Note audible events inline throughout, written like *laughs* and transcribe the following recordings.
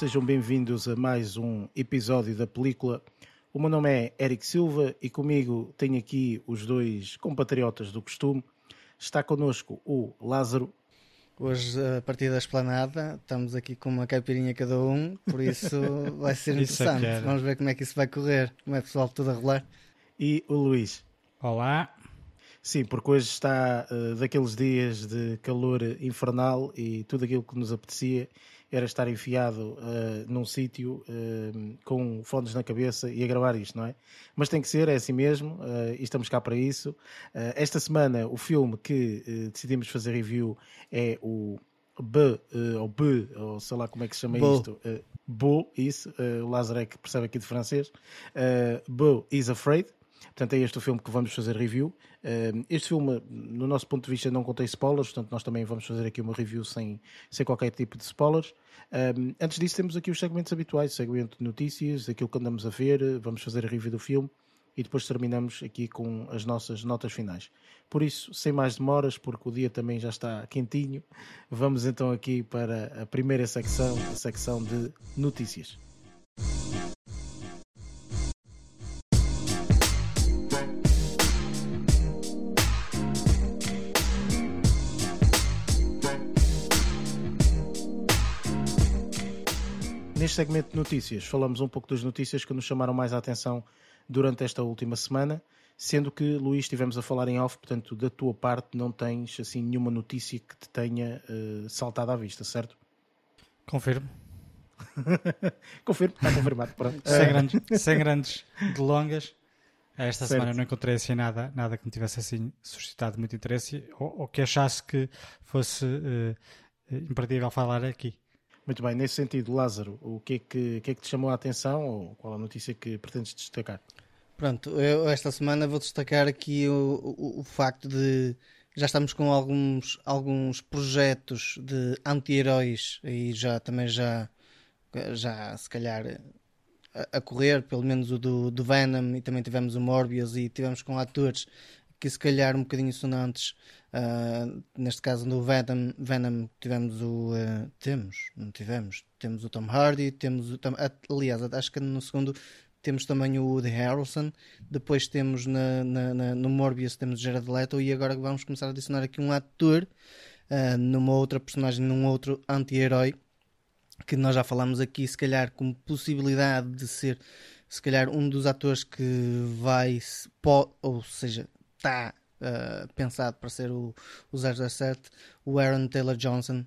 sejam bem-vindos a mais um episódio da película. O meu nome é Eric Silva e comigo tenho aqui os dois compatriotas do costume. Está connosco o Lázaro. Hoje, a partir da esplanada, estamos aqui com uma caipirinha cada um, por isso *laughs* vai ser é interessante. era. Vamos ver como é que isso vai correr, como é pessoal tudo a rolar. E o Luís. Olá, Sim, porque hoje está eh, daqueles dias de calor infernal e tudo aquilo que nos apetecia era estar enfiado eh, num sítio eh, com fones na cabeça e a gravar isto, não é? Mas tem que ser, é assim mesmo, eh, e estamos cá para isso. Esta semana o filme que decidimos fazer review é o B, ou B, ou sei lá como é que se chama Beau. isto. Uh, Beau, isso, o que percebe aqui de francês. Uh, Beau is Afraid. Portanto, é este o filme que vamos fazer review. Uh, este filme, no nosso ponto de vista, não contém spoilers, portanto, nós também vamos fazer aqui uma review sem, sem qualquer tipo de spoilers. Um, antes disso, temos aqui os segmentos habituais: segmento de notícias, aquilo que andamos a ver, vamos fazer a review do filme e depois terminamos aqui com as nossas notas finais. Por isso, sem mais demoras, porque o dia também já está quentinho, vamos então aqui para a primeira secção, a secção de notícias. Neste segmento de notícias, falamos um pouco das notícias que nos chamaram mais a atenção durante esta última semana, sendo que, Luís, estivemos a falar em off, portanto, da tua parte não tens assim nenhuma notícia que te tenha eh, saltado à vista, certo? confirmo. *laughs* Confirmo, está confirmado. Pronto. *laughs* Sem Eh, grandes, sem grandes delongas. Esta Certo. semana não encontrei assim nada, nada que me tivesse assim suscitado muito interesse ou, ou que achasse que fosse eh, imperdível falar aqui. Muito bem, nesse sentido, Lázaro, o que é que, que, é que te chamou a atenção ou qual a notícia que pretendes destacar? Pronto, eu esta semana vou destacar aqui o, o, o facto de já estamos com alguns, alguns projetos de anti-heróis e já também já, já se calhar a, a correr, pelo menos o do, do Venom e também tivemos o Morbius e tivemos com atores que se calhar um bocadinho sonantes. ah, neste caso no Venom, Venom tivemos o ah, temos, não tivemos, temos o Tom Hardy, temos o, tam- aliás, acho que no segundo temos também o Woody Harrelson, depois temos na, na- na- no Morbius temos o Jared Leto e agora vamos começar a adicionar aqui um ator ah, numa outra personagem, num outro anti-herói que nós já falamos aqui, se calhar como possibilidade de ser se calhar um dos atores que vai ou seja, está ah, pensado para ser o, o 007, o Aaron Taylor Johnson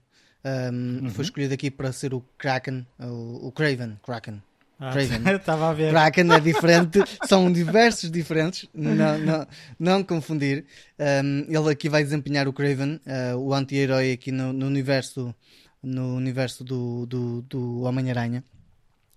um, foi escolhido aqui para ser o Kraken, o, o Craven, Kraken. Ah, Craven. *laughs* Estava a ver. Kraken é diferente, *laughs* são diversos diferentes, não, não, não confundir. Um, ele aqui vai desempenhar o Craven, uh, o anti-herói aqui no, no universo, no universo do, do, do Homem-Aranha.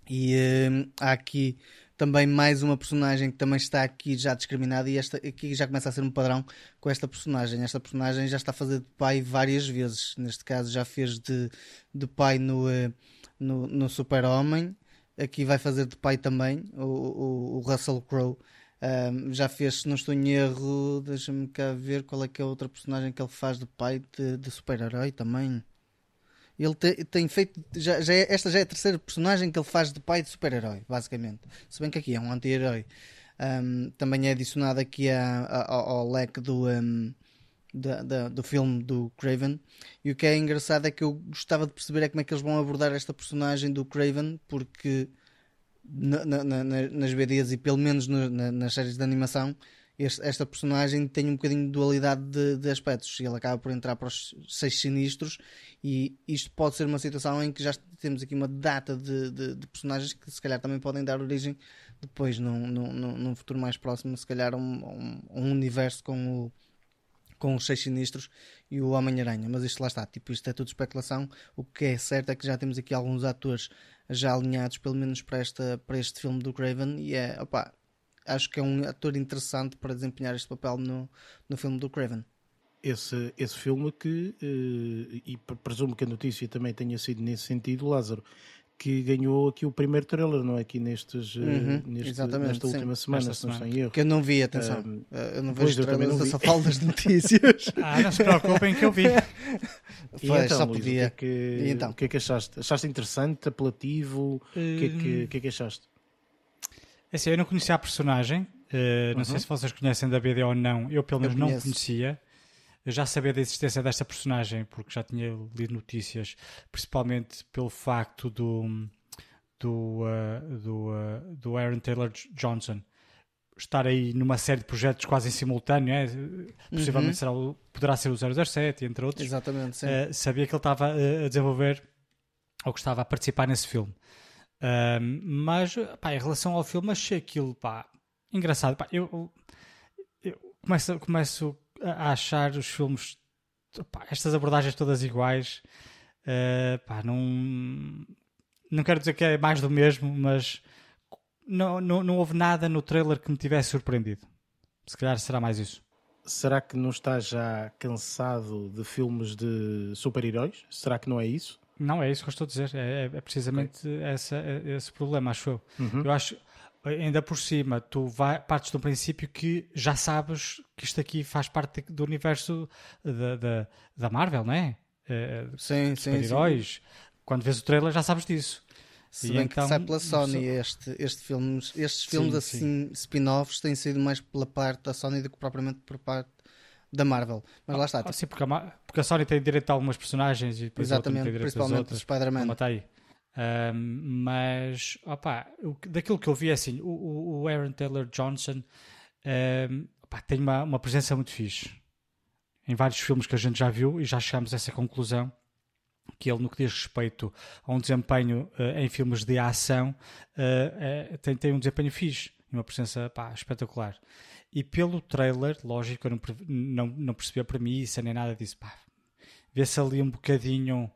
E um, há aqui também mais uma personagem que também está aqui já discriminada e esta aqui já começa a ser um padrão com esta personagem. Esta personagem já está a fazer de pai várias vezes. Neste caso já fez de, de pai no, eh, no, no Super-Homem. Aqui vai fazer de pai também o, o, o Russell Crowe. Um, já fez, se não estou em erro, deixa-me cá ver qual é que é a outra personagem que ele faz de pai de, de super-herói também. Ele te- tem feito. Já, já é- esta já é a terceira personagem que ele faz de pai de super-herói, basicamente. Se bem que aqui é um anti-herói. Um, também é adicionado aqui a- a- ao, ao leque do, um, da- da- do filme do Craven. E o que é engraçado é que eu gostava de perceber é como é que eles vão abordar esta personagem do Craven, porque na- na- na- na- nas BDs e pelo menos no- na- nas séries de animação, este- esta personagem tem um bocadinho de dualidade de, de aspectos. Ele acaba por entrar para os seis sinistros, e isto pode ser uma situação em que já temos aqui uma data de, de- de personagens que se calhar também podem dar origem depois, num, num, num- futuro mais próximo, se calhar, um, um- um universo com o. Com os seis sinistros e o Homem-Aranha, mas isto lá está, tipo, isto é tudo especulação. O que é certo é que já temos aqui alguns atores já alinhados, pelo menos para, esta, para este filme do Craven, e é, opá, acho que é um ator interessante para desempenhar este papel no, no filme do Craven. Esse, esse filme que, eh, e pre- presumo que a notícia também tenha sido nesse sentido, Lázaro, que ganhou aqui o primeiro trailer, não é? Aqui nestes, eh, Uhum, neste- exatamente, nesta sim. última semana, Esta se não estou em erro. Que eu não vi, atenção. Um, Uh, eu não pois, vejo eu também trailers, não eu vi. só falo das *laughs* notícias. Ah, não se preocupem que eu vi. *laughs* E Foi, então, só Luís, podia. O que, é que, E então? o que é que achaste? Achaste interessante, apelativo? O que, é que, o que é que achaste? É assim, eu não conhecia a personagem. eh, não sei se vocês conhecem da BD ou não. Eu, pelo Eu menos, não conheço. conhecia. Eu já sabia da existência desta personagem porque já tinha lido notícias, principalmente pelo facto do do, eh, do, eh, do Aaron Taylor Johnson estar aí numa série de projetos quase em simultâneo. É? Possivelmente será o- poderá ser o 007, entre outros. Exatamente, sim. Uh, sabia que ele estava uh, a desenvolver ou que estava a participar nesse filme. Mas, pá, em relação ao filme, achei aquilo pá, engraçado. Pá, eu, eu começo, começo a achar os filmes, pá, estas abordagens todas iguais. Uh, pá, não, não quero dizer que é mais do mesmo, mas não, não, não houve nada no trailer que me tivesse surpreendido. Se calhar será mais isso. Será que não estás já cansado de filmes de super-heróis? Será que não é isso? Não, é isso que eu estou a dizer. É, é precisamente essa, é- esse problema, acho eu. Eu acho, ainda por cima, tu vai, partes do princípio que já sabes que isto aqui faz parte do universo da, da, da Marvel, não é? É, sim, sim, sim. Super-heróis. Quando vês o trailer já sabes disso. Se E bem então, que sai pela Sony, este, este filmes, estes filmes Sim, assim, spin-offs, têm sido mais pela parte da Sony do que propriamente por parte da Marvel. Mas lá está, Ah, sim, porque a, Ma- porque a Sony tem direito a algumas personagens e depois exatamente, tem direito principalmente outras. Spider-Man. Como está aí. Ahm, mas, opá, o daquilo que eu vi, é assim, o, o- Aaron Taylor Johnson opá, tem uma, uma presença muito fixe em vários filmes que a gente já viu e já chegamos a essa conclusão que ele, no que diz respeito a um desempenho eh, em filmes de ação, eh, eh, tem, tem um desempenho fixe e uma presença pá, espetacular. E pelo trailer, lógico, eu não, não, não percebi a premissa nem nada disso. Vê-se ali um bocadinho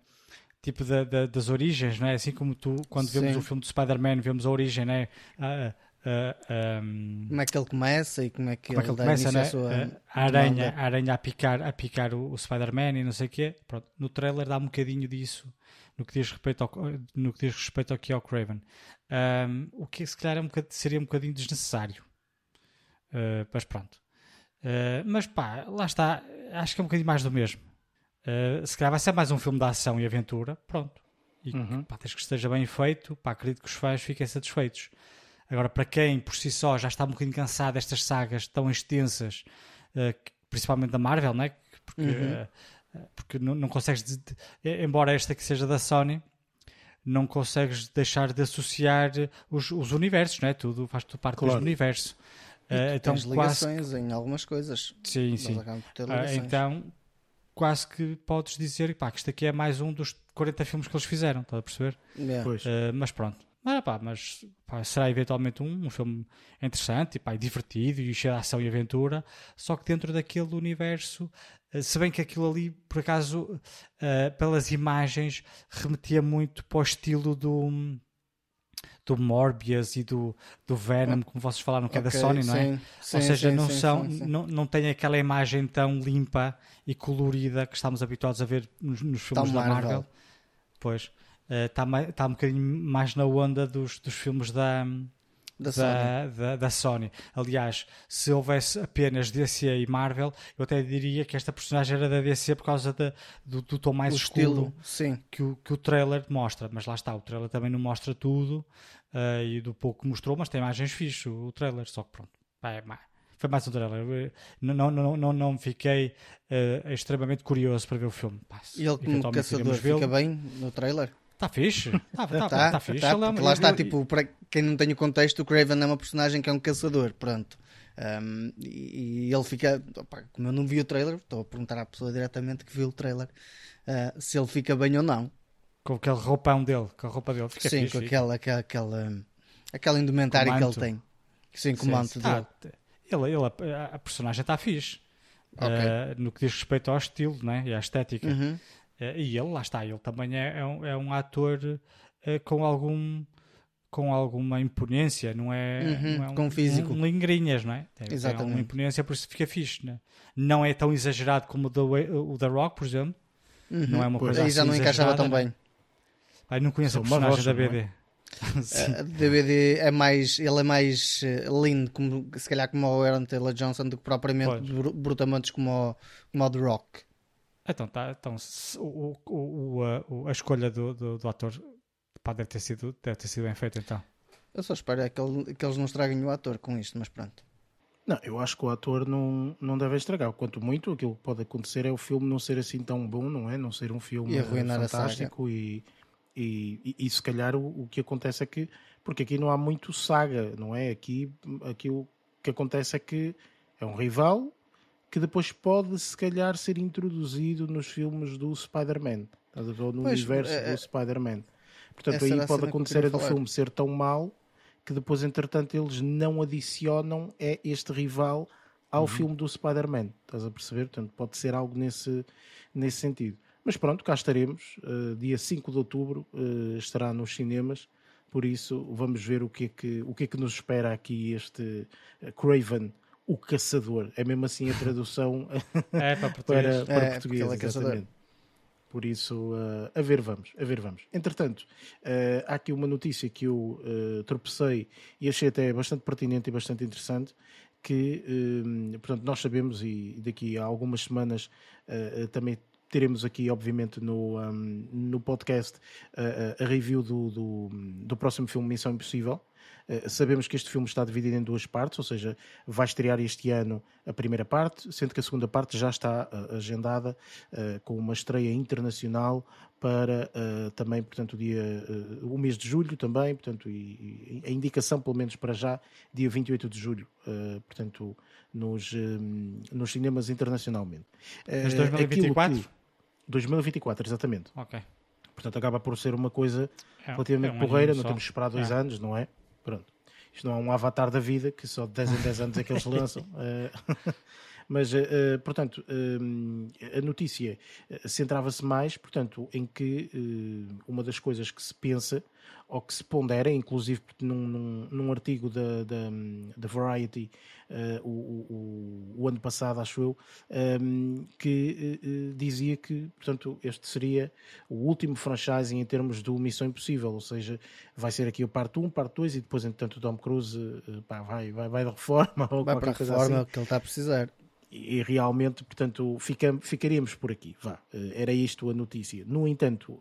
tipo da- da- das origens, não é? Assim como tu, quando vemos Sim. o filme do Spider-Man, vemos a origem, não é? Ah, ah, ah, um, Como é que ele começa e como é que como é que ele começa, né? à sua a, a aranha, a aranha a picar, a picar o, o Spider-Man e não sei o quê. Pronto, no trailer dá um bocadinho disso no que diz respeito ao, no que diz respeito aqui ao Craven. Ahm, o que se calhar é um seria um bocadinho desnecessário. Ah, mas pronto. Ah, mas pá, lá está. Acho que é um bocadinho mais do mesmo. Ah, se calhar vai ser mais um filme de ação e aventura. Pronto. E pá, desde que esteja bem feito, pá, acredito que os fãs fiquem satisfeitos. Agora, para quem por si só já está um bocadinho cansado destas sagas tão extensas, eh, que- principalmente da Marvel, né? porque, eh, porque não, não consegues, de- de- eh, embora esta que seja da Sony, não consegues deixar de associar os, os universos, né? tudo faz tudo parte do Claro. mesmo universo. Eh, Então, então, Tens quase, ligações em algumas coisas. sim, sim. Ah, então, quase que podes dizer pá, que isto aqui é mais um dos 40 filmes que eles fizeram, estás a perceber? Yeah. Pois. Uh, mas pronto. Ah, pá, mas pá, será eventualmente um, um filme interessante e, pá, e divertido e cheio de ação e aventura, só que dentro daquele universo, uh, se bem que aquilo ali, por acaso, uh, pelas imagens, remetia muito para o estilo do, do Morbius e do, do Venom, como vocês falaram, que é da Sony, não é? sim, sim, Ou seja, sim, não, são. Não, não tem aquela imagem tão limpa e colorida que estamos habituados a ver nos, nos filmes Tão da Marvel. Marvel. Pois. Está tá um bocadinho mais na onda dos, dos filmes da, Da Sony. da, da, da Sony. Aliás, se houvesse apenas DC e Marvel, eu até diria que esta personagem era da DC por causa da- do, do tom mais o escuro estilo, que o, que o trailer mostra. Mas lá está, o trailer também não mostra tudo eh, e do pouco que mostrou, mas tem imagens fixas o, o trailer. Só que pronto, é foi mais um trailer. Não, não, não, não, não fiquei eh, extremamente curioso para ver o filme. Pá, E ele como caçador fica bem no trailer? Está fixe. Está tá, Tá, tá fixe. tá, é porque lá está, ele- tipo, para quem não tem o contexto, o Craven é uma personagem que é um caçador, pronto. Um, e, ele fica, opá, como eu não vi o trailer, estou a perguntar à pessoa diretamente que viu o trailer uh, se ele fica bem ou não. Com aquele roupão dele, com a roupa dele. Fica Sim, fixe, com aquela, aquela, aquela, aquela indumentária que ele tem. Sim, com o manto dele. Tá, ele, ele, a, a personagem está fixe. Ok. Eh, no que diz respeito ao estilo né? e à estética. Uhum. Eh, e ele, lá está, ele também é, é um, é um ator eh, com algum com alguma imponência, não é, Uhum, não é um, com físico. um lingrinhas, não é? Tem, tem Exatamente. alguma imponência, por isso fica fixe, né? não é tão exagerado como o The, Way- o The Rock, por exemplo, Uhum. não é uma coisa Aí já assim não encaixava tão exagerada, bem. né? Ai, não conheço a uma personagem da rocha, não é? BD. Sim. *laughs* A DVD é mais, ele é mais eh, lindo, como, se calhar como o Aaron Taylor Johnson, do que propriamente Pois. bru- brutamontes como o, como o The Rock. Então, tá, então o, o- o- a, o- a escolha do, do, do ator pá, deve, ter sido, deve ter sido bem feita, então. Eu só espero é que, ele- que eles não estraguem o ator com isto, mas pronto. Não, eu acho que o ator não, não deve estragar. Quanto muito, aquilo que pode acontecer é o filme não ser assim tão bom, não é? Não ser um filme E fantástico e, e, e, e se calhar o, o que acontece é que, porque aqui não há muito saga, não é? Aqui, aqui o que acontece é que é um rival que depois pode se calhar ser introduzido nos filmes do Spider-Man, estás a ver? ou no Pois, universo é- do Spider-Man. Portanto, aí a pode acontecer é do falar. filme ser tão mau que depois, entretanto, eles não adicionam é este rival ao filme do Spider-Man. Estás a perceber? Portanto, pode ser algo nesse, nesse sentido. Mas pronto, cá estaremos. Uh, dia 5 de outubro uh, estará nos cinemas. Por isso, vamos ver o que é que, o que, é que nos espera aqui este uh, Craven, o caçador. É mesmo assim a tradução *laughs* É, para português. para, para É, português, porque ele é exatamente. Por isso, uh, a ver vamos, a ver vamos. Entretanto, uh, há aqui uma notícia que eu uh, tropecei e achei até bastante pertinente e bastante interessante, que, portanto, nós sabemos e daqui a algumas semanas também teremos aqui, obviamente, no, um, no podcast uh, a review do, do, do próximo filme Missão Impossível. Uh, sabemos que este filme está dividido em duas partes, ou seja, vai estrear este ano a primeira parte, sendo que a segunda parte já está uh, agendada uh, com uma estreia internacional para também, portanto, o dia, o mês de julho também, portanto, e, e a indicação, pelo menos para já, dia 28 de julho, portanto, nos, nos cinemas internacionalmente. Mas 2024? Que, 2024, exatamente. Ok. Portanto, acaba por ser uma coisa É, relativamente é porreira, não temos que esperar dois É. anos, não é? Pronto. Isto não é um avatar da vida, que só de 10 em 10 anos é que eles lançam. *laughs* Eh, *laughs* Mas, eh, eh, portanto, a notícia centrava-se mais, portanto, em que uma das coisas que se pensa ou que se pondera, inclusive num, num, num artigo da, da, da Variety eh, o, o, o ano passado, acho eu, eh, que eh, eh, dizia que, portanto, este seria o último franchising em termos do Missão Impossível, ou seja, vai ser aqui o parte 1, parte 2 e depois, entretanto, o Tom Cruise eh, pá, vai, vai, vai de reforma *laughs* ou Vai para a reforma assim que ele está a precisar. e realmente, portanto, fica, ficaríamos por aqui. Vá, era isto a notícia. No entanto,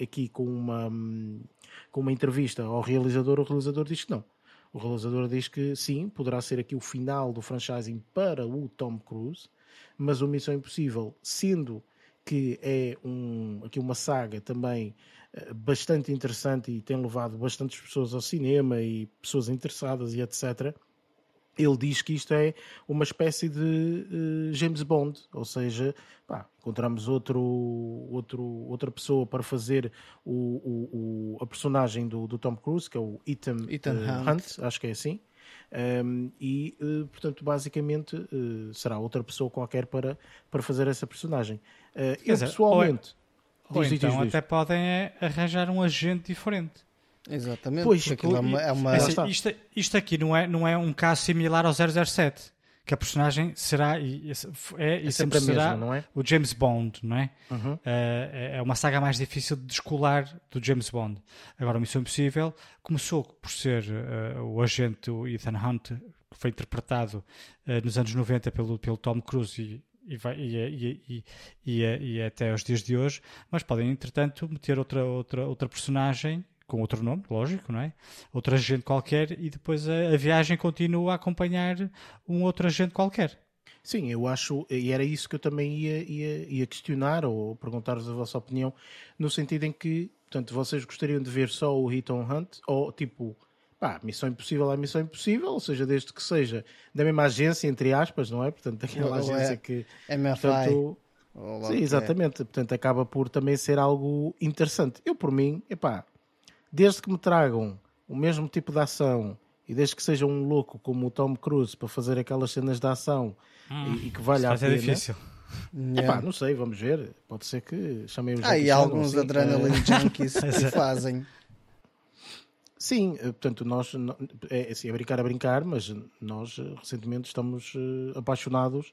aqui com uma, hum, com uma entrevista ao realizador, o realizador diz que não. O realizador diz que sim, poderá ser aqui o final do franchising para o Tom Cruise, mas o Missão Impossível, sendo que é um, aqui uma saga também eh, bastante interessante e tem levado bastantes pessoas ao cinema e pessoas interessadas e etc ele diz que isto é uma espécie de eh, James Bond, ou seja, pá, encontramos outro, outro, outra pessoa para fazer o, o- o- a personagem do, do Tom Cruise, que é o Ethan, Ethan eh, Hunt. Hunt, acho que é assim. Um, e, eh, portanto, basicamente eh, será outra pessoa qualquer para, para fazer essa personagem. Eh, eu pessoalmente. Ou Diz, diz, então diz, diz. até podem é, arranjar um agente diferente. Exatamente. Pois, porque aquilo é uma. É uma- É isto, isto aqui não é, não é um caso similar ao 007, que a personagem será e, e- é, e É sempre será mesma, não é? o James Bond, não é? Uhum. Eh, é uma saga mais difícil de descolar do James Bond. Agora, Missão Impossível começou por ser eh, o agente o Ethan Hunt, que foi interpretado eh, nos anos 90 pelo, pelo Tom Cruise e, e, vai- e, e- e- e- e até aos dias de hoje, mas podem, entretanto, meter outra, outra, outra personagem com outro nome, lógico, não é? Outro agente qualquer e depois a, a viagem continua a acompanhar um outro agente qualquer. Sim, eu acho, e era isso que eu também ia, ia, ia questionar ou perguntar-vos a vossa opinião, no sentido em que, portanto, vocês gostariam de ver só o Hit on Hunt ou tipo, pá, Missão Impossível é Missão Impossível, ou seja, desde que seja da mesma agência, entre aspas, não é? Portanto, daquela Ou é agência que. MFI. Portanto, sim, que é. exatamente. Portanto, acaba por também ser algo interessante. Eu, por mim, epá, desde que me tragam o mesmo tipo de ação e desde que seja um louco como o Tom Cruise para fazer aquelas cenas de ação e, e que valha a pena. difícil. Epá, não sei, vamos ver. Pode ser que chamem os Ah, e alguns adrenaline junkies que *laughs* *laughs* fazem. Sim, eh, portanto, nós no- é assim, é brincar a brincar, mas nós eh, recentemente estamos eh, apaixonados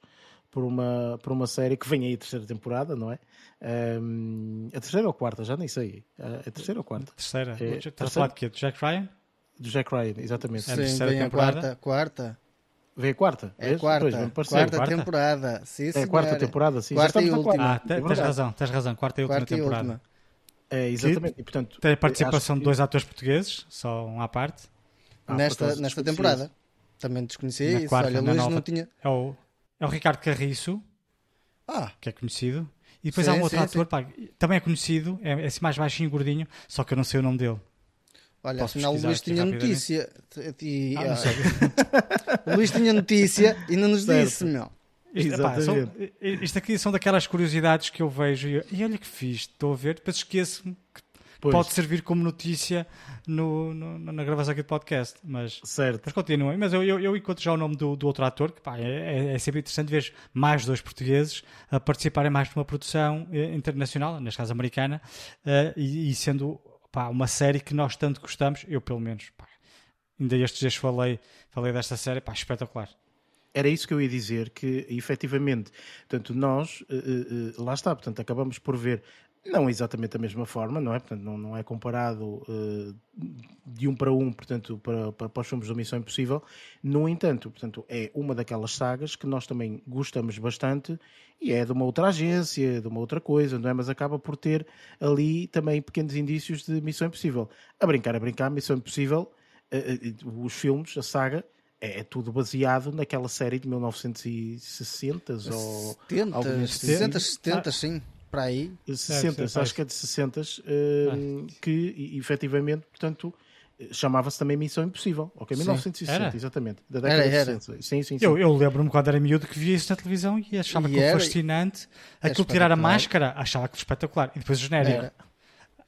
por uma, por uma série que vem aí a terceira temporada, não é? Ahm, a terceira ou a quarta, já nem sei. A, a terceira ou a quarta? Terceira. É, Estás a terceira? falar de quê? Do Jack Ryan? Do Jack Ryan, exatamente. É a Sim, terceira vem a temporada? quarta. quarta. Vê a quarta. É a quarta, Pois, quarta, Quarta? temporada. Sim, É a quarta temporada, sim. Quarta e última. Ah, É te- tens razão, tens razão. Quarta e última Quarta e temporada. última. É, exatamente. E, portanto, Tem a participação de dois atores portugueses, só um à parte. Ah, nesta nesta temporada. Também desconhecia Na isso. quarta, Olha, Luís nova. não tinha. É o, é o Ricardo Carriço, Ah, que é conhecido. E depois Sim, há um outro sim, ator, pá, também é conhecido, é, é assim mais baixinho e gordinho, só que eu não sei o nome dele. olha, Posso afinal o Luís tinha notícia. E, Ah, ah, não sei. *laughs* o Luís tinha notícia e não nos Certo. disse, meu. Isto, epá, são- Exatamente. isto aqui são daquelas curiosidades que eu vejo e, eu- e olha que fiz, estou a ver, depois esqueço-me que Pois, pode servir como notícia no, no- na gravação aqui do podcast, mas, certo. mas continuem. Mas eu, eu, eu encontro já o nome do, do outro ator, que pá, é, é sempre interessante ver mais dois portugueses a participarem mais numa produção eh, internacional, neste caso americana, eh, e, e sendo pá, uma série que nós tanto gostamos, eu pelo menos. pá, ainda estes dias falei, falei desta série, pá, espetacular. Era isso que eu ia dizer, que efetivamente, portanto, nós, eh, lá está, portanto, acabamos por ver, não exatamente da mesma forma, não é? Portanto, não, não é comparado eh, de um para um, portanto, para, para, para os filmes da Missão Impossível. No entanto, portanto, é uma daquelas sagas que nós também gostamos bastante e é de uma outra agência, de uma outra coisa, não é? Mas acaba por ter ali também pequenos indícios de Missão Impossível. A brincar, a brincar, Missão Impossível, eh, eh, os filmes, a saga, é, é tudo baseado naquela série de 1960 ou 70, algumas 60, sim. 70, sim. Para aí. 60, sim, acho que é de 60, eh, que e- efetivamente, portanto, chamava-se também Missão Impossível. Ok, 1960, Era? exatamente. Da década Era, de era. 60. Sim, sim, sim. Eu, eu lembro-me quando era miúdo que via isso na televisão e achava E aquilo era- fascinante. Aquilo tirar a máscara, achava aquilo espetacular. E depois o genérico. Era.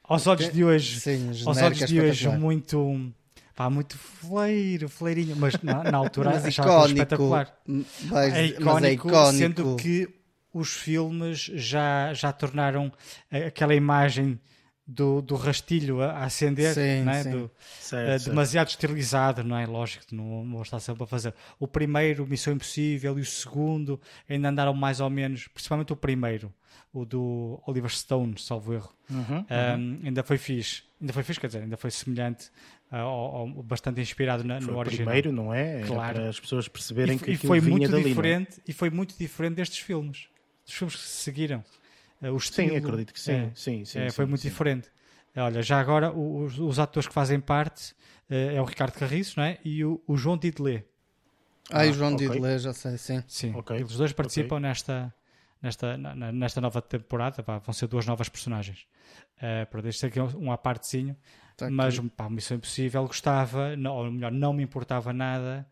Aos olhos de hoje, Sim, aos olhos é de hoje, muito. Pá, muito fleiro, fleirinho, mas na, na *laughs* altura Mas achava icónico. espetacular. Mas, É mas é icónico, icónico. sendo que os filmes já, já tornaram a- aquela imagem do, do rastilho a, acender, Sim, não é? sim. Do- Certo, eh, certo. demasiado esterilizado, não é? Lógico, não, não estar sempre a fazer. O primeiro, Missão Impossível, e o segundo ainda andaram mais ou menos, principalmente o primeiro, o do Oliver Stone, salvo erro. Uhum, Um, ainda foi fixe. Ainda foi fixe, quer dizer, ainda foi semelhante, uh, ao, ao- bastante inspirado na- Foi no o original. primeiro, não é? Era Claro. Para as pessoas perceberem e, que e foi vinha muito dali, não é? diferente e foi muito diferente destes filmes dos filmes que se seguiram Uh, o Sim, estilo, acredito que sim. é, sim, sim, é, sim, foi muito sim. diferente olha já agora os, os atores que fazem parte uh, é o Ricardo Carriço não é? e o, o João Didelé Ah, e o Ah, João ok. Didelé, já sei, sim. sim Ok, eles dois participam nesta nesta, na- na- nesta nova temporada pá, vão ser duas novas personagens uh, para deixar aqui um, um à partezinho Tá mas pá, Missão Impossível gostava, não, ou melhor, não me importava nada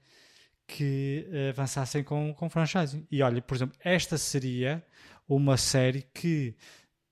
que eh, avançassem com, com franchising. E olha, por exemplo, esta seria uma série que,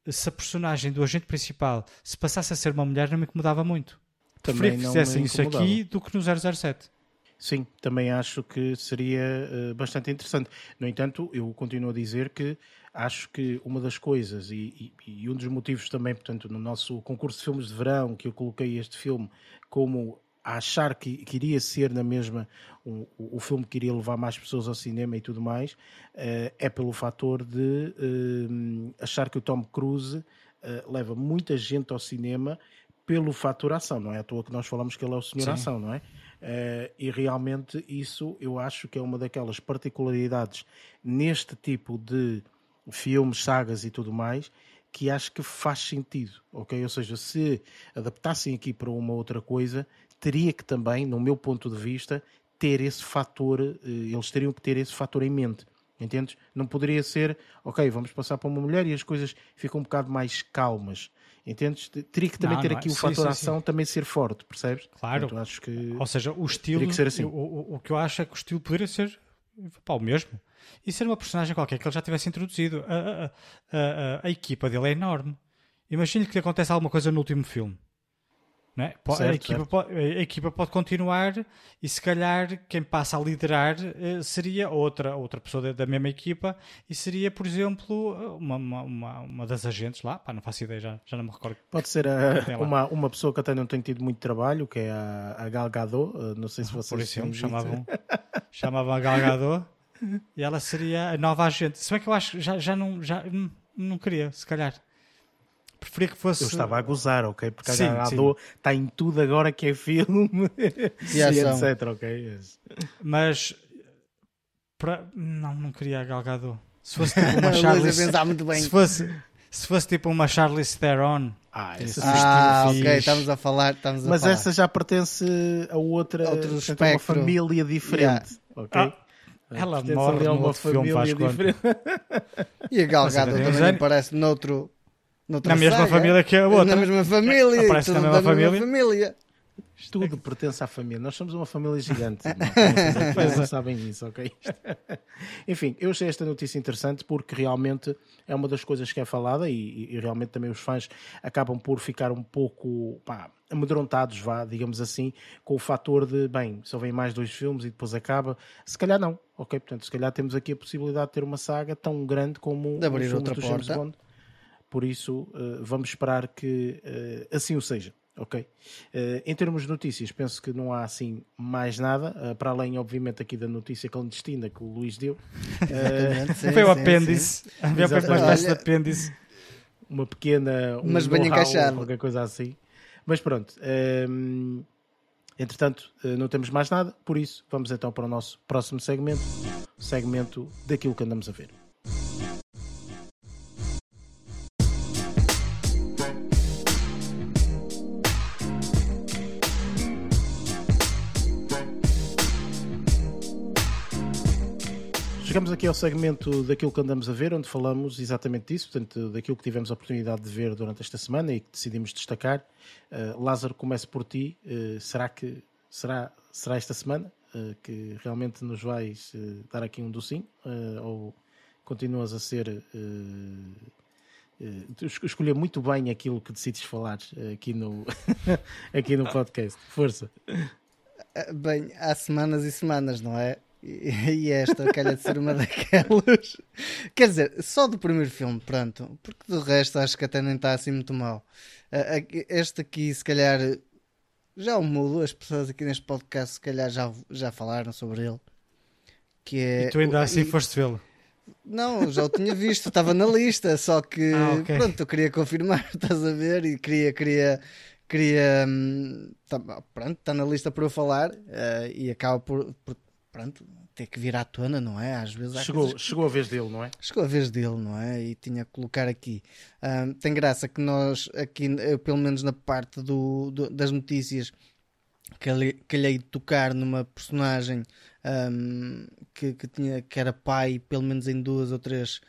se a personagem do agente principal se passasse a ser uma mulher, não me incomodava muito. Também Preferia que fizessem isso aqui do que no 007. Sim, também acho que seria eh, bastante interessante. No entanto, eu continuo a dizer que acho que uma das coisas e, e- e um dos motivos também, portanto, no nosso concurso de filmes de verão, que eu coloquei este filme como a achar que, que iria ser na mesma o, o filme que iria levar mais pessoas ao cinema e tudo mais, eh, é pelo fator de eh, achar que o Tom Cruise eh, leva muita gente ao cinema pelo fator ação, não é à toa que nós falamos que ele é o senhor Sim. ação, não é? Eh, e realmente isso eu acho que é uma daquelas particularidades neste tipo de filmes, sagas e tudo mais que acho que faz sentido, ok? Ou seja, se adaptassem aqui para uma outra coisa, teria que também, no meu ponto de vista, ter esse fator, eh, eles teriam que ter esse fator em mente. Entendes? Não poderia ser, ok, vamos passar para uma mulher e as coisas ficam um bocado mais calmas. Entendes? Teria que também Não, ter não aqui o Sim, fator sim, ação também ser forte, percebes? Claro. Portanto, acho que Ou seja, o estilo. que assim. o, o- o que eu acho é que o estilo poderia ser pá, o mesmo. E ser uma personagem qualquer que ele já tivesse introduzido. A, a- a- a- a equipa dele é enorme. Imagine que acontece alguma coisa no último filme. É? Po- a, Certo, equipa certo. pode, a equipa pode continuar e se calhar quem passa a liderar eh, seria outra, outra pessoa da, mesma equipa e seria, por exemplo, uma, uma, uma, das agentes lá. Pá, não faço ideia, já, já não me recordo. Pode ser a- lá. uma, uma pessoa que até não tem tido muito trabalho, que é a, a Gal Gadot, eh, não sei se vocês por exemplo, chamavam, *laughs* chamavam a Gal Gadot e ela seria a nova agente. Se bem que eu acho que já, já, não, já hum, não queria, se calhar. Preferia que fosse. Eu estava a gozar, ok? Porque Sim, a Gadot está em tudo agora que é filme *laughs* E etc, ok? Yes. Mas Pra... Não, não queria a Gal Gadot. Se fosse *laughs* tipo uma Charlize... Se fosse, se fosse tipo uma Charlize Theron. Ah, Isso. essa, Ah, ok, fixe. estamos a falar. Estamos a mas falar. essa já pertence a outra Outro a uma espectro. família diferente. Ok? Ah, ela Pertence morre a uma outro filme, faz família diferente. E a Gal Ou seja, Gadot tem uns também anos- aparece noutro, noutra Na mesma saga. família que a outra. Na mesma família. Aparece tudo na mesma família. família. Tudo pertence à família. Nós somos uma família gigante. *laughs* Não, Pois não sabem isso, ok? *laughs* Enfim, eu achei esta notícia interessante porque realmente é uma das coisas que é falada e, e realmente também os fãs acabam por ficar um pouco pá, amedrontados, vá, digamos assim, com o fator de, bem, só vem mais dois filmes e depois acaba. Se calhar não, ok? Portanto, se calhar temos aqui a possibilidade de ter uma saga tão grande como De abrir outra do James porta. Bond. Por isso, eh, vamos esperar que eh, assim o seja. Ok? Eh, em termos de notícias, penso que não há assim mais nada, para além, obviamente, aqui da notícia clandestina que o Luís deu. *laughs* Sim, Foi o apêndice. Havia uma Exatamente. espécie de Olha- apêndice. uma pequena. Um Mas bem encaixado. Qualquer coisa assim. Mas pronto. ehm, entretanto, não temos mais nada, por isso vamos então para o nosso próximo segmento segmento daquilo que andamos a ver. Chegamos aqui ao segmento daquilo que andamos a ver, onde falamos exatamente disso, portanto, daquilo que tivemos a oportunidade de ver durante esta semana e que decidimos destacar. Uh, Lázaro, começo por ti. Uh, será que será, será esta semana uh, que realmente nos vais dar aqui um docinho? Ou continuas a ser. es- escolher muito bem aquilo que decides falar aqui no, *laughs* aqui no podcast. Força. Bem, há semanas e semanas, não é? *laughs* E, esta calha de ser uma daquelas. Quer dizer, só do primeiro filme, pronto. Porque do resto acho que até nem está assim muito mal. Este aqui, se calhar, já o mudo. As pessoas aqui neste podcast, se calhar, já, já falaram sobre ele. Que é, E tu ainda assim e- foste vê-lo. Não, já o tinha visto, estava na lista, só que *laughs* Ah, ok. pronto, eu queria confirmar, *laughs* estás a ver? E queria, queria, queria, hum, tá, pronto, está na lista para eu falar eh, e acaba por, por, pronto, ter que vir à tona, não é? Às vezes Chegou, que- chegou a vez dele, não é? Chegou a vez dele, não é? E tinha que colocar aqui. Ahm, tem graça que nós, aqui, eu, pelo menos na parte do, do- das notícias, calhei, calhei de tocar numa personagem ahm, que, que, tinha, que era pai, pelo menos em duas ou três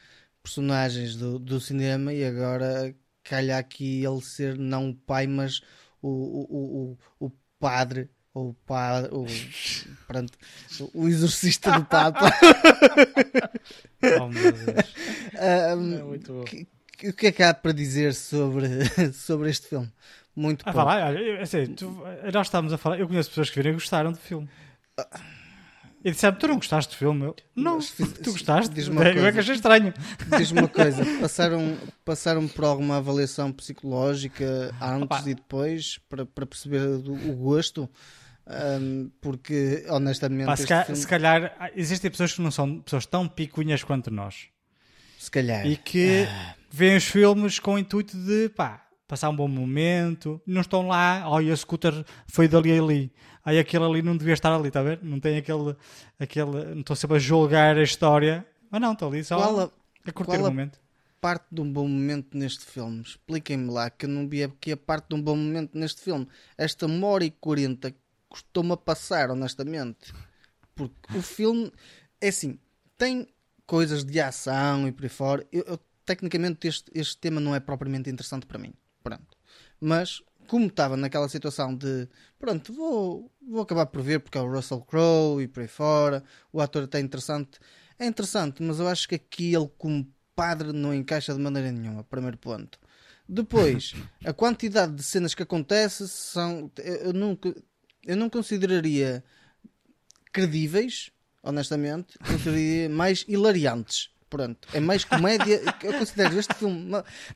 personagens do, do cinema, e agora calha aqui ele ser não o pai, mas o, o, o, o padre. Ou o padre, o, pronto, o exorcista do Papa. Oh, meu Deus. Ahm, É muito bom. que- que- o que é que há para dizer sobre, *laughs* sobre este filme? Muito Ah, pouco. lá, olha, assim, tu- nós estávamos a falar, eu conheço pessoas que viram e gostaram do filme. E disseram, tu não gostaste do filme? Eu, não, Mas tu gostaste? diz-me uma Eu é que coisa. achei estranho. Diz-me uma coisa: *laughs* passaram, passaram por alguma avaliação psicológica antes Opa. e depois para, para perceber o gosto? Ahm, porque honestamente, Pá, se, ca- filme, se calhar ah, existem pessoas que não são pessoas tão picunhas quanto nós se calhar, e que veem os filmes com o intuito de pá, passar um bom momento, não estão lá, olha, o scooter foi dali ali, aí aquele ali não devia estar ali, está a ver? Não tem aquele, aquele, não estou sempre a julgar a história, mas não, estou ali só Qual a- a curtir qual o a- momento. parte de um bom momento neste filme? Expliquem-me lá que eu não vi aqui a parte de um bom momento neste filme. Esta uma hora e quarenta custou-me a passar, honestamente. Porque o filme, é assim, tem coisas de ação e por aí fora. Eu, eu- tecnicamente este, este tema não é propriamente interessante para mim. Pronto. Mas como estava naquela situação de pronto, vou, vou acabar por ver porque é o Russell Crowe e por aí fora, o ator até é interessante. É interessante, mas eu acho que aqui ele como padre não encaixa de maneira nenhuma, primeiro ponto. Depois, *laughs* a quantidade de cenas que acontece são. Eu, eu nunca, eu não consideraria credíveis, honestamente, consideraria mais hilariantes. Pronto, é mais comédia. *laughs* Eu considero este filme.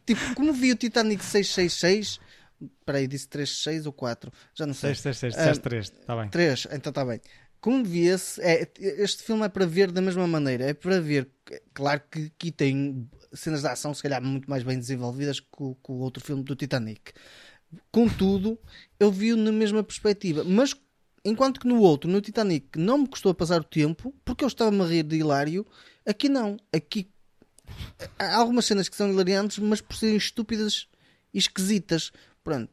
Tipo, como vi o Titanic 666. Espera aí, disse 36 ou 4? Já não sei. 6, 6, 6, Ah, disseste 3, está bem. 3, então está bem. Como vi esse, é, este filme é para ver da mesma maneira. É para ver, claro que aqui tem cenas de ação, se calhar, muito mais bem desenvolvidas que o, que o outro filme do Titanic. Contudo, eu vi-o na mesma perspectiva. Mas enquanto que no outro, no Titanic, não me custou a passar o tempo, porque eu estava-me a rir de hilário, aqui não. Aqui há algumas cenas que são hilariantes, mas por serem estúpidas e esquisitas. Pronto.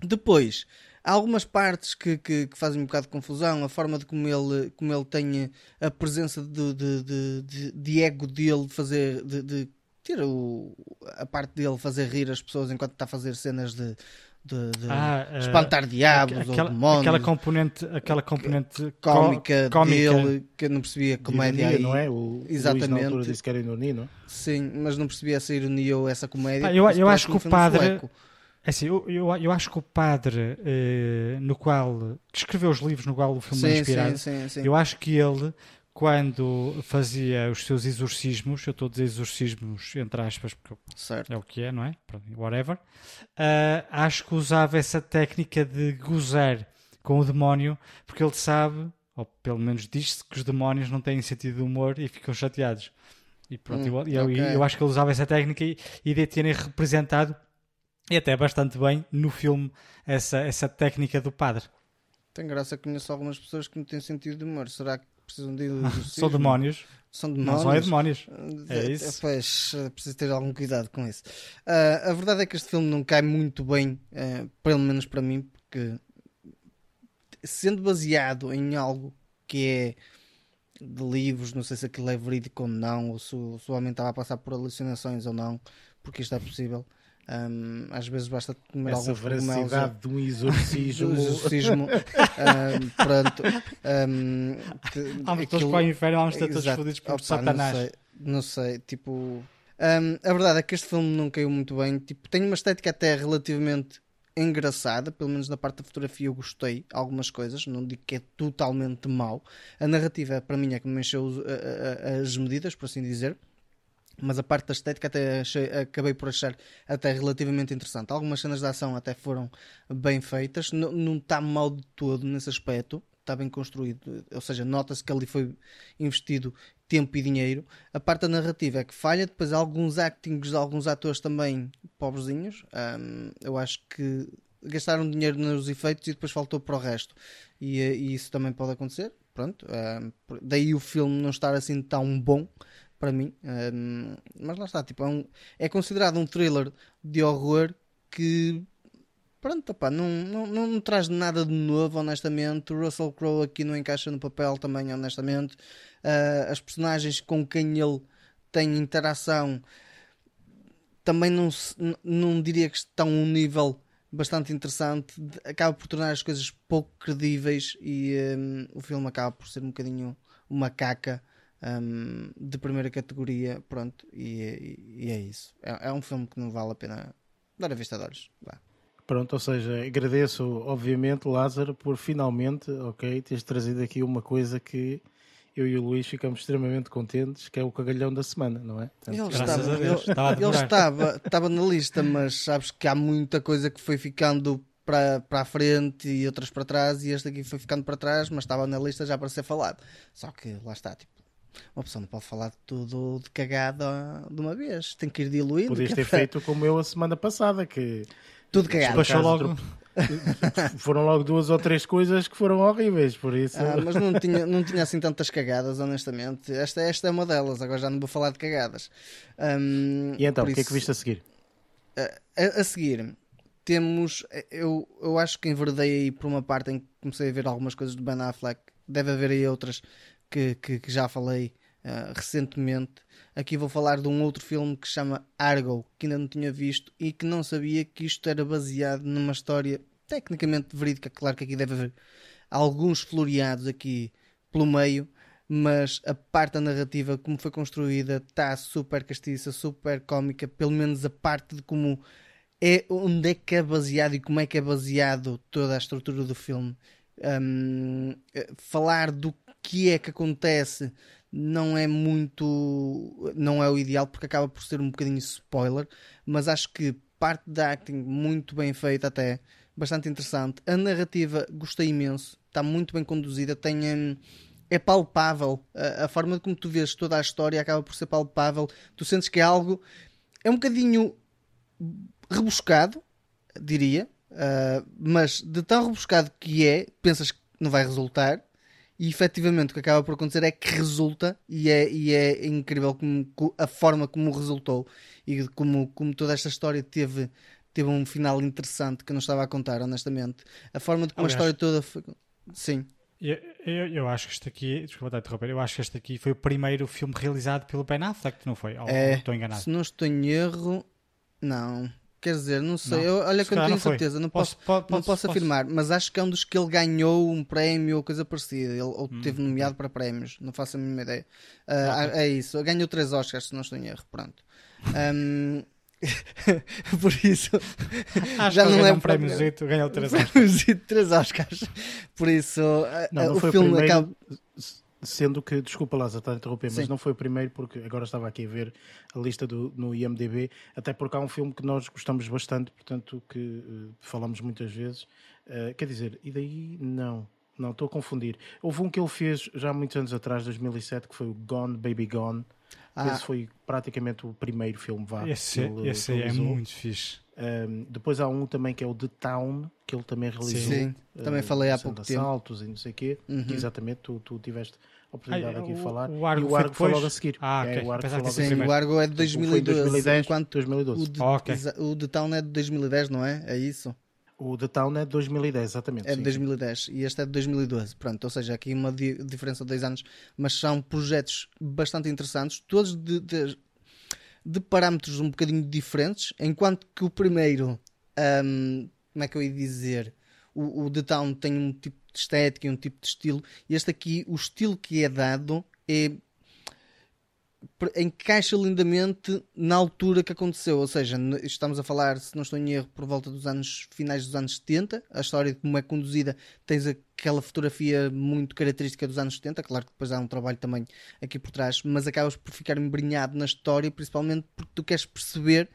Depois, há algumas partes que, que, que, fazem um bocado de confusão, a forma de como ele, como ele tem a presença de, de, de, de, ego dele, de fazer. de ter o, a parte dele fazer rir as pessoas enquanto está a fazer cenas de, de, de Ah, eh, espantar diabos aquela, ou demónios. aquela componente, aquela componente cómica, có- cómica. dele que eu não percebia comédia ironia, aí. não é? O Exatamente. Luís na altura disse que era ironia, não? Sim, mas não percebia essa ironia ou essa comédia. Ah, eu- eu acho que o padre- sueco. É assim, eu, eu, eu acho que o padre eh, no qual que escreveu os livros no qual o filme é Sim, inspirado, sim, sim, sim. eu acho que ele, quando fazia os seus exorcismos, eu estou a dizer exorcismos entre aspas, porque Certo. é o que é, não é? Whatever. Ah, acho que usava essa técnica de gozar com o demónio, porque ele sabe, ou pelo menos diz-se, que os demónios não têm sentido de humor e ficam chateados. E pronto, Hum, eu, eu, ok. eu acho que ele usava essa técnica e, e de terem representado, e até bastante bem, no filme, essa, essa técnica do padre. Tem graça que conheço algumas pessoas que não têm sentido de humor. Será que precisam de? *laughs* São demónios, São não demónios. são é demónios. É Eh, isso. Pois, eh, preciso ter algum cuidado com isso. Ah, a verdade é que este filme não cai muito bem, eh, pelo menos para mim, porque sendo baseado em algo que é de livros, não sei se aquilo é verídico ou não, ou se, o- se o homem estava a passar por alucinações ou não, porque isto é possível. Ahm, às vezes basta comer Essa alguns cogumelos veracidade *laughs* de um exorcismo. do exorcismo. Ahm, pronto. Que- Vamos todos aquilo- para o inferno, vamos ter todos Exato. fodidos por Opa, Satanás. Não sei, não sei, tipo. hum, a verdade é que este filme não caiu muito bem. Tipo, tem uma estética até relativamente engraçada, pelo menos na parte da fotografia eu gostei algumas coisas, não digo que é totalmente mau. A narrativa para mim é que me encheu as medidas, por assim dizer. Mas a parte da estética até achei- acabei por achar até relativamente interessante. Algumas cenas de ação até foram bem feitas, N- não está mal de todo nesse aspecto, está bem construído. Ou seja, nota-se que ali foi investido tempo e dinheiro. A parte da narrativa é que falha, depois alguns actings alguns atores também pobrezinhos. Ahm, eu acho que gastaram dinheiro nos efeitos e depois faltou para o resto. E, eh, e isso também pode acontecer. Pronto, por- daí o filme não estar assim tão bom para mim. Ahm, mas lá está, tipo, é, um- é considerado um thriller de horror que pronto, opá, não, não, não, não traz nada de novo, honestamente. O Russell Crowe aqui não encaixa no papel também, honestamente. Ah, as personagens com quem ele tem interação também não, se- não diria que estão a um nível bastante interessante. Acaba por tornar as coisas pouco credíveis e hum, o filme acaba por ser um bocadinho uma caca. Hum, de primeira categoria, pronto, e, e- e é isso. É, é um filme que não vale a pena dar a vista de olhos. Vá. Pronto, ou seja, agradeço obviamente, Lázaro, por finalmente, ok, teres trazido aqui uma coisa que eu e o Luís ficamos extremamente contentes, que é o cagalhão da semana, não é? Portanto, Ele estava, a Deus, ele- estava a ele estava, estava na lista, mas sabes que há muita coisa que foi ficando para, para a frente e outras para trás, e este aqui foi ficando para trás, mas estava na lista já para ser falado. Só que lá está, tipo, uma pessoa não pode falar de tudo de cagada de uma vez, tem que ir diluindo. Podias ter é para- feito como eu a semana passada, que tudo cagado. Despachou logo. *laughs* foram logo duas ou três coisas que foram horríveis, por isso. Ah, mas não tinha, não tinha assim tantas cagadas, honestamente. Esta, esta é uma delas, agora já não vou falar de cagadas. Ahm, E então, o que é que isso- viste a seguir? A, a seguir, temos. Eu, eu acho que enverdei aí por uma parte em que comecei a ver algumas coisas do Ben Affleck. Deve haver aí outras que, que, que já falei ah, recentemente. Aqui vou falar de um outro filme que se chama Argo, que ainda não tinha visto e que não sabia que isto era baseado numa história tecnicamente verídica. Claro que aqui deve haver alguns floreados aqui pelo meio, mas a parte da narrativa, como foi construída, está super castiça, super cómica, pelo menos a parte de como é, onde é que é baseado e como é que é baseado toda a estrutura do filme. Hum, eh, falar do que é que acontece não é muito não é o ideal porque acaba por ser um bocadinho spoiler mas acho que parte da acting muito bem feita até bastante interessante. A narrativa gostei imenso está muito bem conduzida tem hum, é palpável. A, a forma como tu vês toda a história acaba por ser palpável. Tu sentes que é algo é um bocadinho rebuscado diria Uh, mas de tão rebuscado que é, pensas não vai resultar. E efetivamente o que acaba por acontecer é que resulta e é, e é incrível como, a forma como resultou e como, como toda esta história teve, teve um final interessante que eu não estava a contar, honestamente. A forma de como Aliás, a história toda foi. Sim. Eu, eu, eu, acho que este aqui, desculpa interromper, eu acho que este aqui foi o primeiro filme realizado pelo Ben Affleck, não foi? Ou, é, estou enganado? Se não estou em erro, não. Quer dizer, não sei. Não. Eu, olha que eu não tenho certeza, não posso, posso, posso não posso, posso, afirmar, mas acho que é um dos que ele ganhou um prémio ou coisa parecida. Ele, ou hum, teve nomeado para prémios, não faço a mínima ideia. Uh, okay. É isso, ganhou três Oscars, se não estou em erro. Pronto. Um, *laughs* por isso Acho já não é um prémio Zito, ganhou três *laughs* Oscars. três Oscars. Por isso, não, não o filme o acaba Sendo que, desculpa lá, está a interromper, mas Sim. não foi o primeiro, porque agora estava aqui a ver a lista do, no IMDB, até porque há um filme que nós gostamos bastante, portanto, que uh, falamos muitas vezes. Uh, quer dizer, e daí não, não, estou a confundir. Houve um que ele fez já há muitos anos atrás, 2007, que foi o Gone Baby Gone. Ah. Esse foi praticamente o primeiro filme vá, esse, ele, esse é muito fixe. Um, depois há um também que é o The Town, que ele também realizou. Sim, uh, também falei há pouco tempo. Assaltos e não sei o quê. Uhum. Que exatamente, tu, tu tiveste oportunidade Ai, aqui de falar. O Argo, e o Argo foi logo a seguir. Ah, okay. é, o Argo foi logo Sim, o Argo é de 2012. 2010, enquanto 2012. O, de, oh, okay. o The Town é de 2010, não é? É isso? O The Town é de 2010, exatamente. É de 2010 e este é de 2012. Pronto, ou seja, aqui uma di diferença de dois anos, mas são projetos bastante interessantes, todos de, de, de parâmetros um bocadinho diferentes, enquanto que o primeiro, um, como é que eu ia dizer? O, o The Town tem um tipo de estética e um tipo de estilo, este aqui, o estilo que é dado é encaixa lindamente na altura que aconteceu, ou seja, estamos a falar, se não estou em erro, por volta dos anos finais dos anos 70, a história de como é conduzida, tens aquela fotografia muito característica dos anos 70, claro que depois há um trabalho também aqui por trás, mas acabas por ficar embrenhado na história, principalmente porque tu queres perceber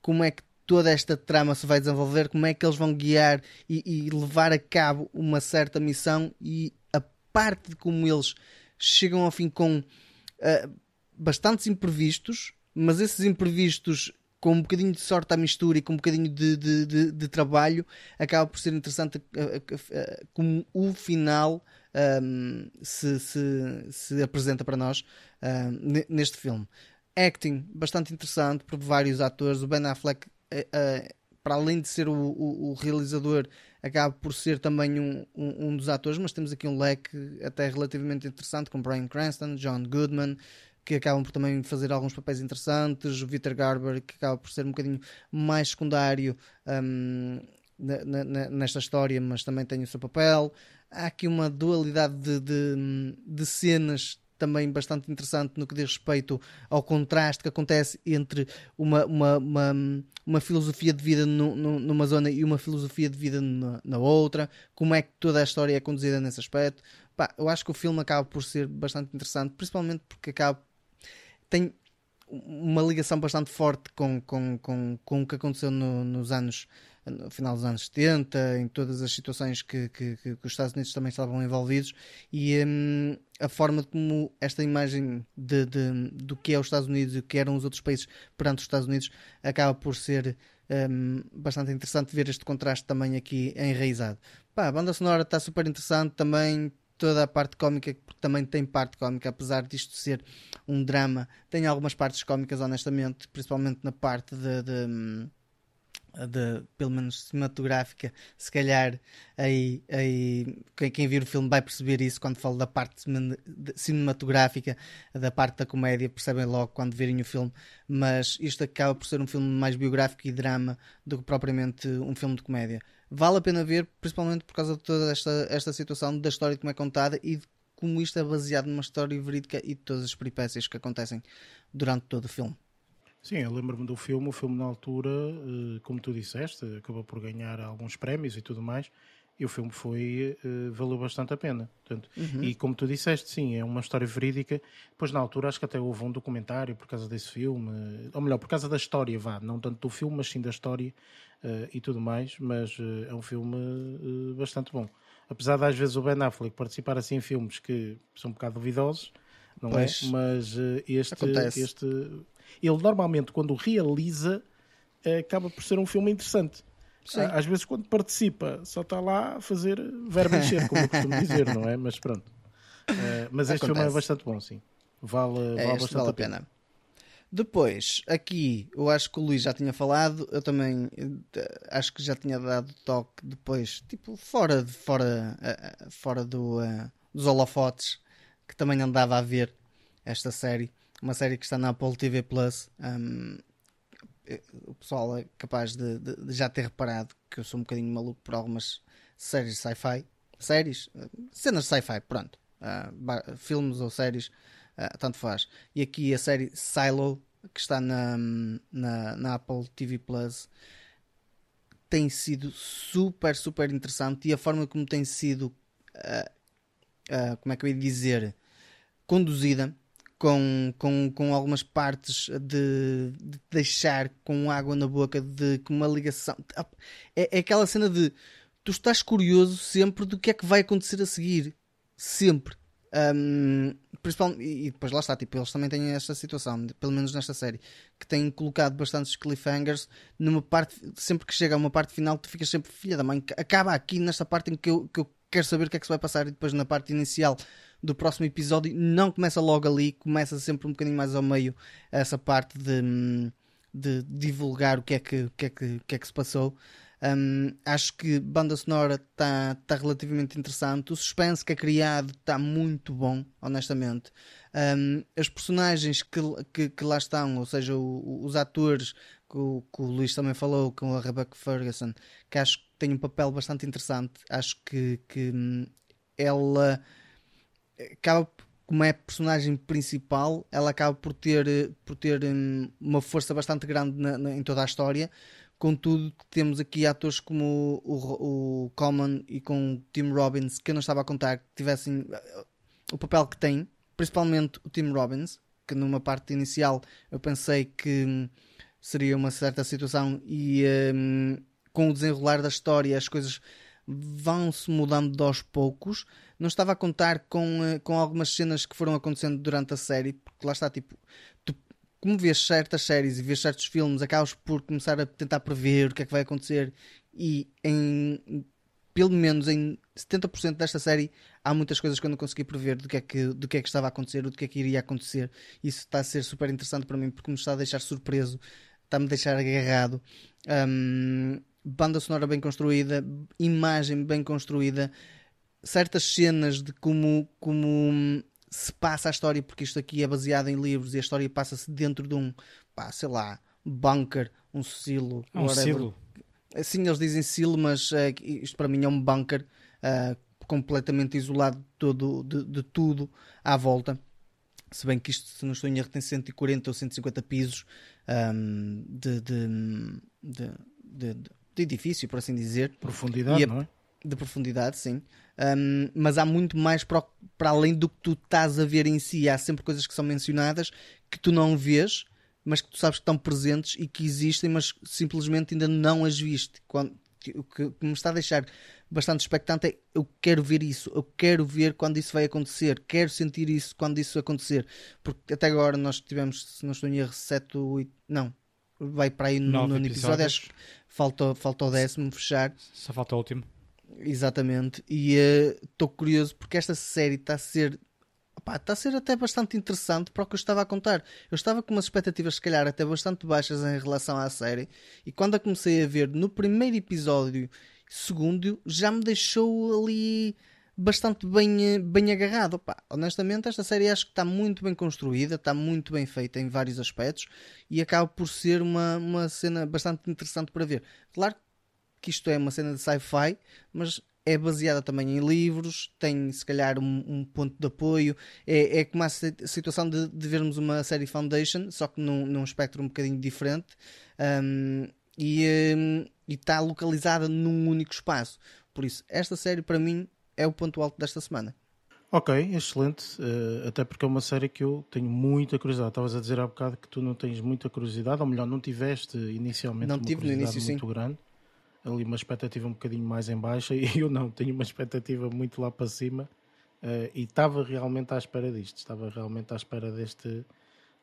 como é que toda esta trama se vai desenvolver, como é que eles vão guiar e, e levar a cabo uma certa missão e a parte de como eles chegam ao fim com uh, bastantes imprevistos, mas esses imprevistos com um bocadinho de sorte à mistura e com um bocadinho de, de, de, de trabalho, acaba por ser interessante como o final um, se, se, se, apresenta para nós um, neste filme. Acting bastante interessante por vários atores. O Ben Affleck, para além de ser o, o, o, realizador, acaba por ser também um, um, um, dos atores, mas temos aqui um leque até relativamente interessante com Brian Cranston, John Goodman, que acabam por também fazer alguns papéis interessantes, o Peter Garber, que acaba por ser um bocadinho mais secundário um, nesta história, mas também tem o seu papel. Há aqui uma dualidade de, de, de cenas também bastante interessante no que diz respeito ao contraste que acontece entre uma, uma, uma, uma filosofia de vida no, no, numa zona e uma filosofia de vida na, na, outra, como é que toda a história é conduzida nesse aspecto. Pá, eu acho que o filme acaba por ser bastante interessante, principalmente porque acaba tem uma ligação bastante forte com, com, com, com o que aconteceu no, nos anos no final dos anos 70, em todas as situações que, que, que os Estados Unidos também estavam envolvidos e hum, a forma como esta imagem de, de, do que é os Estados Unidos e o que eram os outros países perante os Estados Unidos acaba por ser hum, bastante interessante ver este contraste também aqui enraizado. Pá, a banda sonora está super interessante também, toda a parte cómica, porque também tem parte cómica, apesar disto ser um drama, tem algumas partes cómicas, honestamente, principalmente na parte de, de, de pelo menos cinematográfica, se calhar aí, aí quem, quem vir o filme vai perceber isso quando falo da parte cinematográfica, da parte da comédia, percebem logo quando virem o filme, mas isto acaba por ser um filme mais biográfico e drama do que propriamente um filme de comédia vale a pena ver, principalmente por causa de toda esta, esta situação da história como é contada e de como isto é baseado numa história verídica e de todas as peripécias que acontecem durante todo o filme. Sim, eu lembro-me do filme. O filme, na altura, eh, como tu disseste, acabou por ganhar alguns prémios e tudo mais. E o filme foi, uh, valeu bastante a pena. Portanto, uhum. E como tu disseste, sim, é uma história verídica. Depois, na altura, acho que até houve um documentário por causa desse filme. Ou melhor, por causa da história, vá. Não tanto do filme, mas sim da história e tudo mais. Mas é um filme bastante bom. Apesar de, às vezes, o Ben Affleck participar assim em filmes que são um bocado duvidosos, não é? pois. é? Mas este, este. Ele, normalmente, quando realiza, acaba por ser um filme interessante Sim. Às vezes, quando participa, só está lá a fazer verbo encher, como eu costumo dizer, não é? Mas pronto. Uh, mas este filme é Acontece. bastante bom, sim. Vale, É, vale este bastante vale a pena. Depois, aqui, eu acho que o Luís já tinha falado, eu também eh, acho que já tinha dado toque depois, tipo, fora, de- fora, eh, eh, fora do, eh, dos holofotes, que também andava a ver esta série, uma série que está na Apple TV Plus. hum, eh, o pessoal é capaz de, de- de já ter reparado que eu sou um bocadinho maluco por algumas séries sci-fi. Séries? eh, Cenas sci-fi, pronto. Ba- filmes ou séries, ah, tanto faz. E aqui a série Silo, que está na, na, na Apple TV Plus, tem sido super, super interessante. E a forma como tem sido, ah, como é que eu ia dizer, conduzida. Com, com, com algumas partes de, de deixar com água na boca, de com uma ligação. É, é aquela cena de tu estás curioso sempre do que é que vai acontecer a seguir. Sempre. Um, principalmente, e depois lá está, tipo, eles também têm esta situação, pelo menos nesta série, que têm colocado bastantes cliffhangers numa parte, sempre que chega a uma parte final, tu ficas sempre, filha da mãe, acaba aqui nesta parte em que eu, que eu quero saber o que é que se vai passar, e depois na parte inicial do próximo episódio, não começa logo ali, começa sempre um bocadinho mais ao meio essa parte de, de divulgar o que é que, o que, é que, o que, é que se passou. Um, acho que banda sonora está tá relativamente interessante. O suspense que é criado está muito bom, honestamente. Um, as personagens que, que, que, lá estão, ou seja, o, os atores que o, que o Luís também falou, com a Rebecca Ferguson, que acho que tem um papel bastante interessante. Acho que, que hum, ela acaba como é a personagem principal, ela acaba por ter, por ter hum, uma força bastante grande na, na, em toda a história. Contudo, temos aqui atores como o, o, o Common e com o Tim Robbins, que eu não estava a contar que tivessem o papel que têm, principalmente o Tim Robbins, que numa parte inicial eu pensei que hum, seria uma certa situação e hum, com o desenrolar da história as coisas vão-se mudando aos poucos. Não estava a contar com, eh, com algumas cenas que foram acontecendo durante a série, porque lá está, tipo, tu, como vês certas séries e vês certos filmes, acabas por começar a tentar prever o que é que vai acontecer e em pelo menos em 70% desta série há muitas coisas que eu não consegui prever do que é que, do que, é que estava a acontecer, do que é que iria acontecer. Isso está a ser super interessante para mim porque me está a deixar surpreso, está-me a deixar agarrado. Um, banda sonora bem construída, imagem bem construída, certas cenas de como, como se passa a história, porque isto aqui é baseado em livros e a história passa-se dentro de um, pá, sei lá, bunker, um silo, um whatever. silo. Sim, eles dizem silo, mas uh, isto para mim é um bunker uh, completamente isolado de, todo, de, de, tudo à volta. Se bem que isto, se não estou em erro, tem 140 ou 150 pisos um, de, de, de, edifício, por assim dizer. Profundidade, a, não é? De profundidade, sim. Um, mas há muito mais para, para além do que tu estás a ver em si. Há sempre coisas que são mencionadas que tu não vês, mas que tu sabes que estão presentes e que existem, mas simplesmente ainda não as viste. Quando, o que, que me está a deixar bastante expectante é eu quero ver isso, eu quero ver quando isso vai acontecer, quero sentir isso quando isso acontecer. Porque até agora nós tivemos, se não estou em erro, 7 ou 8, não, vai para aí no, no episódio, acho que falta, falta o décimo fechar. Só falta o último. Exatamente, e estou uh, curioso porque esta série está a ser está a ser até bastante interessante para o que eu estava a contar. Eu estava com umas expectativas, se calhar, até bastante baixas em relação à série, e quando a comecei a ver no primeiro episódio, segundo, já me deixou ali bastante bem, bem agarrado. Opa, honestamente, esta série acho que está muito bem construída, está muito bem feita em vários aspectos e acaba por ser uma, uma cena bastante interessante para ver. Claro que isto é uma cena de sci-fi, mas é baseada também em livros, tem se calhar um, um ponto de apoio. É, é como a situação de, de, vermos uma série Foundation, só que num, num espectro um bocadinho diferente. Um, e um, está localizada num único espaço. Por isso, esta série para mim é o ponto alto desta semana. Ok, excelente. Uh, até porque é uma série que eu tenho muita curiosidade. Estavas a dizer há bocado que tu não tens muita curiosidade, ou melhor, não tiveste inicialmente não uma tive curiosidade no início, muito sim. grande. Ali uma expectativa um bocadinho mais em baixa *laughs* e eu não, tenho uma expectativa muito lá para cima uh, e estava realmente à espera disto, estava realmente à espera deste,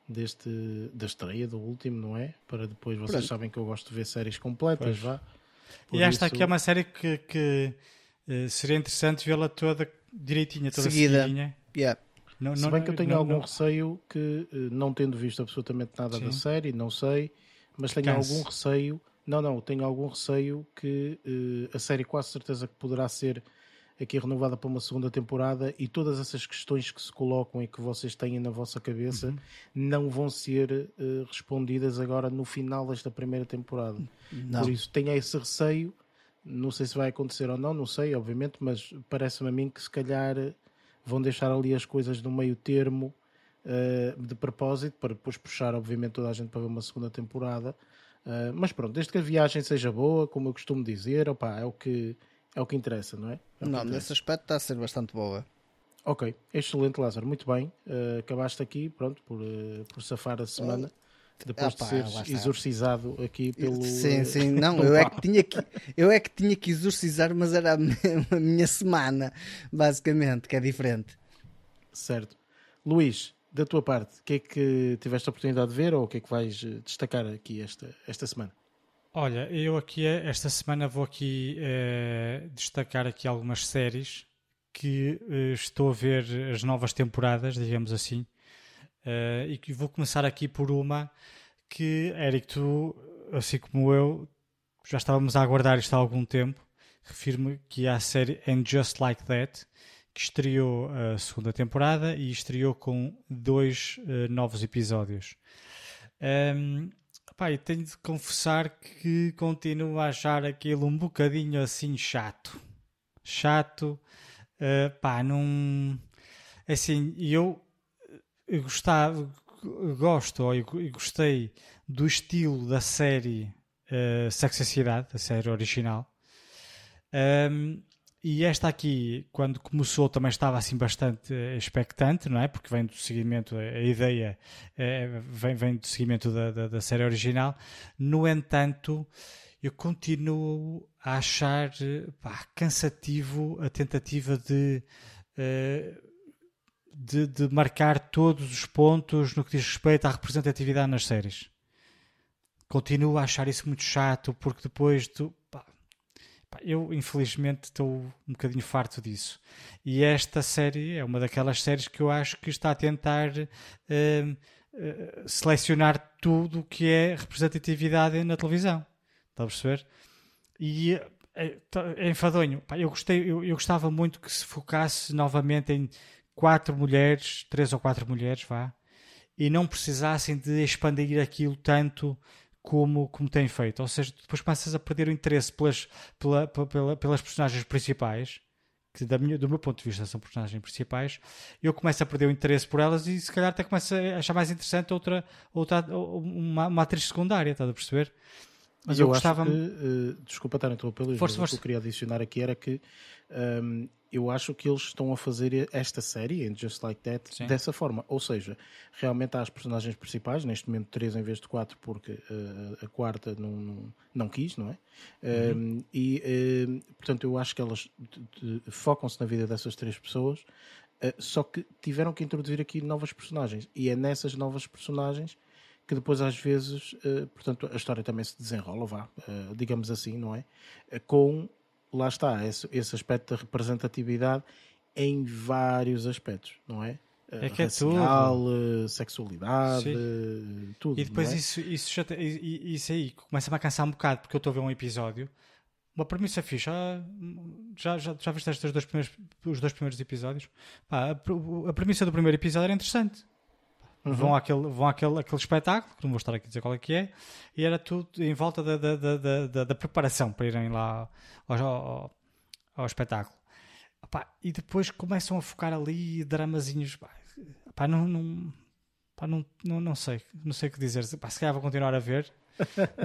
deste da estreia do último, não é? Para depois, vocês Pronto. sabem que eu gosto de ver séries completas, Pois. vá. Por e esta isso- aqui é uma série que, que eh, seria interessante vê-la toda direitinha, toda Seguida. seguidinha. Yeah. Não, Se não- bem que eu tenho não- algum não- receio que, eh, não tendo visto absolutamente nada da Sim. série, não sei, mas tenho Canse. algum receio. Não, não, tenho algum receio que eh, a série quase certeza que poderá ser aqui renovada para uma segunda temporada e todas essas questões que se colocam e que vocês têm na vossa cabeça Uhum. não vão ser eh, respondidas agora no final desta primeira temporada. Não. Por isso tenho esse receio. Não sei se vai acontecer ou não, não sei, obviamente, mas parece-me a mim que se calhar eh, vão deixar ali as coisas no meio termo eh, de propósito para depois puxar, obviamente, toda a gente para ver uma segunda temporada. Eh, mas pronto, desde que a viagem seja boa, como eu costumo dizer, opá, é o que é o que interessa, não é? É Não, nesse aspecto está a ser bastante boa. Ok, excelente, Lázaro, muito bem. Eh, acabaste aqui, pronto, por, eh, por safar a semana. Depois de seres exorcizado aqui pelo. sim, eh, sim, não, *laughs* eu é, que tinha que, eu é que tinha que exorcizar, mas era a *laughs* minha, a minha semana, basicamente, que é diferente. Certo. Luís, da tua parte, o que é que tiveste a oportunidade de ver ou o que é que vais destacar aqui esta, esta semana? Olha, eu aqui eh, esta semana vou aqui eh, destacar aqui algumas séries que eh, estou a ver as novas temporadas, digamos assim, e que vou começar aqui por uma que, Eric, tu, assim como eu, já estávamos a aguardar isto há algum tempo. Refiro-me que é a série And Just Like That, que estreou a segunda temporada e estreou com dois novos episódios. Ahm, pá, e tenho de confessar que continuo a achar aquilo um bocadinho assim chato. Chato. eh, pá, não. Assim, eu eu gostava, gosto ou eu eu gostei do estilo da série uh, da série original. Um, e esta aqui, quando começou, também estava assim bastante eh, expectante, não é? Porque vem do seguimento, a ideia eh, vem, vem do seguimento da, da, da série original. No entanto, eu continuo a achar eh, pá, cansativo a tentativa de. de, de marcar todos os pontos no que diz respeito à representatividade nas séries. Continuo a achar isso muito chato, porque depois tu. Eu, infelizmente, estou um bocadinho farto disso. E esta série é uma daquelas séries que eu acho que está a tentar hum, eh, selecionar tudo o que é representatividade na televisão. Está a perceber? E é, é enfadonho. Pá, eu, gostei, eu, eu gostava muito que se focasse novamente em quatro mulheres, três ou quatro mulheres, vá, e não precisassem de expandir aquilo tanto como, como têm feito. Ou seja, depois começas a perder o interesse pelas, pela, pela, pelas personagens principais, que da minha, do meu ponto de vista são personagens principais, eu começo a perder o interesse por elas e se calhar até começo a achar mais interessante outra, outra uma, uma atriz secundária, estás a perceber? Mas eu eu, gostava- que, eh, desculpa estar a Força, mas o que eu queria adicionar aqui era que ehm, eu acho que eles estão a fazer esta série, em Just Like That, Sim. dessa forma. Ou seja, realmente há as personagens principais, neste momento três em vez de quatro, porque eh, a quarta não, não, não quis, não é? Uhum. Ehm, e, ehm, portanto, eu acho que elas focam-se na vida dessas três pessoas, eh, só que tiveram que introduzir aqui novas personagens. E é nessas novas personagens que depois às vezes, eh, portanto, a história também se desenrola, vá, digamos assim, não é? Com, lá está, esse, esse aspecto da representatividade em vários aspectos, não é? Eh, É que é racial, eh, sexualidade, Sim. tudo. E depois é? isso, isso, já te- isso aí começa-me a cansar um bocado, porque eu estou a ver um episódio, uma premissa fixa. ah, Já, já, já viste estes dois primeiros, os dois primeiros episódios? Pá, a, a premissa do primeiro episódio era interessante. Uhum. Vão, àquele, vão àquele, àquele espetáculo, que não vou estar aqui a dizer qual é que é, e era tudo em volta da, da, da, da, da- preparação para irem lá ao, ao, ao espetáculo. Pá, e depois começam a focar ali dramazinhos. Pá, pá, não, não, pá, não, não, não sei, não sei o que dizer. Pá, se calhar vou continuar a ver,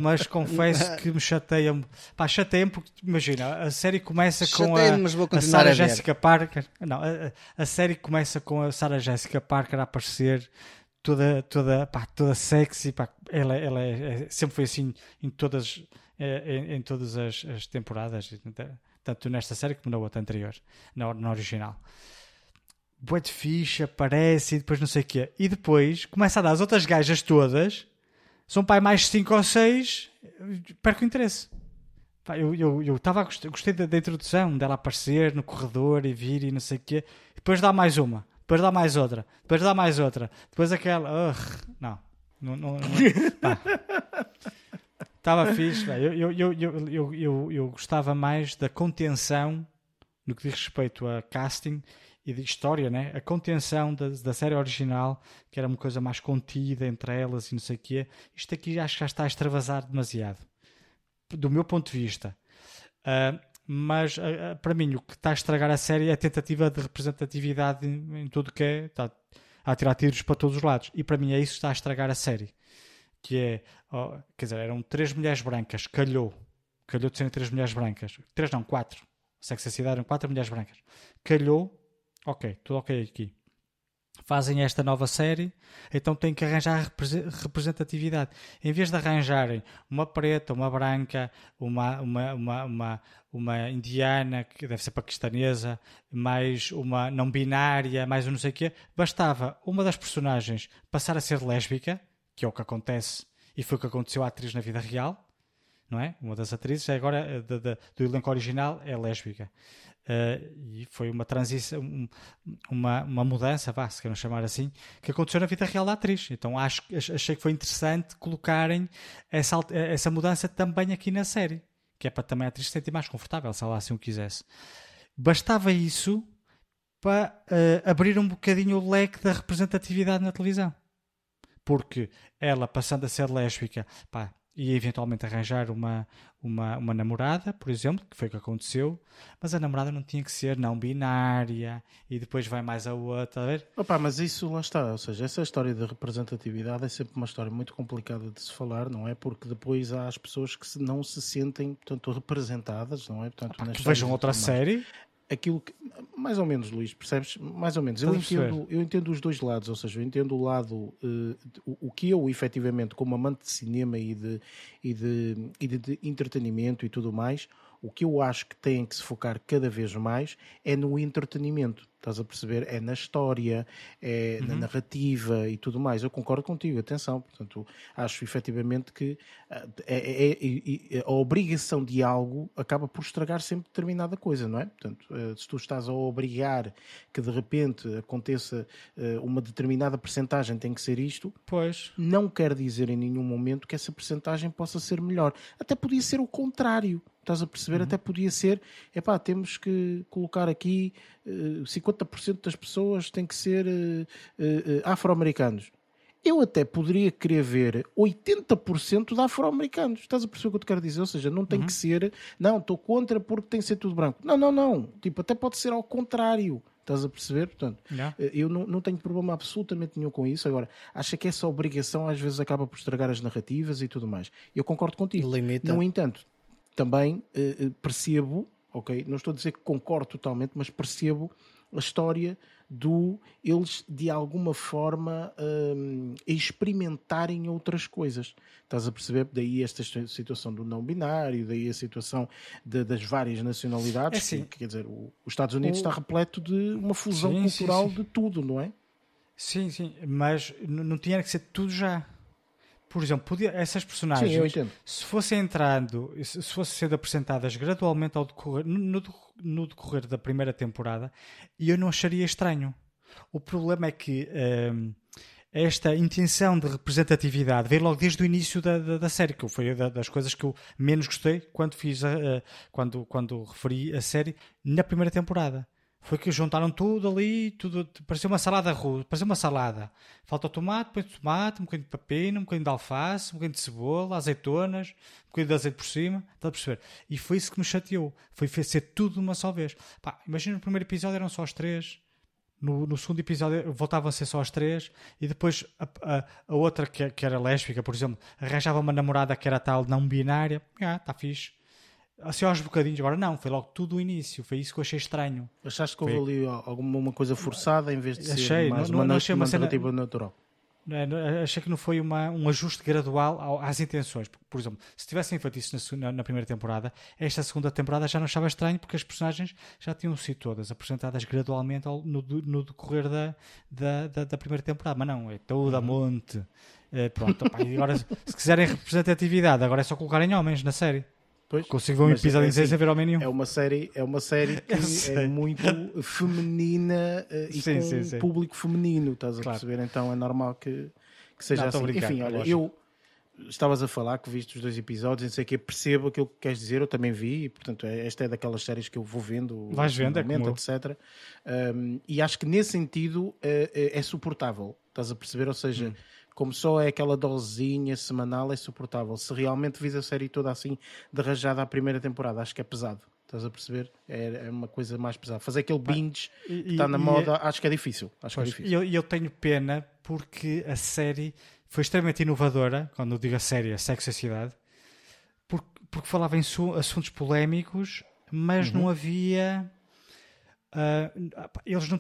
mas *laughs* confesso que me chateia-me. Chateia-me porque, imagina, a série começa com a, a Sarah. Jessica Parker. Não, a- a série começa com a Sarah Jessica Parker a aparecer toda, toda, pá, toda sexy. Pá, ela ela é- é- sempre foi assim em todas, eh, em, em todas as, as temporadas, tanto nesta série como na outra anterior, na, na original. Boa de ficha, aparece e depois não sei o quê. E depois começa a dar as outras gajas todas, são pai mais 5 ou 6, perco o interesse. Pá, eu eu, eu tava a gost- eu gostei da, da introdução, dela aparecer no corredor e vir e não sei o quê. Depois dá mais uma, depois dá mais outra, depois dá mais outra, depois aquela. Ugh, não. Não, não, não, pá. Estava fixe. Eu, eu, eu, eu, eu, eu, gostava mais da contenção no que diz respeito a casting e de história, né? A contenção da, da série original, que era uma coisa mais contida entre elas e não sei o quê. Isto aqui acho que já está a extravasar demasiado. Do meu ponto de vista. Ah, mas ah, ah, para mim o que está a estragar a série é a tentativa de representatividade em, em tudo que é. Está a tirar tiros para todos os lados. E para mim é isso que está a estragar a série. Que é, oh, quer dizer, eram três mulheres brancas, calhou. Calhou de serem três mulheres brancas. Três não, quatro. Sex and City eram quatro mulheres brancas. Calhou, ok, tudo ok aqui. Fazem esta nova série, então têm que arranjar represe- representatividade. Em vez de arranjarem uma preta, uma branca, uma, uma, uma, uma, uma indiana, que deve ser paquistanesa, mais uma não binária, mais um não sei o quê, bastava uma das personagens passar a ser lésbica, que é o que acontece e foi o que aconteceu à atriz na vida real, não é? Uma das atrizes agora eh, da- da- do elenco original é lésbica. Eh, e foi uma transição, um- uma, uma mudança, vá, se queiram chamar assim, que aconteceu na vida real da atriz. Então acho, ach- achei que foi interessante colocarem essa, eh, essa mudança também aqui na série, que é para também a atriz se sentir mais confortável, se ela assim o quisesse. Bastava isso para eh, abrir um bocadinho o leque da representatividade na televisão porque ela passando a ser lésbica pá, ia eventualmente arranjar uma, uma, uma namorada, por exemplo, que foi o que aconteceu, mas a namorada não tinha que ser não binária e depois vai mais a outra, a ver? Opa, mas isso lá está, ou seja, essa história de representatividade é sempre uma história muito complicada de se falar, não é? Porque depois há as pessoas que não se sentem, portanto, representadas, não é? Portanto, nas Que vejam e outra série. Aquilo que mais ou menos Luís percebes? Mais ou menos. Eu entendo eu entendo os dois lados ou seja eu entendo o lado eh, o, o que eu efetivamente como amante de cinema e de e de, e de, de entretenimento e tudo mais o que eu acho que tem que se focar cada vez mais é no entretenimento estás a perceber é na história é na narrativa e tudo mais eu concordo contigo atenção portanto acho efetivamente que ah, é, é- é- a obrigação de algo acaba por estragar sempre determinada coisa, não é? Portanto, eh, se tu estás a obrigar que de repente aconteça eh, uma determinada percentagem tem que ser isto, Pois. não quer dizer em nenhum momento que essa percentagem possa ser melhor. Até podia ser o contrário. Estás a perceber? Até podia ser, epá, temos que colocar aqui eh, 50% das pessoas têm que ser eh, eh, afro-americanos. Eu até poderia querer ver 80% de afro-americanos. Estás a perceber o que eu te quero dizer? Ou seja, não tem que ser, não, estou contra porque tem que ser tudo branco. Não, não, não. Tipo, até pode ser ao contrário. Estás a perceber? Portanto, Yeah. eu não, não tenho problema absolutamente nenhum com isso. Agora, acha que essa obrigação às vezes acaba por estragar as narrativas e tudo mais. Eu concordo contigo. Limita. No entanto, também eh, eh, percebo, ok? Não estou a dizer que concordo totalmente, mas percebo a história do eles de alguma forma hum, experimentarem outras coisas. Estás a perceber? Daí esta situação do não binário, daí a situação de- das várias nacionalidades. É assim, que, quer dizer, o- os Estados Unidos o- está repleto de uma fusão Sim, sim, cultural sim. de tudo, não é? Sim, sim, mas não tinha que ser tudo já. Por exemplo, podia, essas personagens, Sim, se fossem entrando, se se fossem sendo apresentadas gradualmente ao decorrer, no, no deco- no decorrer da primeira temporada, eu não acharia estranho. O problema é que hum, esta intenção de representatividade veio logo desde o início da, da, da série, que foi da- das coisas que eu menos gostei quando fiz a, a- quando, quando referi a série na primeira temporada. Foi que juntaram tudo ali, tudo, parecia uma salada russa, parecia uma salada. Falta tomate, põe tomate, um bocadinho de pepino, um bocadinho de alface, um bocadinho de cebola, azeitonas, um bocadinho de azeite por cima, está a perceber? E foi isso que me chateou, foi ser tudo de uma só vez. Pá, imagina no primeiro episódio eram só os três, no, no segundo episódio voltavam a ser só as três e depois a, a- a outra que, que era lésbica, por exemplo, arranjava uma namorada que era tal não binária. Ah, está fixe. Assim aos bocadinhos, agora não, foi logo tudo o início. Foi isso que eu achei estranho. Achaste que houve ali alguma uma coisa forçada em vez de ser Achei, mais não- uma, não achei uma uma cena- narrativa natural? É? Achei que não foi uma, um ajuste gradual ao- às intenções. Porque, Por exemplo, se tivessem feito isso na, na- primeira temporada, esta segunda temporada já não achava estranho porque as personagens já tinham sido todas apresentadas gradualmente ao- no, no decorrer da, da, da, da primeira temporada. Mas não, é toda a monte. É, pronto, opá, e agora, se quiserem representatividade, agora é só colocarem homens na série. Pois, Consigo ver um mas episódio é em 6 assim, sem ver ao nenhum. É uma série, é uma série *laughs* que é muito feminina eh, e Sim, com sim, sim. público feminino, estás a Claro. perceber? Então é normal que, que seja Não, assim. brincar, Enfim, é olha, lógico. eu estavas a falar que viste os dois episódios, não sei o que, percebo aquilo que queres dizer, eu também vi, e portanto é- esta é daquelas séries que eu vou vendo, Vais vendo, é como etc. Um, e acho que nesse sentido eh, é, é suportável, estás a perceber? Ou seja, Hum. Como só é aquela dosezinha semanal, é suportável. Se realmente vis a série toda assim, de rajada à primeira temporada, acho que é pesado. Estás a perceber? É, é uma coisa mais pesada. Fazer aquele binge E- que está na e- moda, acho que é difícil. Acho Pois, que é difícil. eu, e eu tenho pena porque a série foi extremamente inovadora, quando eu digo a série, a Sexo e a Cidade, porque, porque falava em su- assuntos polémicos, mas Uhum. não havia. ah, pá, eles não,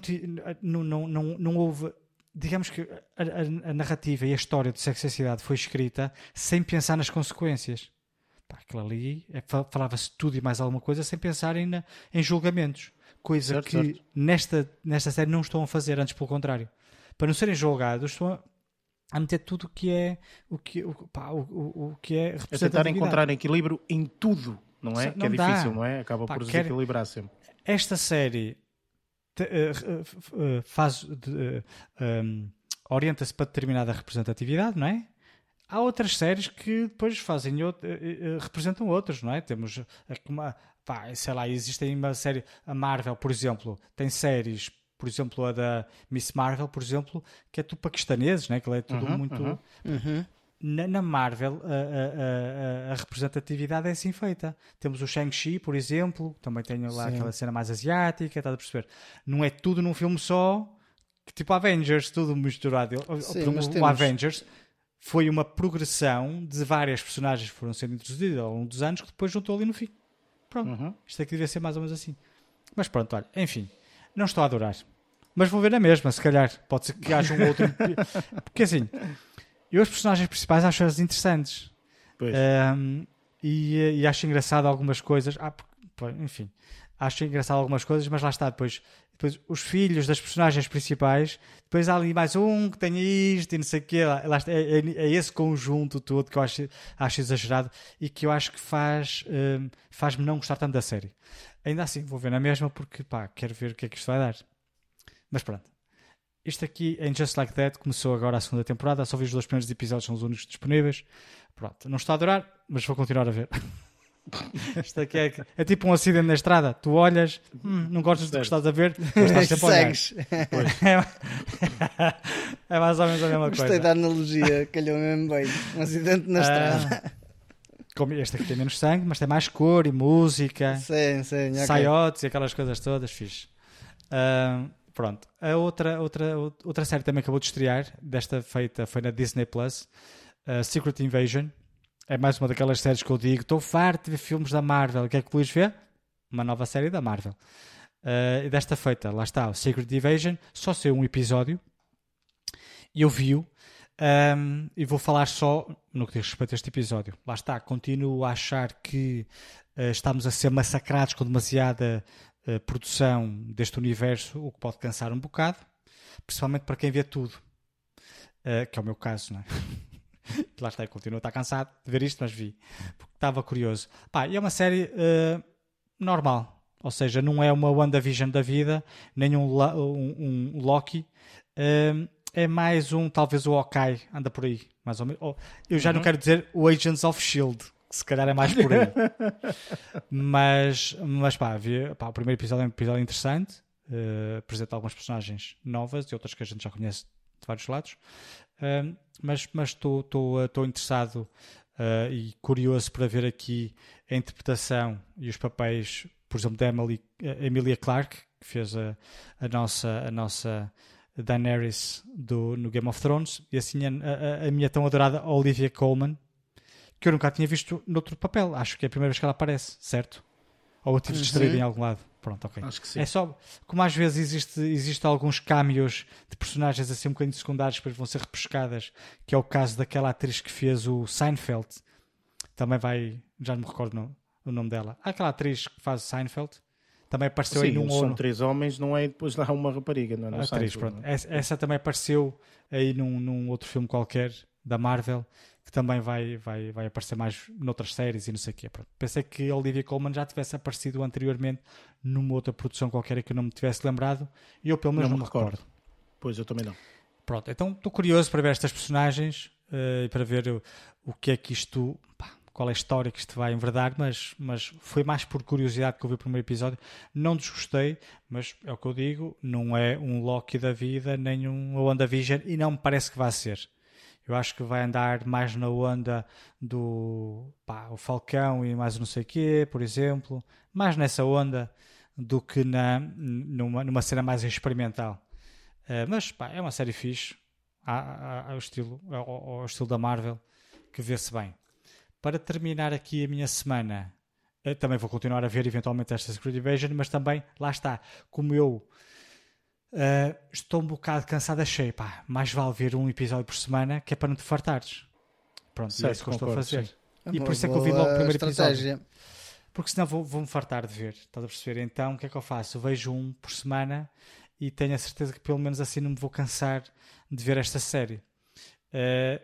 não, não, não, não houve. Digamos que a, a- a narrativa e a história de Sexo e a Cidade foi escrita sem pensar nas consequências. Pá, aquilo ali é, fa- falava-se tudo e mais alguma coisa sem pensarem na, em julgamentos. Coisa Certo, que certo. Nesta, nesta série não estão a fazer, antes pelo contrário. Para não serem julgados, estão a, a meter tudo o que é o que, o, pá, o, o, o que é É tentar encontrar equilíbrio em tudo, não é? Se- que é não dá. difícil, não é? Acaba Pá, por quer- desequilibrar sempre. Esta série te- eh, eh, eh, faz de- um, orienta-se para determinada representatividade, não é? Há outras séries que depois fazem out- eh, representam outros, não é? Temos eh, como a- pá, sei lá, existem uma série, a Marvel, por exemplo, tem séries, por exemplo, a da Miss Marvel, por exemplo, que é tudo paquistaneses, né? Que é tudo Uhum, muito uhum. Uhum. Na, na Marvel, a, a- a- a representatividade é assim feita. Temos o Shang-Chi, por exemplo, também tem lá Sim. aquela cena mais asiática, estás a perceber? Não é tudo num filme só, que tipo Avengers, tudo misturado. O- Sim, o, temos- Avengers foi uma progressão de várias personagens que foram sendo introduzidas ao longo dos anos que depois juntou ali no fim. Pronto, Uhum. isto aqui devia ser mais ou menos assim. Mas pronto, olha, enfim, não estou a adorar. Mas vou ver na mesma, se calhar. Pode ser que haja um outro. *laughs* Porque assim, eu os personagens principais acho-as interessantes. Pois. Um, e, e acho engraçado algumas coisas. Ah, enfim, acho engraçado algumas coisas, mas lá está. Depois, depois os filhos das personagens principais. Depois há ali mais um que tem isto e não sei o quê. Lá, lá está, é, é- é esse conjunto todo que eu acho, acho exagerado e que eu acho que faz, um, faz-me não gostar tanto da série. Ainda assim, vou ver na mesma porque pá, quero ver o que é que isto vai dar. Mas pronto. Isto aqui em Just Like That começou agora a segunda temporada. Só vi os dois primeiros episódios, são os únicos disponíveis. Pronto, não está a adorar, mas vou continuar a ver. *laughs* Isto aqui é, é tipo um acidente na estrada. Tu olhas, hum, não gostas do que estás a ver, mas estás sempre a olhar. Segues. *laughs* É mais ou menos a mesma Gostei coisa. da analogia, calhou mesmo bem. Um acidente na Ah, estrada. Como este aqui tem menos sangue, mas tem mais cor e música. Sim, sim. ok. Saiotes e aquelas coisas todas, fixe. Ahm, pronto. A outra, outra, outra série também acabou de estrear, desta feita foi na Disney Plus, uh, Secret Invasion. É mais uma daquelas séries que eu digo: estou farto de ver filmes da Marvel. O que é que Luís vê? Uma nova série da Marvel. Uh, e desta feita, lá está, o Secret Invasion, só saiu um episódio e eu vi-o. Um, e vou falar só no que diz respeito a este episódio. Lá está, continuo a achar que uh, estamos a ser massacrados com demasiada uh, produção deste universo, o que pode cansar um bocado, principalmente para quem vê tudo, Uh, que é o meu caso, não é? *laughs* Lá está, eu continuo a estar cansado de ver isto, mas vi, porque estava curioso. Pá, é uma série uh, normal, ou seja, não é uma WandaVision da vida, nem um, um- um Loki. Um, é mais um, talvez o Hawkeye, anda por aí, mais ou menos. Eu já não quero dizer o Agents of Shield, se calhar é mais por aí. *laughs* mas, mas pá, havia, pá, o primeiro episódio é um episódio interessante, eh, apresenta algumas personagens novas e outras que a gente já conhece de vários lados. Um, mas estou interessado uh, e curioso para ver aqui a interpretação e os papéis, por exemplo, da Emily, Emilia Clarke, que fez a, a nossa a nossa Daenerys do, no Game of Thrones, e assim a, a, a minha tão adorada Olivia Colman, que eu nunca a tinha visto noutro papel. Acho que é a primeira vez que ela aparece, certo? Ou eu tive distraído Uhum. em algum lado. Pronto, ok. Acho que sim. É só, como às vezes existe, existe alguns cameos de personagens assim um bocadinho secundários que depois vão ser repescadas, que é o caso daquela atriz que fez o Seinfeld. Também vai, já não me recordo o nome dela. Aquela atriz que faz o Seinfeld. Também apareceu aí Sim, num eles ou são três homens, não é? Depois lá uma rapariga, não é? Atriz, Seinfeld, pronto. não é? Essa, essa também apareceu aí num, num outro filme qualquer da Marvel, que também vai, vai, vai aparecer mais noutras séries e não sei o quê. Pronto. Pensei que a Olivia Colman já tivesse aparecido anteriormente numa outra produção qualquer que eu não me tivesse lembrado e eu pelo menos não, não me recordo. recordo. Pois, eu também não. Pronto, então estou curioso para ver estas personagens uh, e para ver o, o que é que isto. Pá, qual é a história que isto vai enverdar, mas, mas foi mais por curiosidade que eu vi o primeiro episódio. Não desgostei, mas é o que eu digo, não é um Loki da vida, nem um WandaVision, e não me parece que vá ser. Eu acho que vai andar mais na onda do pá, o Falcão e mais não sei o quê, por exemplo. Mais nessa onda do que na, numa, numa cena mais experimental. Uh, mas pá, é uma série fixe. Ao estilo, ao, ao estilo da Marvel, que vê-se bem. Para terminar aqui a minha semana, eh, também vou continuar a ver eventualmente esta Secret Invasion, mas também, lá está, como eu Uh, estou um bocado cansado, achei, pá, mais vale ver um episódio por semana que é para não te fartares. Pronto, certo, é isso que eu estou a fazer. Sim. E por isso é que eu vi logo o primeiro estratégia. episódio. Porque senão vou-me vou fartar de ver, estás a perceber? Então o que é que eu faço? vejo um por semana e tenho a certeza que pelo menos assim não me vou cansar de ver esta série. Uh,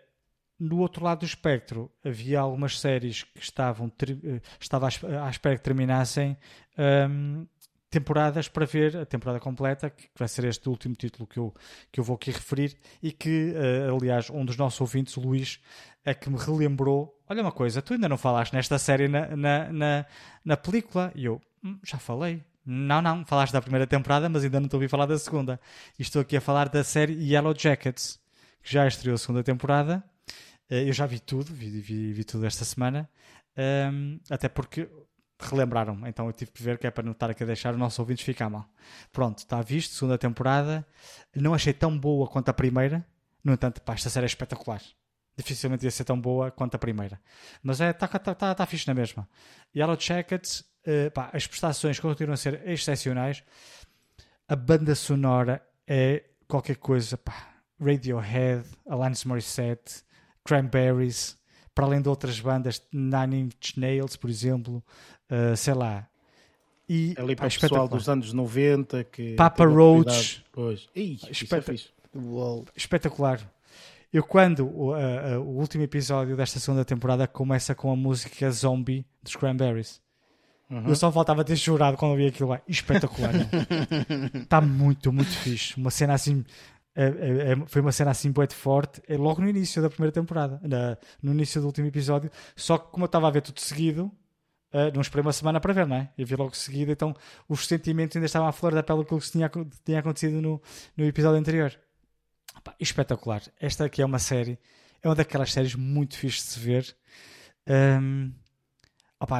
no outro lado do espectro havia algumas séries que estavam uh, estava à espera que terminassem um, temporadas para ver a temporada completa, que vai ser este último título que eu, que eu vou aqui referir, e que, uh, aliás, um dos nossos ouvintes, o Luís, é que me relembrou: olha uma coisa, tu ainda não falaste nesta série na, na, na, na película? E eu, hum, já falei. Não, não, falaste da primeira temporada, mas ainda não a ouvir falar da segunda. E estou aqui a falar da série Yellow Jackets, que já estreou a segunda temporada. Uh, eu já vi tudo, vi, vi, vi tudo esta semana. Um, até porque relembraram então eu tive que ver que é para não estar aqui a deixar os nossos ouvintes ficar mal. Pronto, está visto, segunda temporada. Não achei tão boa quanto a primeira, no entanto, pá, esta série é espetacular. Dificilmente ia ser tão boa quanto a primeira. Mas é, está tá, tá, tá fixe na mesma. Yellow Jackets, uh, pá, as prestações continuam a ser excepcionais. A banda sonora é qualquer coisa, pá. Radiohead, Alanis Morissette, Cranberries, para além de outras bandas, Nine Inch Nails, por exemplo, uh, sei lá. E, Ali para o pessoal dos anos 90 que Papa Roach. Pois. Ih, é Uou. Espetacular. Eu quando o, uh, uh, o último episódio desta segunda temporada começa com a música Zombie dos Cranberries. Uhum. Eu só faltava ter chorado quando vi aquilo lá. Espetacular. Está *laughs* muito, muito fixe. Uma cena assim é, é, é, foi uma cena assim muito forte é logo no início da primeira temporada, na, no início do último episódio. Só que, como eu estava a ver tudo seguido, uh, não esperei uma semana para ver, não é? Eu vi logo seguido, então os sentimentos ainda estavam à flor da pele do que tinha, tinha acontecido no, no episódio anterior. Espetacular. Esta aqui é uma série, é uma daquelas séries muito fixe de se ver. Um,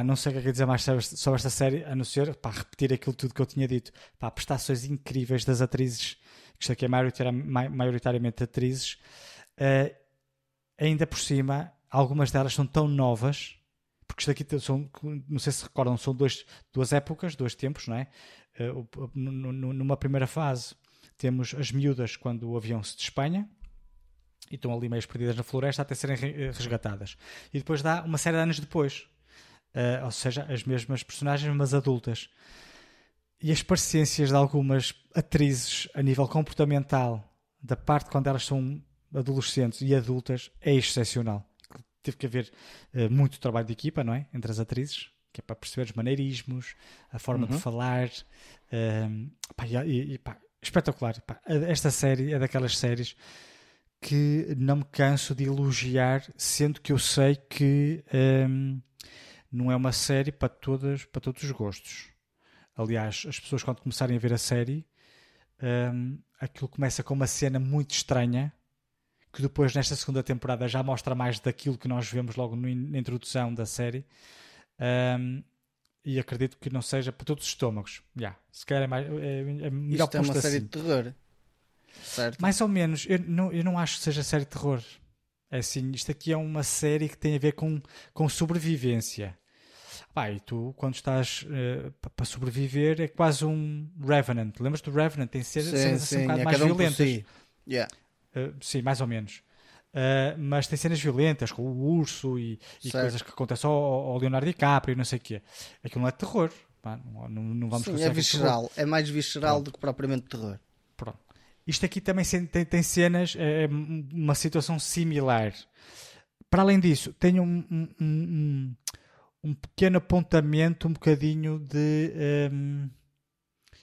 não sei o que é que dizer mais sobre esta série, a não ser repetir aquilo tudo que eu tinha dito. Prestações incríveis das atrizes isto aqui é maioritariamente atrizes, uh, ainda por cima, algumas delas são tão novas, porque isto aqui são, não sei se recordam, são dois, duas épocas, dois tempos, não é? Uh, numa primeira fase temos as miúdas quando o avião se despenha e estão ali meio perdidas na floresta até serem resgatadas. E depois dá uma série de anos depois. Uh, ou seja, as mesmas personagens, mas adultas e as parecências de algumas atrizes a nível comportamental, da parte quando elas são adolescentes e adultas, é excepcional. Teve que haver uh, muito trabalho de equipa, não é? Entre as atrizes, que é para perceber os maneirismos, a forma uhum. de falar. Uh, pá, e, e, pá, espetacular. Pá. Esta série é daquelas séries que não me canso de elogiar, sendo que eu sei que um, não é uma série para, todas, para todos os gostos. Aliás, as pessoas quando começarem a ver a série, um, aquilo começa com uma cena muito estranha, que depois nesta segunda temporada já mostra mais daquilo que nós vemos logo na introdução da série. Um, e acredito que não seja para todos os estômagos. Yeah, se calhar é, mais, é, é melhor Isto é uma série assim. de terror. Certo. Mais ou menos. Eu não, eu não acho que seja série de terror. É assim, isto aqui é uma série que tem a ver com, com sobrevivência. Pá, e tu, quando estás uh, para sobreviver, é quase um Revenant. Lembras do Revenant? Tem cenas, sim, cenas assim, um bocado é mais violentas. Si. Yeah. Uh, sim, mais ou menos. Uh, mas tem cenas violentas, com o urso e, e coisas que acontecem ao, ao, Leonardo DiCaprio e não sei o quê. Aquilo não é terror. Pá, não, não, vamos Sim, é visceral. É mais visceral Pronto. do que propriamente terror. Pronto. Isto aqui também tem, tem cenas, é, é uma situação similar para além disso, tem um, um, um, um pequeno apontamento, um bocadinho de um,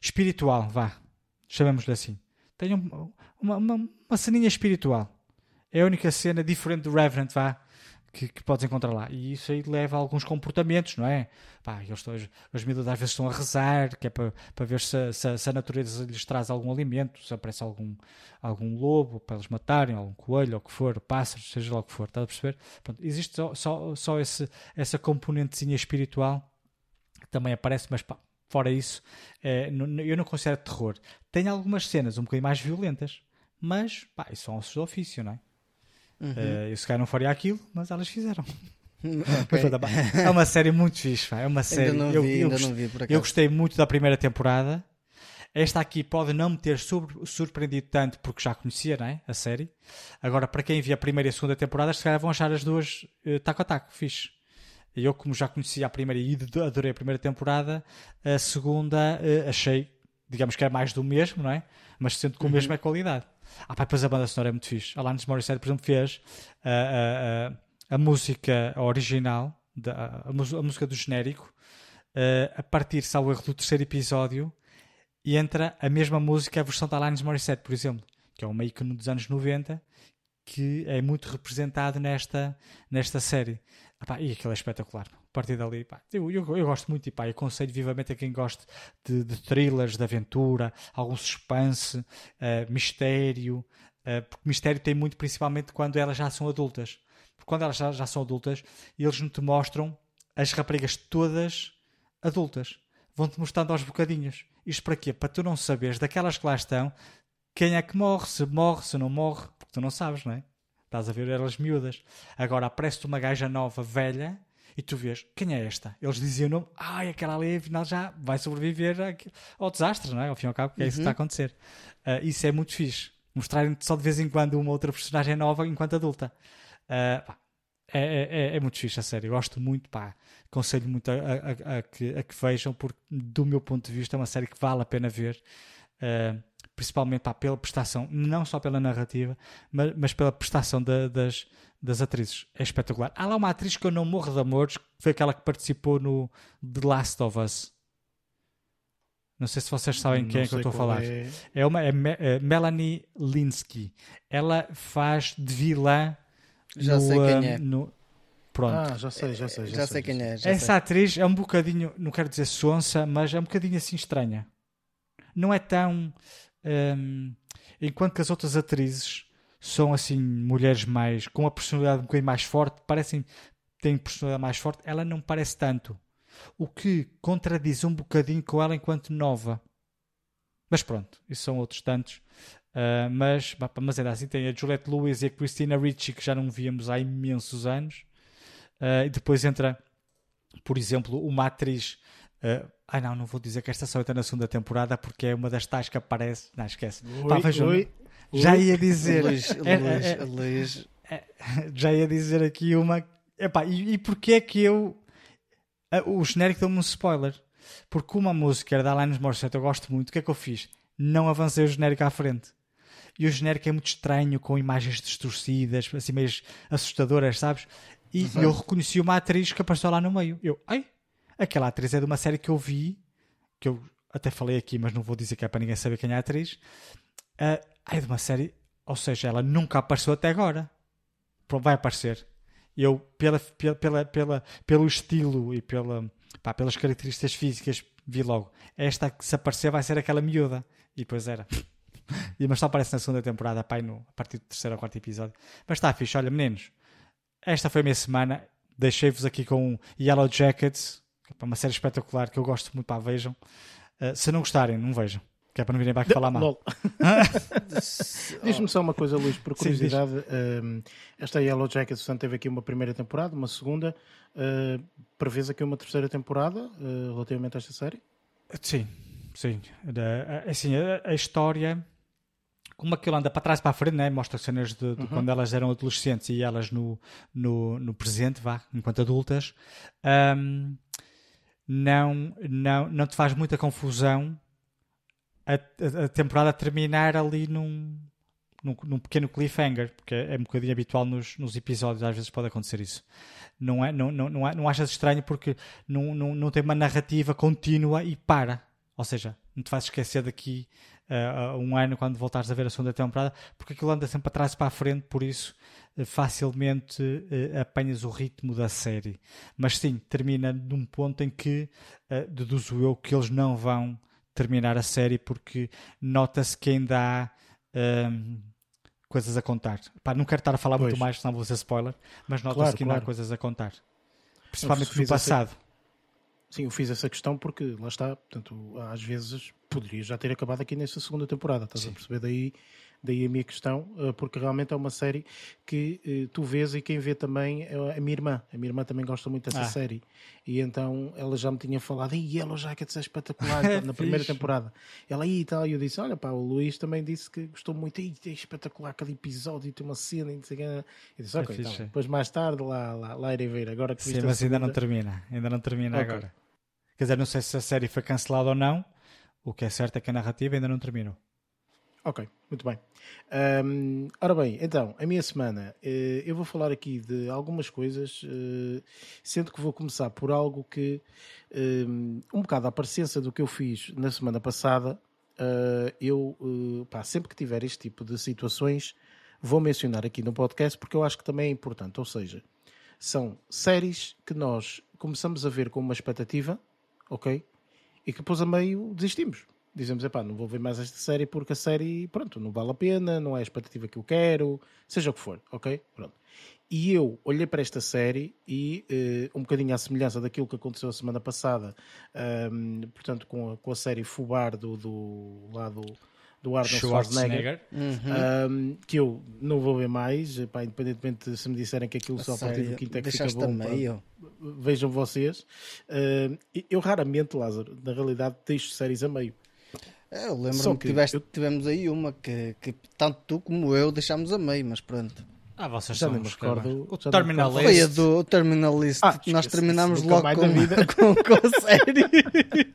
espiritual, vá, chamemos-lhe assim. Um, uma, uma, uma ceninha espiritual. É a única cena diferente do Revenant, vá, que, que, podes encontrar lá. E isso aí leva a alguns comportamentos, não é? Pá, eles estão, as miúdas às vezes estão a rezar, que é para, para ver se, se, se, a natureza lhes traz algum alimento, se aparece algum, algum lobo para eles matarem, algum coelho, ou o que for, pássaros, seja lá o que for, estás a perceber? Pronto, existe só, só, só esse, essa componentezinha espiritual que também aparece, mas pá, fora isso, é, eu não considero terror. Tem algumas cenas um bocadinho mais violentas, mas pá, isso são ossos do ofício, não é? Uhum. Uh, eu se calhar não faria aquilo, mas elas fizeram. *laughs* Okay. é uma série muito fixe, é uma série. Ainda não vi, eu, eu, ainda não vi, eu gostei muito da primeira temporada. Esta aqui pode não me ter surpreendido tanto porque já conhecia não é? a série. Agora, para quem via a primeira e a segunda temporada, se calhar vão achar as duas uh, taco a taco, fixe. Eu, como já conhecia a primeira e adorei a primeira temporada, a segunda uh, achei, digamos que é mais do mesmo, não é? Mas sendo com a uhum. mesma qualidade. Ah, pá, depois a banda sonora é muito fixe. Alanis Morissette, por exemplo, fez a, a, a, a música original, da, a, a, música do genérico, a partir, salvo erro, do terceiro episódio, e entra a mesma música, a versão da Alanis Morissette, por exemplo, que é um ícone dos anos 90, que é muito representado nesta, nesta série. Ah, pá, e aquilo é espetacular. A partir dali, pá, eu, eu, eu, gosto muito e pá, aconselho vivamente a quem gosta de, de thrillers, de aventura, algum suspense, uh, mistério, uh, porque mistério tem muito principalmente quando elas já são adultas. Porque quando elas já, já são adultas, eles não te mostram as raparigas todas adultas. Vão-te mostrando aos bocadinhos. Isto para quê? Para tu não saberes daquelas que lá estão quem é que morre, se morre, se não morre, porque tu não sabes, não é? Estás a ver elas miúdas. Agora aparece-te uma gaja nova, velha, e tu vês, quem é esta? Eles diziam o nome, ai, aquela ali afinal já vai sobreviver ao desastre, não é? Ao fim e ao cabo, que é isso que está a uhum. acontecer. Uh, isso é muito fixe. Mostrarem-te só de vez em quando uma outra personagem nova enquanto adulta. Uh, pá, é, é, é, é, muito fixe, a sério. Eu gosto muito, pá. Aconselho muito a, a, a, que, a que vejam, porque, do meu ponto de vista, é uma série que vale a pena ver. Uh, principalmente pá, pela prestação, não só pela narrativa, mas, mas pela prestação da, das, das atrizes. É espetacular. Há lá uma atriz que eu não morro de amores, que foi aquela que participou no The Last of Us. Não sei se vocês sabem quem é que eu estou a falar. É, é uma é, é Melanie Linsky. Ela faz de vilã. Já no, sei quem é. No, pronto. Ah, já sei, já sei. Já, já sei, sei, quem é. Essa sei. atriz é um bocadinho, não quero dizer sonsa, mas é um bocadinho assim estranha. Não é tão um, enquanto que as outras atrizes são assim mulheres mais com uma personalidade um bocadinho mais forte, parecem têm personalidade mais forte, ela não parece tanto. O que contradiz um bocadinho com ela enquanto nova. Mas pronto, isso são outros tantos. Uh, mas, mas ainda assim tem a Juliette Lewis e a Christina Ricci que já não víamos há imensos anos. Uh, e depois entra, por exemplo, uma atriz uh, ah, não, não vou dizer que esta só está na segunda temporada porque é uma das tais que aparece. Não, esquece. Oi, Pá, vejam, oi, já ia dizer. Luís, *laughs* é, Luís, é, Luís. É, já ia dizer aqui uma. Epá, e, e porquê é que eu. O genérico deu-me um spoiler. Porque uma música era da Alanis Morissette, eu gosto muito. O que é que eu fiz? Não avancei o genérico à frente. E o genérico é muito estranho, com imagens distorcidas, assim meio assustadoras, sabes? E uhum. eu reconheci uma atriz que apareceu lá no meio. Eu, ai, Aquela atriz é de uma série que eu vi, que eu até falei aqui, mas não vou dizer que é para ninguém saber quem é a atriz. Uh, é de uma série, ou seja, ela nunca apareceu até agora. Vai aparecer. Eu, pela, pela, pela, pelo estilo e pela, pá, pelas características físicas, vi logo. Esta que se aparecer vai ser aquela miúda. E depois era. *laughs* e, mas só aparece na segunda temporada, no, a partir do terceiro ou quarto episódio. Mas está fixe, olha, meninos. Esta foi a minha semana. Deixei-vos aqui com Yellow Jackets, é uma série espetacular que eu gosto muito, pá, vejam. Uh, se não gostarem, não vejam. Que é para não virem para aqui falar mal. *laughs* *laughs* Diz-me só uma coisa, Luís, por curiosidade. Sim, esta Yellow Jacket, portanto, teve aqui uma primeira temporada, uma segunda. Uh, prevês aqui uma terceira temporada uh, relativamente a esta série? Sim, sim. Assim, a, a história como aquilo anda para trás para a frente, né? mostra cenas de, de uhum. quando elas eram adolescentes e elas no, no, no presente, vá, enquanto adultas. Um, não, não, não te faz muita confusão a, a, a temporada terminar ali num num, num pequeno cliffhanger, porque é, um bocadinho habitual nos, nos episódios, às vezes pode acontecer isso. Não, é, não, não, não, não achas estranho porque não, não, não tem uma narrativa contínua e para. Ou seja, não te faz esquecer daqui uh, um ano quando voltares a ver a segunda temporada, porque aquilo anda sempre para trás e para a frente, por isso uh, facilmente uh, apanhas o ritmo da série. Mas sim, termina num ponto em que deduzo eu que eles não vão terminar a série porque nota-se que ainda há um, coisas a contar. Pá, não quero estar a falar pois. muito mais, senão vou ser spoiler, mas nota-se claro, que ainda claro. há coisas a contar. Principalmente no passado. Sim, eu fiz essa questão porque lá está, portanto, às vezes poderia já ter acabado aqui nessa segunda temporada, estás Sim. a perceber? Daí Daí a minha questão, eh, porque realmente é uma série que eh, tu vês e quem vê também é a minha irmã. A minha irmã também gosta muito dessa ah. série. E então ela já me tinha falado, e Yellow Jackets é espetacular na *laughs* primeira temporada. Ela aí e tal, e eu disse: Olha, pá, o Luís também disse que gostou muito, e é espetacular cada episódio, tem uma cena, e não sei Eu disse: Ok, então, depois mais tarde lá, lá, lá irei ver. Agora que Sim, mas ainda não termina, ainda não termina okay. agora. Quer dizer, não sei se a série foi cancelada ou não. O que é certo é que a narrativa ainda não terminou. Ok, muito bem. Um, ora bem, então, a minha semana, uh, eu vou falar aqui de algumas coisas, uh, sendo que vou começar por algo que, um, um bocado à parecença do que eu fiz na semana passada, eu, pá, sempre que tiver este tipo de situações, vou mencionar aqui no podcast, porque eu acho que também é importante. Ou seja, são séries que nós começamos a ver com uma expectativa, ok? E que depois a meio desistimos dizemos, epá, não vou ver mais esta série porque a série, pronto, não vale a pena, não é a expectativa que eu quero, seja o que for, ok? Pronto. E eu olhei para esta série e, uh, um bocadinho à semelhança daquilo que aconteceu a semana passada, um, ehm, portanto, com a, com a série Fubar do, do, lá do, do Arnold Schwarzenegger, Uhum. Um, que eu não vou ver mais, epá, independentemente se me disserem que aquilo a só a partir do quinto é que fica bom. Meio. Vejam vocês. Uh, eu raramente, Lázaro, na realidade, deixo séries a meio. É, eu lembro-me que, tiveste, eu... tivemos aí uma que, que tanto tu como eu deixámos a meio, mas pronto. Ah, vocês já são me recordo. O Terminalist. Foi a do Terminalist. Ah, Nós terminámos logo com, *laughs* com, com a série. *laughs*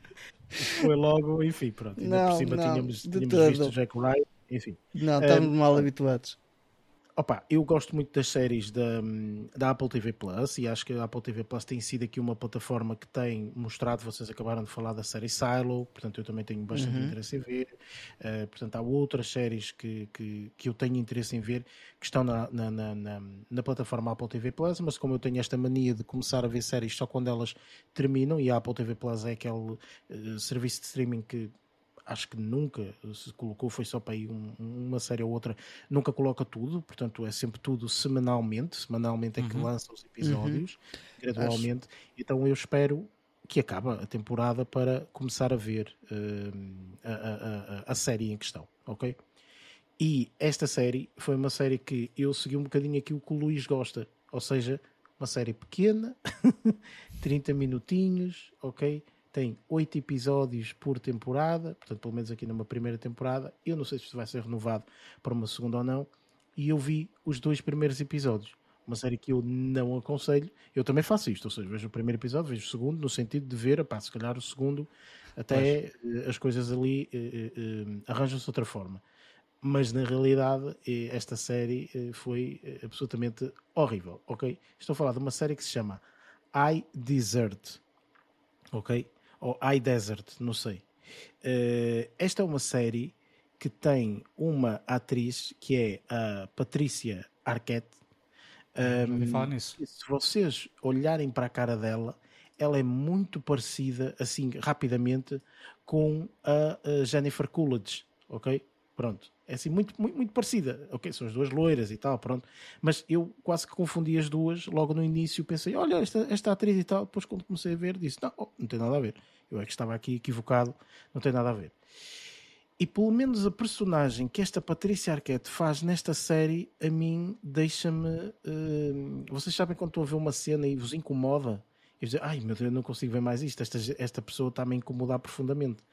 Foi logo, enfim, pronto. Ainda não, por cima não, tínhamos, tínhamos visto Jack Ryan, enfim. Não, estamos um, mal habituados. Opa, eu gosto muito das séries da, da Apple TV Plus e acho que a Apple TV Plus tem sido aqui uma plataforma que tem mostrado, vocês acabaram de falar da série Silo, portanto eu também tenho bastante uhum. interesse em ver. Uh, portanto, há outras séries que, que, que, eu tenho interesse em ver que estão na, na, na, na, na plataforma Apple TV Plus, mas como eu tenho esta mania de começar a ver séries só quando elas terminam, e a Apple TV Plus é aquele uh, serviço de streaming que acho que nunca se colocou, foi só para aí um, uma série ou outra, nunca coloca tudo, portanto é sempre tudo semanalmente, semanalmente é que uhum. lança os episódios, uhum. gradualmente, acho. então eu espero que acabe a temporada para começar a ver uh, a, a, a, a, série em questão, ok? E esta série foi uma série que eu segui um bocadinho aquilo que o Luís gosta, ou seja, uma série pequena, *laughs* 30 minutinhos, ok? Tem oito episódios por temporada, portanto, pelo menos aqui numa primeira temporada. Eu não sei se vai ser renovado para uma segunda ou não. E eu vi os dois primeiros episódios. Uma série que eu não aconselho. Eu também faço isto, ou seja, vejo o primeiro episódio, vejo o segundo, no sentido de ver, pá, se calhar o segundo, até pois. Eh, as coisas ali eh, eh, arranjam-se de outra forma. Mas na realidade, esta série foi absolutamente horrível, ok? Estou a falar de uma série que se chama I Desert, ok? Ou High Desert, não sei. Uh, esta é uma série que tem uma atriz que é a Patrícia Arquette. Um, falar nisso. Se vocês olharem para a cara dela, ela é muito parecida, assim, rapidamente, com a, a Jennifer Coolidge, ok? Pronto. É assim, muito, muito, muito parecida. Ok, são as duas loiras e tal, pronto. Mas eu quase que confundi as duas logo no início. Pensei, olha, esta, esta atriz e tal. Depois, quando comecei a ver, disse, não, oh, não tem nada a ver. Eu é que estava aqui equivocado, não tem nada a ver. E pelo menos a personagem que esta Patrícia Arquette faz nesta série, a mim deixa-me. Uh, vocês sabem quando estou a ver uma cena e vos incomoda? E dizer, ai meu Deus, eu não consigo ver mais isto. Esta, esta pessoa está-me a incomodar profundamente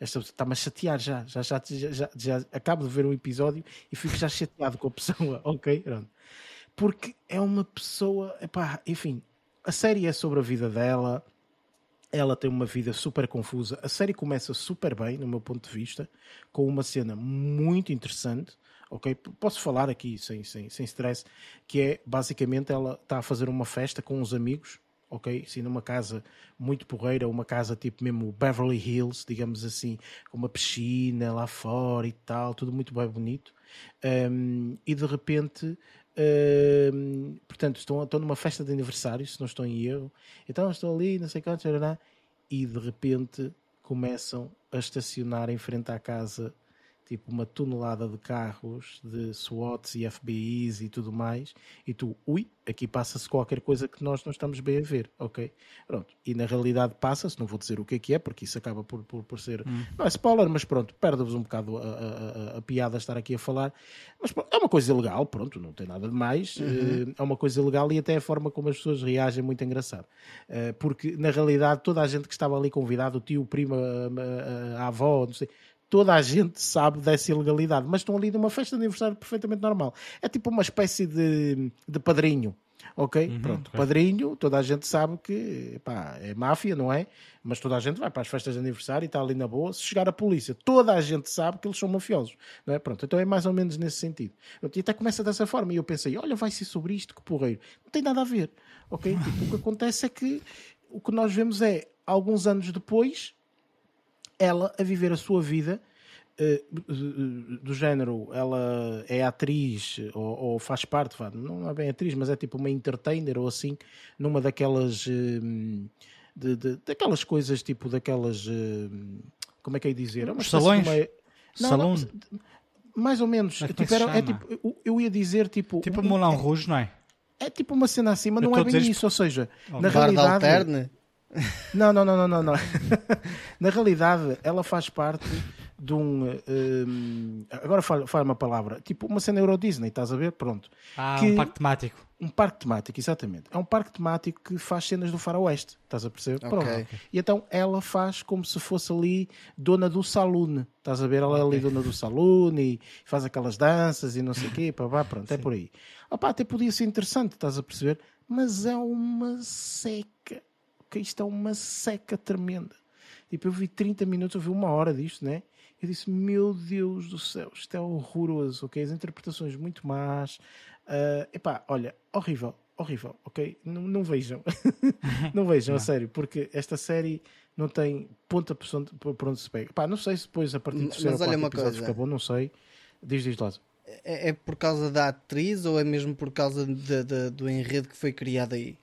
esta está-me a chatear já. Já, já, já, já, já acabo de ver um episódio e fico já chateado com a pessoa, *laughs* ok? Pronto. Porque é uma pessoa, epá, enfim, a série é sobre a vida dela, Ela tem uma vida super confusa. A série começa super bem, no meu ponto de vista, com uma cena muito interessante. Ok, posso falar aqui sem, sem, sem stress, que é basicamente ela está a fazer uma festa com uns amigos, ok? Assim, numa casa muito porreira, uma casa tipo mesmo Beverly Hills, digamos assim, com uma piscina lá fora e tal, tudo muito bem bonito. Um, e de repente Uh, portanto, estão, estão numa festa de aniversário, se não estou em erro. Então estou ali, não sei quantos, e de repente começam a estacionar em frente à casa tipo uma tonelada de carros, de SWATs e FBIs e tudo mais, e tu, ui, aqui passa-se qualquer coisa que nós não estamos bem a ver, ok? Pronto, e na realidade passa-se, não vou dizer o que é que é, porque isso acaba por, por, por ser, hum. não é spoiler, mas pronto, perde-vos um bocado a, a, a, a, piada estar aqui a falar, mas pronto, é uma coisa ilegal, pronto, não tem nada de mais, uhum. Eh, é uma coisa ilegal e até a forma como as pessoas reagem é muito engraçado, eh, porque na realidade toda a gente que estava ali convidado, o tio, o primo, a, a avó, não sei, toda a gente sabe dessa ilegalidade, mas estão ali numa festa de aniversário perfeitamente normal. É tipo uma espécie de, de padrinho. Ok? Uhum, Pronto, okay. padrinho, toda a gente sabe que pá, é máfia, não é? Mas toda a gente vai para as festas de aniversário e está ali na boa. Se chegar a polícia, toda a gente sabe que eles são mafiosos, não é? Pronto, então é mais ou menos nesse sentido. E até começa dessa forma. E eu pensei, olha, vai ser sobre isto, que porreiro. Não tem nada a ver, ok? Tipo, o que acontece é que o que nós vemos é, alguns anos depois, ela a viver a sua vida uh, do género, ela é atriz ou, ou, faz parte, não é bem atriz, mas é tipo uma entertainer ou assim, numa daquelas. Uh, de, de, daquelas coisas tipo daquelas. Uh, como é que é dizer? É uma salões? Uma... Não, Salão? Não, mais ou menos. É, tipo, era, é tipo, eu ia dizer tipo. Tipo um, Moulin Rouge, não é? É tipo uma cena assim, mas eu não é bem isso. Ou seja, oh, na realidade. Não, não, não, não, não, não. *laughs* Na realidade, ela faz parte de um. um agora fala, fala uma palavra, tipo uma cena Euro Disney, estás a ver? Pronto. Ah, que, um parque temático. Um parque temático, exatamente. É um parque temático que faz cenas do faroeste, estás a perceber? Okay. Pronto. E então ela faz como se fosse ali dona do saloon, estás a ver? Ela é ali dona do saloon e faz aquelas danças e não sei o quê, pá, pá, pronto, é Sim. é por aí. Opa, até podia ser interessante, estás a perceber? Mas é uma seca isto é uma seca tremenda. Tipo, eu vi 30 minutos, eu vi uma hora disto, né? Eu disse, meu Deus do céu, isto é horroroso, ok? As interpretações muito más. Uh, epá, olha, horrível, horrível, ok? Não, não vejam. *laughs* não vejam, não. a sério, porque esta série não tem ponta por onde se pega. Epá, não sei se depois a partir do terceiro ou quarto episódio fica bom, não sei. Diz, diz, Lázaro. É, é, por causa da atriz ou é mesmo por causa de, de, do enredo que foi criado aí?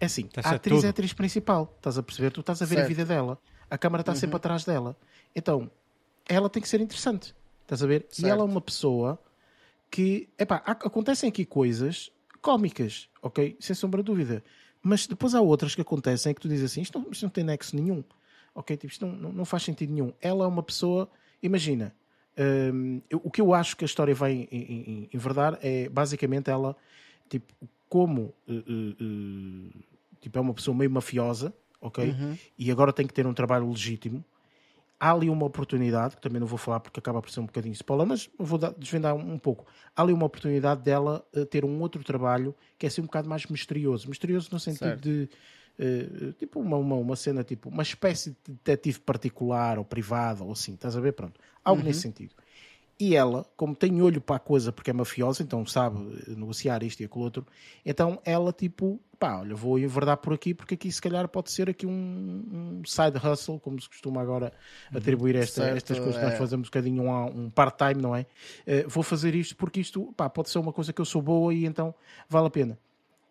É assim, tá a atriz tudo. é a atriz principal, estás a perceber? Tu estás a ver certo. a vida dela, a câmara está uhum. sempre atrás dela. Então, ela tem que ser interessante, estás a ver? Certo. E ela é uma pessoa que, epá, acontecem aqui coisas cómicas, ok? Sem sombra de dúvida. Mas depois há outras que acontecem que tu dizes assim, isto não, isto não tem nexo nenhum, ok? Tipo, isto não, não, não faz sentido nenhum. Ela é uma pessoa, imagina, um, eu, o que eu acho que a história vai enverdar é basicamente ela, tipo, como uh, uh, tipo, é uma pessoa meio mafiosa, ok? Uhum. E agora tem que ter um trabalho legítimo. Há ali uma oportunidade, que também não vou falar porque acaba por ser um bocadinho spoiler, mas vou dar, desvendar um, um, pouco. Há ali uma oportunidade dela ter um outro trabalho que é assim um bocado mais misterioso. Misterioso no sentido certo. de Uh, tipo uma, uma, uma, cena, tipo uma espécie de detetive particular ou privado ou assim, estás a ver? Pronto, algo uhum. nesse sentido. E ela, como tem olho para a coisa porque é mafiosa, então sabe negociar isto e aquilo outro, então ela tipo, pá, olha, vou enverdar por aqui porque aqui se calhar pode ser aqui um, um side hustle, como se costuma agora uhum. atribuir esta, certo, estas coisas que nós é. fazemos um bocadinho um, um part-time, não é? Uh, vou fazer isto porque isto, pá, pode ser uma coisa que eu sou boa e então vale a pena.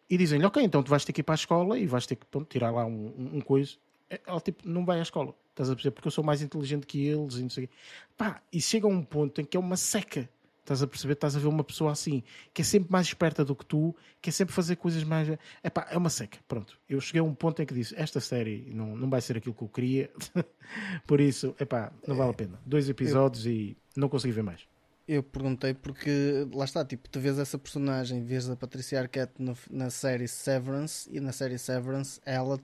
E dizem-lhe, ok, então tu vais ter que ir para a escola e vais ter que pronto, tirar lá um, um, um coisa. É, ela tipo, não vai à escola Estás a perceber? Porque eu sou mais inteligente que eles e não sei Pá, e chega a um ponto em que é uma seca. Estás a perceber? Estás a ver uma pessoa assim, que é sempre mais esperta do que tu, que é sempre fazer coisas mais. É pá, é uma seca. Pronto. Eu cheguei a um ponto em que disse: esta série não, não vai ser aquilo que eu queria. *laughs* Por isso, é pá, não vale a pena. Dois episódios eu... e não consegui ver mais. Eu perguntei porque, lá está, tipo, tu vês essa personagem, vês a Patricia Arquette no, na série Severance e na série Severance ela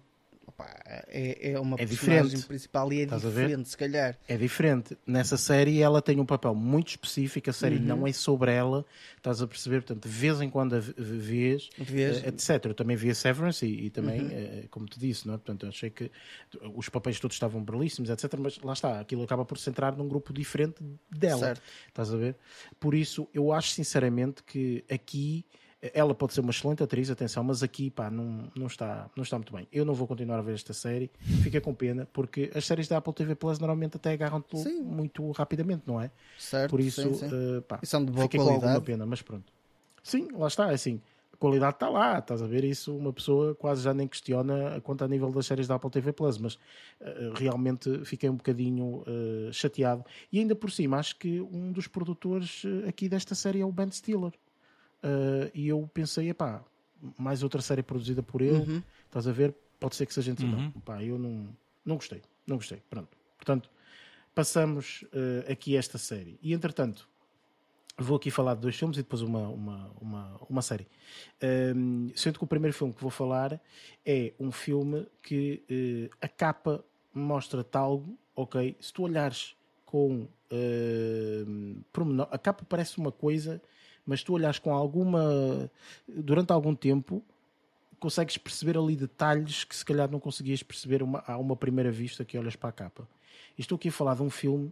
Opa, é, é uma É personagem diferente. principal e é Estás diferente, se calhar. É diferente. Nessa série ela tem um papel muito específico, a série Uhum. não é sobre ela, estás a perceber? Portanto, de vez em quando a vês, Vês? eh, etc. Eu também vi a Severance e, e também, Uhum. eh, como te disse, não é? Portanto, achei que os papéis todos estavam belíssimos, etc. Mas lá está, aquilo acaba por se centrar num grupo diferente dela. Certo. Estás a ver? Por isso, eu acho sinceramente que aqui eh, ela pode ser uma excelente atriz, atenção, mas aqui pá, não, não, está, não está muito bem. Eu não vou continuar a ver esta série, fica com pena, porque as séries da Apple TV Plus normalmente até agarram-te muito rapidamente, não é? Certo, Por isso, sim, sim. eh, pá, E são de boa fiquei com alguma qualidade. pena, mas pronto. Sim, lá está, é assim. A qualidade está lá, estás a ver isso? Uma pessoa quase já nem questiona quanto a nível das séries da Apple TV Plus, mas eh, realmente fiquei um bocadinho eh, chateado. E ainda por cima, acho que um dos produtores aqui desta série é o Ben Stiller. Eh, e eu pensei, epá, mais outra série produzida por ele, Uhum. estás a ver? Pode ser que seja interessante. Uhum. Não, pá, eu não, não gostei, não gostei. Pronto. Portanto, passamos eh, aqui esta série. E entretanto, vou aqui falar de dois filmes e depois uma, uma, uma, uma série. Sendo que o primeiro filme que vou falar é um filme que eh, a capa mostra-te algo, ok? Se tu olhares com pormenor, a capa parece uma coisa, mas tu olhares com alguma durante algum tempo consegues perceber ali detalhes que se calhar não conseguias perceber uma, a uma primeira vista que olhas para a capa. Estou aqui a falar de um filme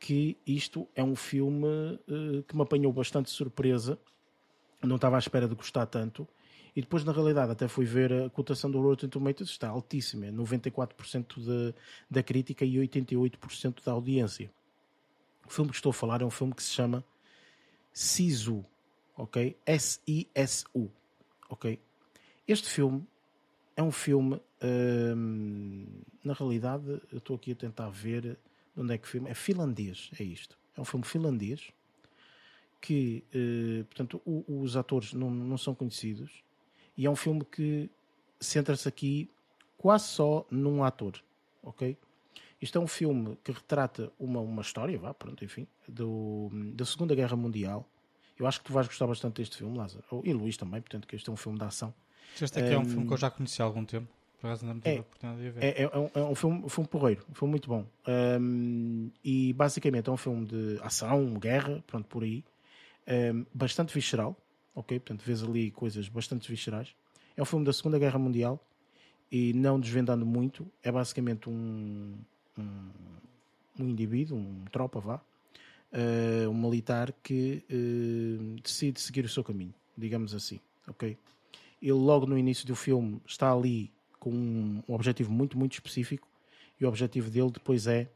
que isto é um filme eh, que me apanhou bastante surpresa. Não estava à espera de gostar tanto. E depois, na realidade, até fui ver a cotação do Rotten Tomatoes, está altíssima, é 94% de, da crítica e 88% da audiência. O filme que estou a falar é um filme que se chama Sisu, ok? S-I-S-U, ok? Este filme é um filme, hum, na realidade, eu estou aqui a tentar ver de onde é que o filme é finlandês, é isto. É um filme finlandês que, eh, portanto, o- os atores não, não são conhecidos e é um filme que centra-se aqui quase só num ator, ok? Isto é um filme que retrata uma, uma história, vá, pronto, enfim, do, da Segunda Guerra Mundial. Eu acho que tu vais gostar bastante deste filme, Lázaro. E Luís também, portanto, que este é um filme de ação. Este aqui é um Hum. filme que eu já conheci há algum tempo. Por acaso não tive É. a oportunidade de ver. É, é- é um, é um filme, um filme porreiro, um filme muito bom. Um, e basicamente é um filme de ação, guerra, pronto, por aí. Um, bastante visceral, ok? Portanto, vês ali coisas bastante viscerais. É um filme da Segunda Guerra Mundial e não desvendando muito, é basicamente um, um, um indivíduo, um tropa, vá, uh, um militar que uh, decide seguir o seu caminho, digamos assim, ok? Ele logo no início do filme está ali com um, um objetivo muito, muito específico e o objetivo dele depois é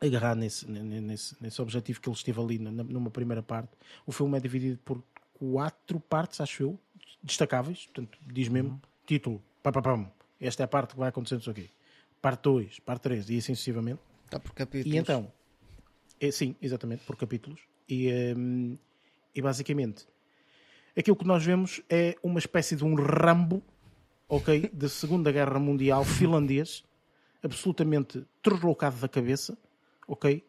agarrar nesse, nesse, nesse objetivo que ele esteve ali na- numa primeira parte. O filme é dividido por quatro partes, acho eu, destacáveis, portanto, diz mesmo, título, pá, pá, pam, esta é a parte que vai acontecer, não sei o quê. Parte 2, parte 3 e assim sucessivamente. Está por capítulos. E então, é, sim, exatamente, por capítulos. E, hum, e basicamente, aquilo que nós vemos é uma espécie de um Rambo, ok, da Segunda Guerra Mundial finlandês, absolutamente deslocado da cabeça, ok,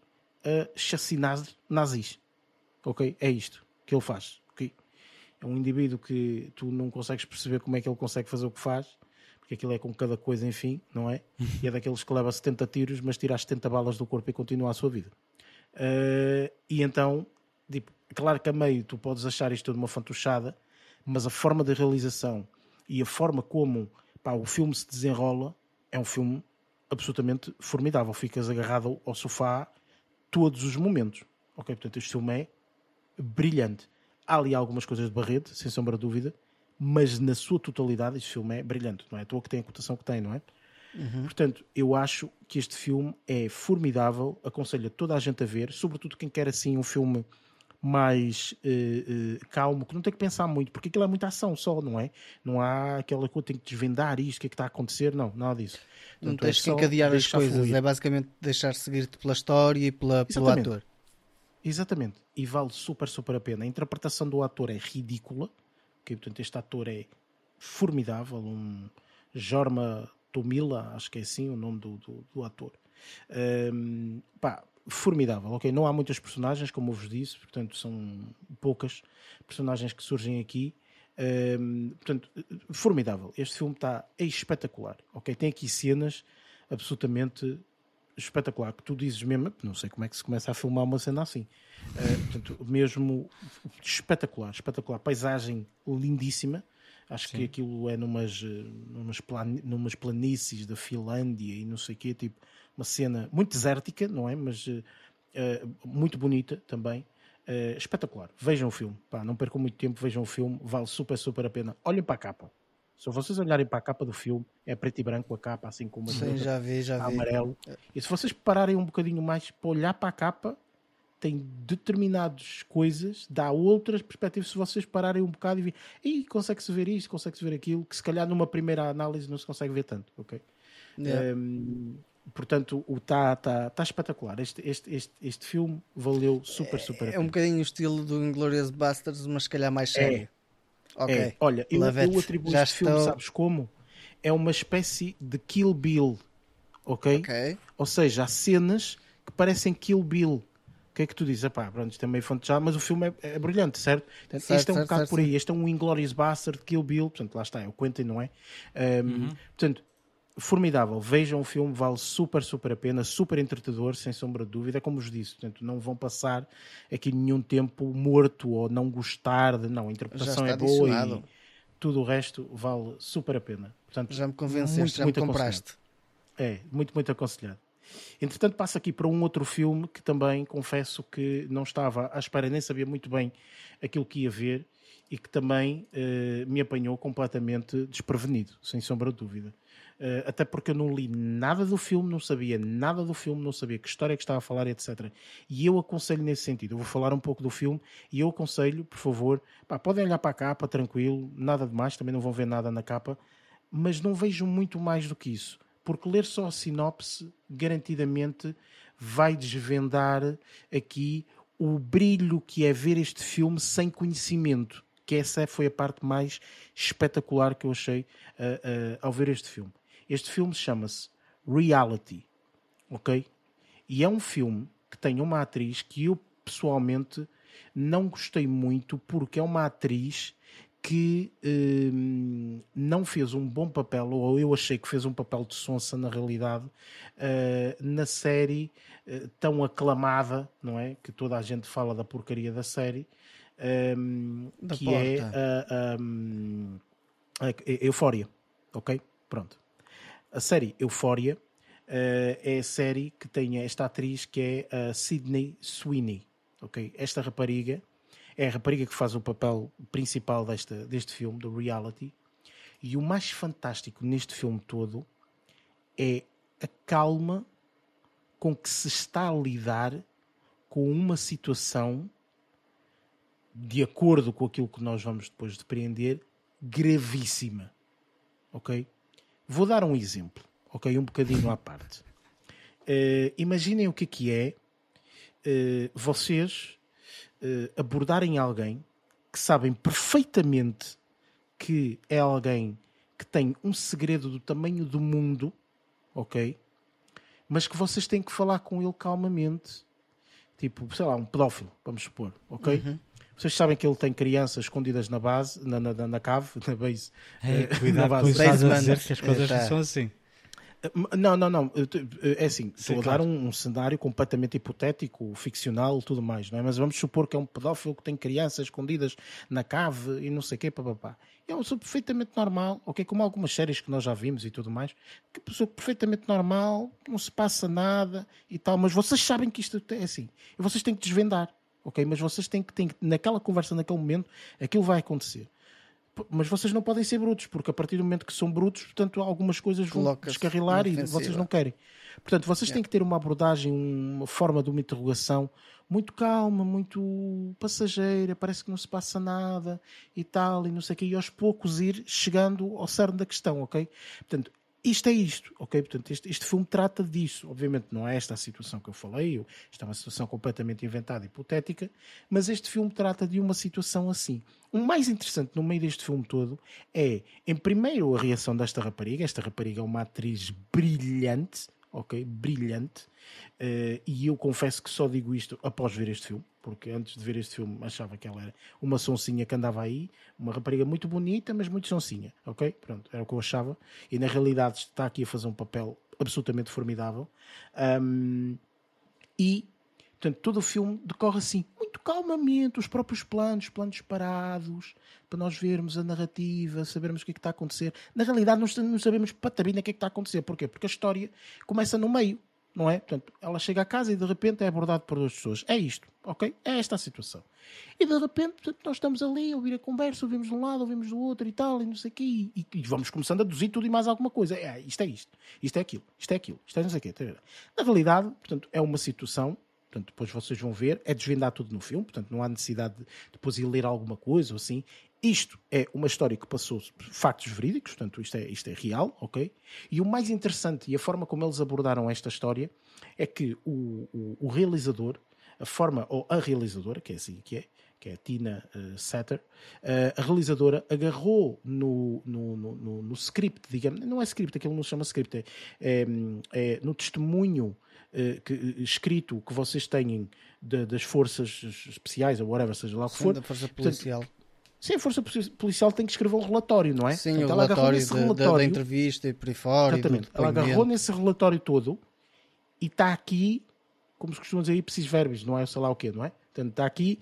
a chacinar nazis, ok, é isto que ele faz, ok. É um indivíduo que tu não consegues perceber como é que ele consegue fazer o que faz, porque aquilo é com cada coisa, enfim, não é? E é daqueles que leva 70 tiros, mas tira as 70 balas do corpo e continua a sua vida. Uh, e então, tipo, claro que a meio tu podes achar isto de uma fantochada, mas a forma de realização e a forma como pá, o filme se desenrola é um filme absolutamente formidável. Ficas agarrado ao sofá todos os momentos. Ok? Portanto, este filme é brilhante. Há ali algumas coisas de barrete, sem sombra de dúvida, mas na sua totalidade este filme é brilhante. Não é à toa que tem a cotação que tem, não é? Portanto, eu acho que este filme é formidável, aconselho a toda a gente a ver, sobretudo quem quer assim um filme mais eh, eh, calmo, que não tem que pensar muito, porque aquilo é muita ação só, não é? Não há aquela coisa, tem que desvendar isto, o que é que está a acontecer, não, nada disso. Não Portanto, é tens que só encadear as coisas, fluir. é basicamente deixar seguir-te pela história e pela, pelo ator. Exatamente. E vale super, super a pena. A interpretação do ator é ridícula. Okay? Portanto, este ator é formidável. Um Jorma Tomila, acho que é assim o nome do, do, do ator. Um, pá, formidável, ok? Não há muitas personagens, como eu vos disse, portanto, são poucas personagens que surgem aqui. Um, portanto, formidável. Este filme está espetacular. Ok, tem aqui cenas absolutamente espetacular que tu dizes mesmo, não sei como é que se começa a filmar uma cena assim. Uh, portanto, mesmo espetacular, espetacular. Paisagem lindíssima. Acho Sim. que aquilo é numas, numas, plan, numas planícies da Finlândia e não sei o quê, tipo uma cena muito desértica, não é? Mas uh, muito bonita também. Uh, espetacular. Vejam o filme. Pá, não percam muito tempo, vejam o filme. Vale super, super a pena. Olhem para a capa. Se vocês olharem para a capa do filme, é preto e branco a capa, assim como Sim, já vi, já vi. amarelo. E se vocês pararem um bocadinho mais para olhar para a capa, tem determinadas coisas, dá outras perspectivas. Se vocês pararem um bocado e virem, e consegue-se ver isto, consegue-se ver aquilo, que se calhar numa primeira análise não se consegue ver tanto, ok? Yeah. Um, portanto, está tá, tá espetacular. Este, este, este, este filme valeu super, super. É, é um bocadinho o estilo do Inglourious Basterds, mas se calhar mais sério. É. Ok. É, olha, eu, eu atribuo Já este estou... filme, sabes como? É uma espécie de Kill Bill, ok? Ok. Ou seja, há cenas que parecem Kill Bill. O que é que tu dizes? Epá, pronto, isto é meio fonte já, mas o filme é, é brilhante, certo? Portanto, certo este é um certo, bocado certo, por aí. Este é um Inglourious Bastard, Kill Bill, portanto, lá está, é o Quentin, não é? Um, uhum. Portanto, formidável. Vejam o filme, vale super, super a pena, super entretador, sem sombra de dúvida. É como vos disse, portanto, não vão passar aqui nenhum tempo morto ou não gostar de. Não, a interpretação é boa e tudo o resto vale super a pena. Portanto, já me convenceste, muito, já muito me compraste. É, muito, muito aconselhado. Entretanto, passo aqui para um outro filme que também confesso que não estava à espera, nem sabia muito bem aquilo que ia ver e que também uh, me apanhou completamente desprevenido, sem sombra de dúvida. Uh, até porque eu não li nada do filme, não sabia nada do filme, não sabia que história é que estava a falar, etc. E eu aconselho nesse sentido. Eu vou falar um pouco do filme e eu aconselho, por favor, pá, podem olhar para a capa, tranquilo, nada demais, também não vão ver nada na capa, mas não vejam muito mais do que isso. Porque ler só a sinopse, garantidamente, vai desvendar aqui o brilho que é ver este filme sem conhecimento. Que essa foi a parte mais espetacular que eu achei uh, uh, ao ver este filme. Este filme chama-se Reality, ok? E é um filme que tem uma atriz que eu pessoalmente não gostei muito porque é uma atriz que hum, não fez um bom papel, ou eu achei que fez um papel de sonsa na realidade, uh, na série uh, tão aclamada, não é? Que toda a gente fala da porcaria da série, um, que porta. é a, a, a Eufória, ok? Pronto. A série Euphoria uh, é a série que tem esta atriz que é a Sydney Sweeney. Okay? Esta rapariga é a rapariga que faz o papel principal desta, deste filme, do reality. E o mais fantástico neste filme todo é a calma com que se está a lidar com uma situação, de acordo com aquilo que nós vamos depois depreender, gravíssima. Ok? Vou dar um exemplo, ok? Um bocadinho à parte. Uh, imaginem o que é que é uh, vocês uh, abordarem alguém que sabem perfeitamente que é alguém que tem um segredo do tamanho do mundo, ok? Mas que vocês têm que falar com ele calmamente. Tipo, sei lá, um pedófilo, vamos supor, ok? Uhum. Vocês sabem que ele tem crianças escondidas na base, na, na, na cave, na base. Hey, cuidado na base. com a dizer que as coisas é, são assim. Não, não, não. É assim, Sim, estou claro. a dar um, um, cenário completamente hipotético, ficcional, tudo mais, não é? Mas vamos supor que é um pedófilo que tem crianças escondidas na cave e não sei o quê, papapá. É um pessoa perfeitamente normal, ok? Como algumas séries que nós já vimos e tudo mais, que pessoa perfeitamente normal, não se passa nada e tal, mas vocês sabem que isto é assim. E vocês têm que desvendar ok? Mas vocês têm que, têm que, naquela conversa, naquele momento, aquilo vai acontecer. Mas vocês não podem ser brutos, porque a partir do momento que são brutos, portanto, algumas coisas vão descarrilar e vocês não querem. Portanto, vocês yeah. têm que ter uma abordagem, uma forma de uma interrogação muito calma, muito passageira, parece que não se passa nada e tal, e não sei o quê, e aos poucos ir chegando ao cerne da questão, ok? Portanto, isto é isto, ok? Portanto, este, este filme trata disso. Obviamente não é esta a situação que eu falei, isto é uma situação completamente inventada, hipotética, mas este filme trata de uma situação assim. O mais interessante no meio deste filme todo é, em primeiro, a reação desta rapariga. Esta rapariga é uma atriz brilhante, ok? Brilhante. Uh, e eu confesso que só digo isto após ver este filme, porque antes de ver este filme achava que ela era uma sonsinha que andava aí, uma rapariga muito bonita, mas muito sonsinha, ok? Pronto, era o que eu achava. E na realidade está aqui a fazer um papel absolutamente formidável. Um, e, portanto, todo o filme decorre assim, muito calmamente, os próprios planos, planos parados, para nós vermos a narrativa, sabermos o que é que está a acontecer. Na realidade, não sabemos patabina o que é que está a acontecer. Porquê? Porque a história começa no meio não é? Portanto, ela chega a casa e de repente é abordada por duas pessoas. É isto, ok? É esta a situação. E de repente portanto, nós estamos ali a ouvir a conversa, ouvimos de um lado, ouvimos do outro e tal, e não sei o quê, e, e, vamos começando a deduzir tudo e mais alguma coisa. É, isto é isto, isto é aquilo, isto é aquilo, isto é não sei o quê. Na realidade, portanto, é uma situação Portanto, depois vocês vão ver, é desvendar tudo no filme, portanto, não há necessidade de depois ir ler alguma coisa ou assim. Isto é uma história que passou factos verídicos, portanto, isto é, isto é real, ok? E o mais interessante e a forma como eles abordaram esta história é que o, o, o realizador, a forma, ou a realizadora, que é assim que é, que é a Tina uh, Satter, uh, a realizadora agarrou no, no, no, no, script, digamos, não é script, aquilo não se chama script, é, é, é no testemunho uh, que, escrito que vocês têm de, das forças especiais, ou whatever, seja lá o que for. Da força policial. Portanto, Sim, a Força Policial tem que escrever um relatório, não é? Sim, então, o relatório, de, relatório da, entrevista e por aí fora. Exatamente. Ela agarrou nesse relatório todo e está aqui, como se costuma dizer, preciso verbos, não é sei lá o quê, não é? Portanto, está aqui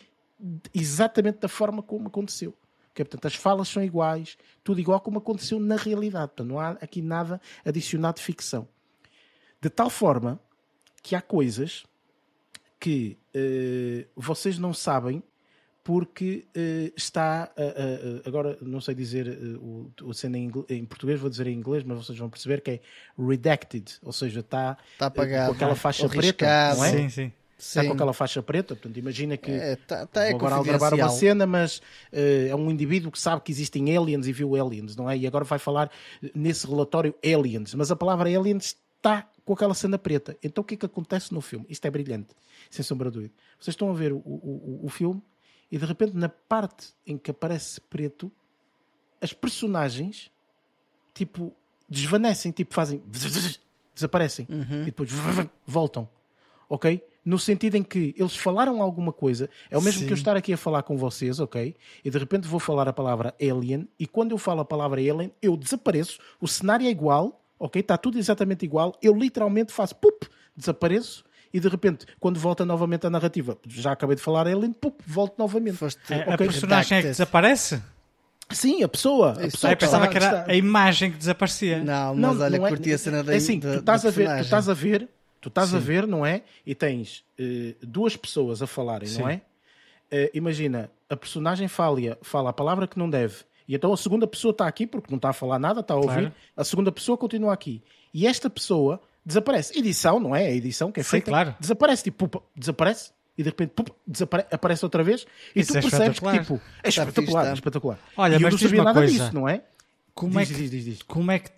exatamente da forma como aconteceu. Okay? Portanto, as falas são iguais, tudo igual como aconteceu na realidade. Portanto, não há aqui nada adicionado de ficção. De tal forma que há coisas que uh, vocês não sabem porque uh, está uh, uh, agora não sei dizer o, o cena em, em, português vou dizer em inglês mas vocês vão perceber que é redacted ou seja está, está apagado, com aquela faixa preta não é? sim, sim. Está Sim. com aquela faixa preta, portanto, imagina que é, tá, tá, é agora gravar uma cena, mas é um indivíduo que sabe que existem aliens e viu aliens, não é? E agora vai falar nesse relatório aliens, mas a palavra aliens está com aquela cena preta. Então o que é que acontece no filme? Isto é brilhante, sem sombra de dúvida. Vocês estão a ver o, o, o filme e de repente, na parte em que aparece preto, as personagens tipo desvanecem, tipo fazem desaparecem uhum. e depois voltam, ok? No sentido em que eles falaram alguma coisa, é o mesmo Sim. que eu estar aqui a falar com vocês, ok? E de repente vou falar a palavra alien, e quando eu falo a palavra alien, eu desapareço, o cenário é igual, ok? Está tudo exatamente igual, eu literalmente faço pup, desapareço e de repente, quando volta novamente a narrativa, já acabei de falar Ellen, pup, volto novamente. Foste, okay. A personagem é que desaparece? Sim, a pessoa. A pessoa ah, pensava que era a imagem que desaparecia. Não, mas não, olha, não é, curti a cena da É assim, tu estás a ver, tu estás a ver, tu estás a ver, não é? E tens uh, duas pessoas a falarem, Sim. não é? Uh, imagina, a personagem fala, fala a palavra que não deve. E então a segunda pessoa está aqui porque não está a falar nada, está a ouvir. Claro. A segunda pessoa continua aqui. E esta pessoa desaparece. Edição, não é? A edição que é feita. claro. Desaparece, tipo, pupa, desaparece e de repente pup, desaparece, aparece outra vez e Isso tu é percebes que tipo, é espetacular, é espetacular. Olha, e mas eu não sabia nada coisa. disso, não é? Como diz, é que, diz, diz, diz. Como é que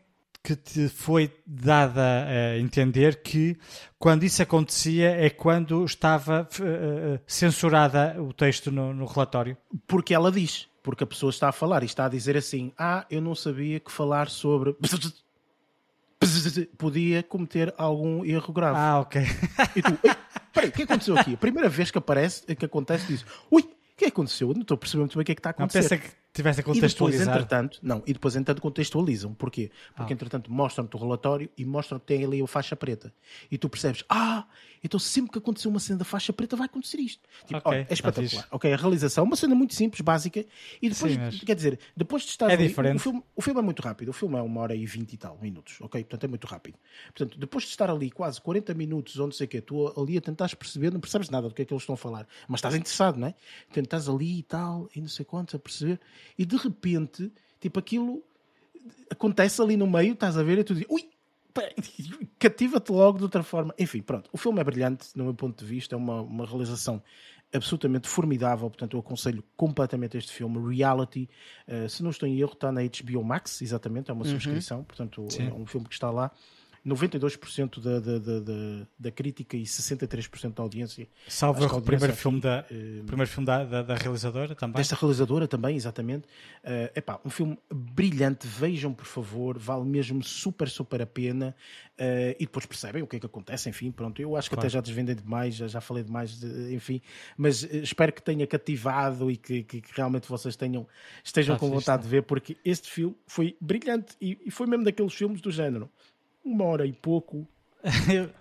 que te foi dada a entender que quando isso acontecia é quando estava uh, censurada o texto no, no, relatório? Porque ela diz, porque a pessoa está a falar e está a dizer assim: Ah, eu não sabia que falar sobre *laughs* podia cometer algum erro grave. Ah, ok. E tu, peraí, o que aconteceu aqui? A primeira vez que aparece, que acontece, diz, ui, o que aconteceu? Não estou a perceber muito bem o que é que está a acontecer. Não, pensa que tivesse a contextualizar. E depois, entretanto, não, e depois, entretanto, contextualizam. Porquê? Porque, ah. entretanto, mostram-te o relatório e mostram que tem ali a faixa preta. E tu percebes, ah, então sempre que acontecer uma cena da faixa preta vai acontecer isto. Tipo, okay, olha, é espetacular. Tá ok, a realização, uma cena muito simples, básica. E depois, Sim, mas... quer dizer, depois de estar é ali, diferente. O filme, o filme é muito rápido. O filme é uma hora e vinte e tal minutos. Ok, portanto é muito rápido. Portanto, depois de estar ali quase 40 minutos, ou não sei o quê, tu ali a tentar perceber, não percebes nada do que é que eles estão a falar. Mas estás interessado, não é? Portanto, estás ali e tal, e não sei quantos a perceber. E de repente tipo, aquilo acontece ali no meio, estás a ver, e tu dizes, ui, *laughs* cativa-te logo de outra forma. Enfim, pronto, o filme é brilhante, no meu ponto de vista, é uma, uma realização absolutamente formidável, portanto eu aconselho completamente este filme, Reality, uh, se não estou em erro, está na HBO Max, exatamente, é uma uhum. subscrição, portanto Sim. é um filme que está lá, 92% da, da, da, da, crítica e 63% da audiência. Salvo o primeiro audiência filme, da, aqui, eh, primeiro filme da, da, da realizadora também. Desta realizadora também, exatamente. É epá, um filme brilhante, vejam por favor, vale mesmo super, super a pena. eh, e depois percebem o que é que acontece, enfim, pronto. Eu acho que Claro. até já desvendei demais, já, já falei demais, de- enfim. Mas espero que tenha cativado e que, que- que realmente vocês tenham, estejam Tá com vontade de ver, porque este filme foi brilhante e, e foi mesmo daqueles filmes do género. Uma hora e pouco, *laughs*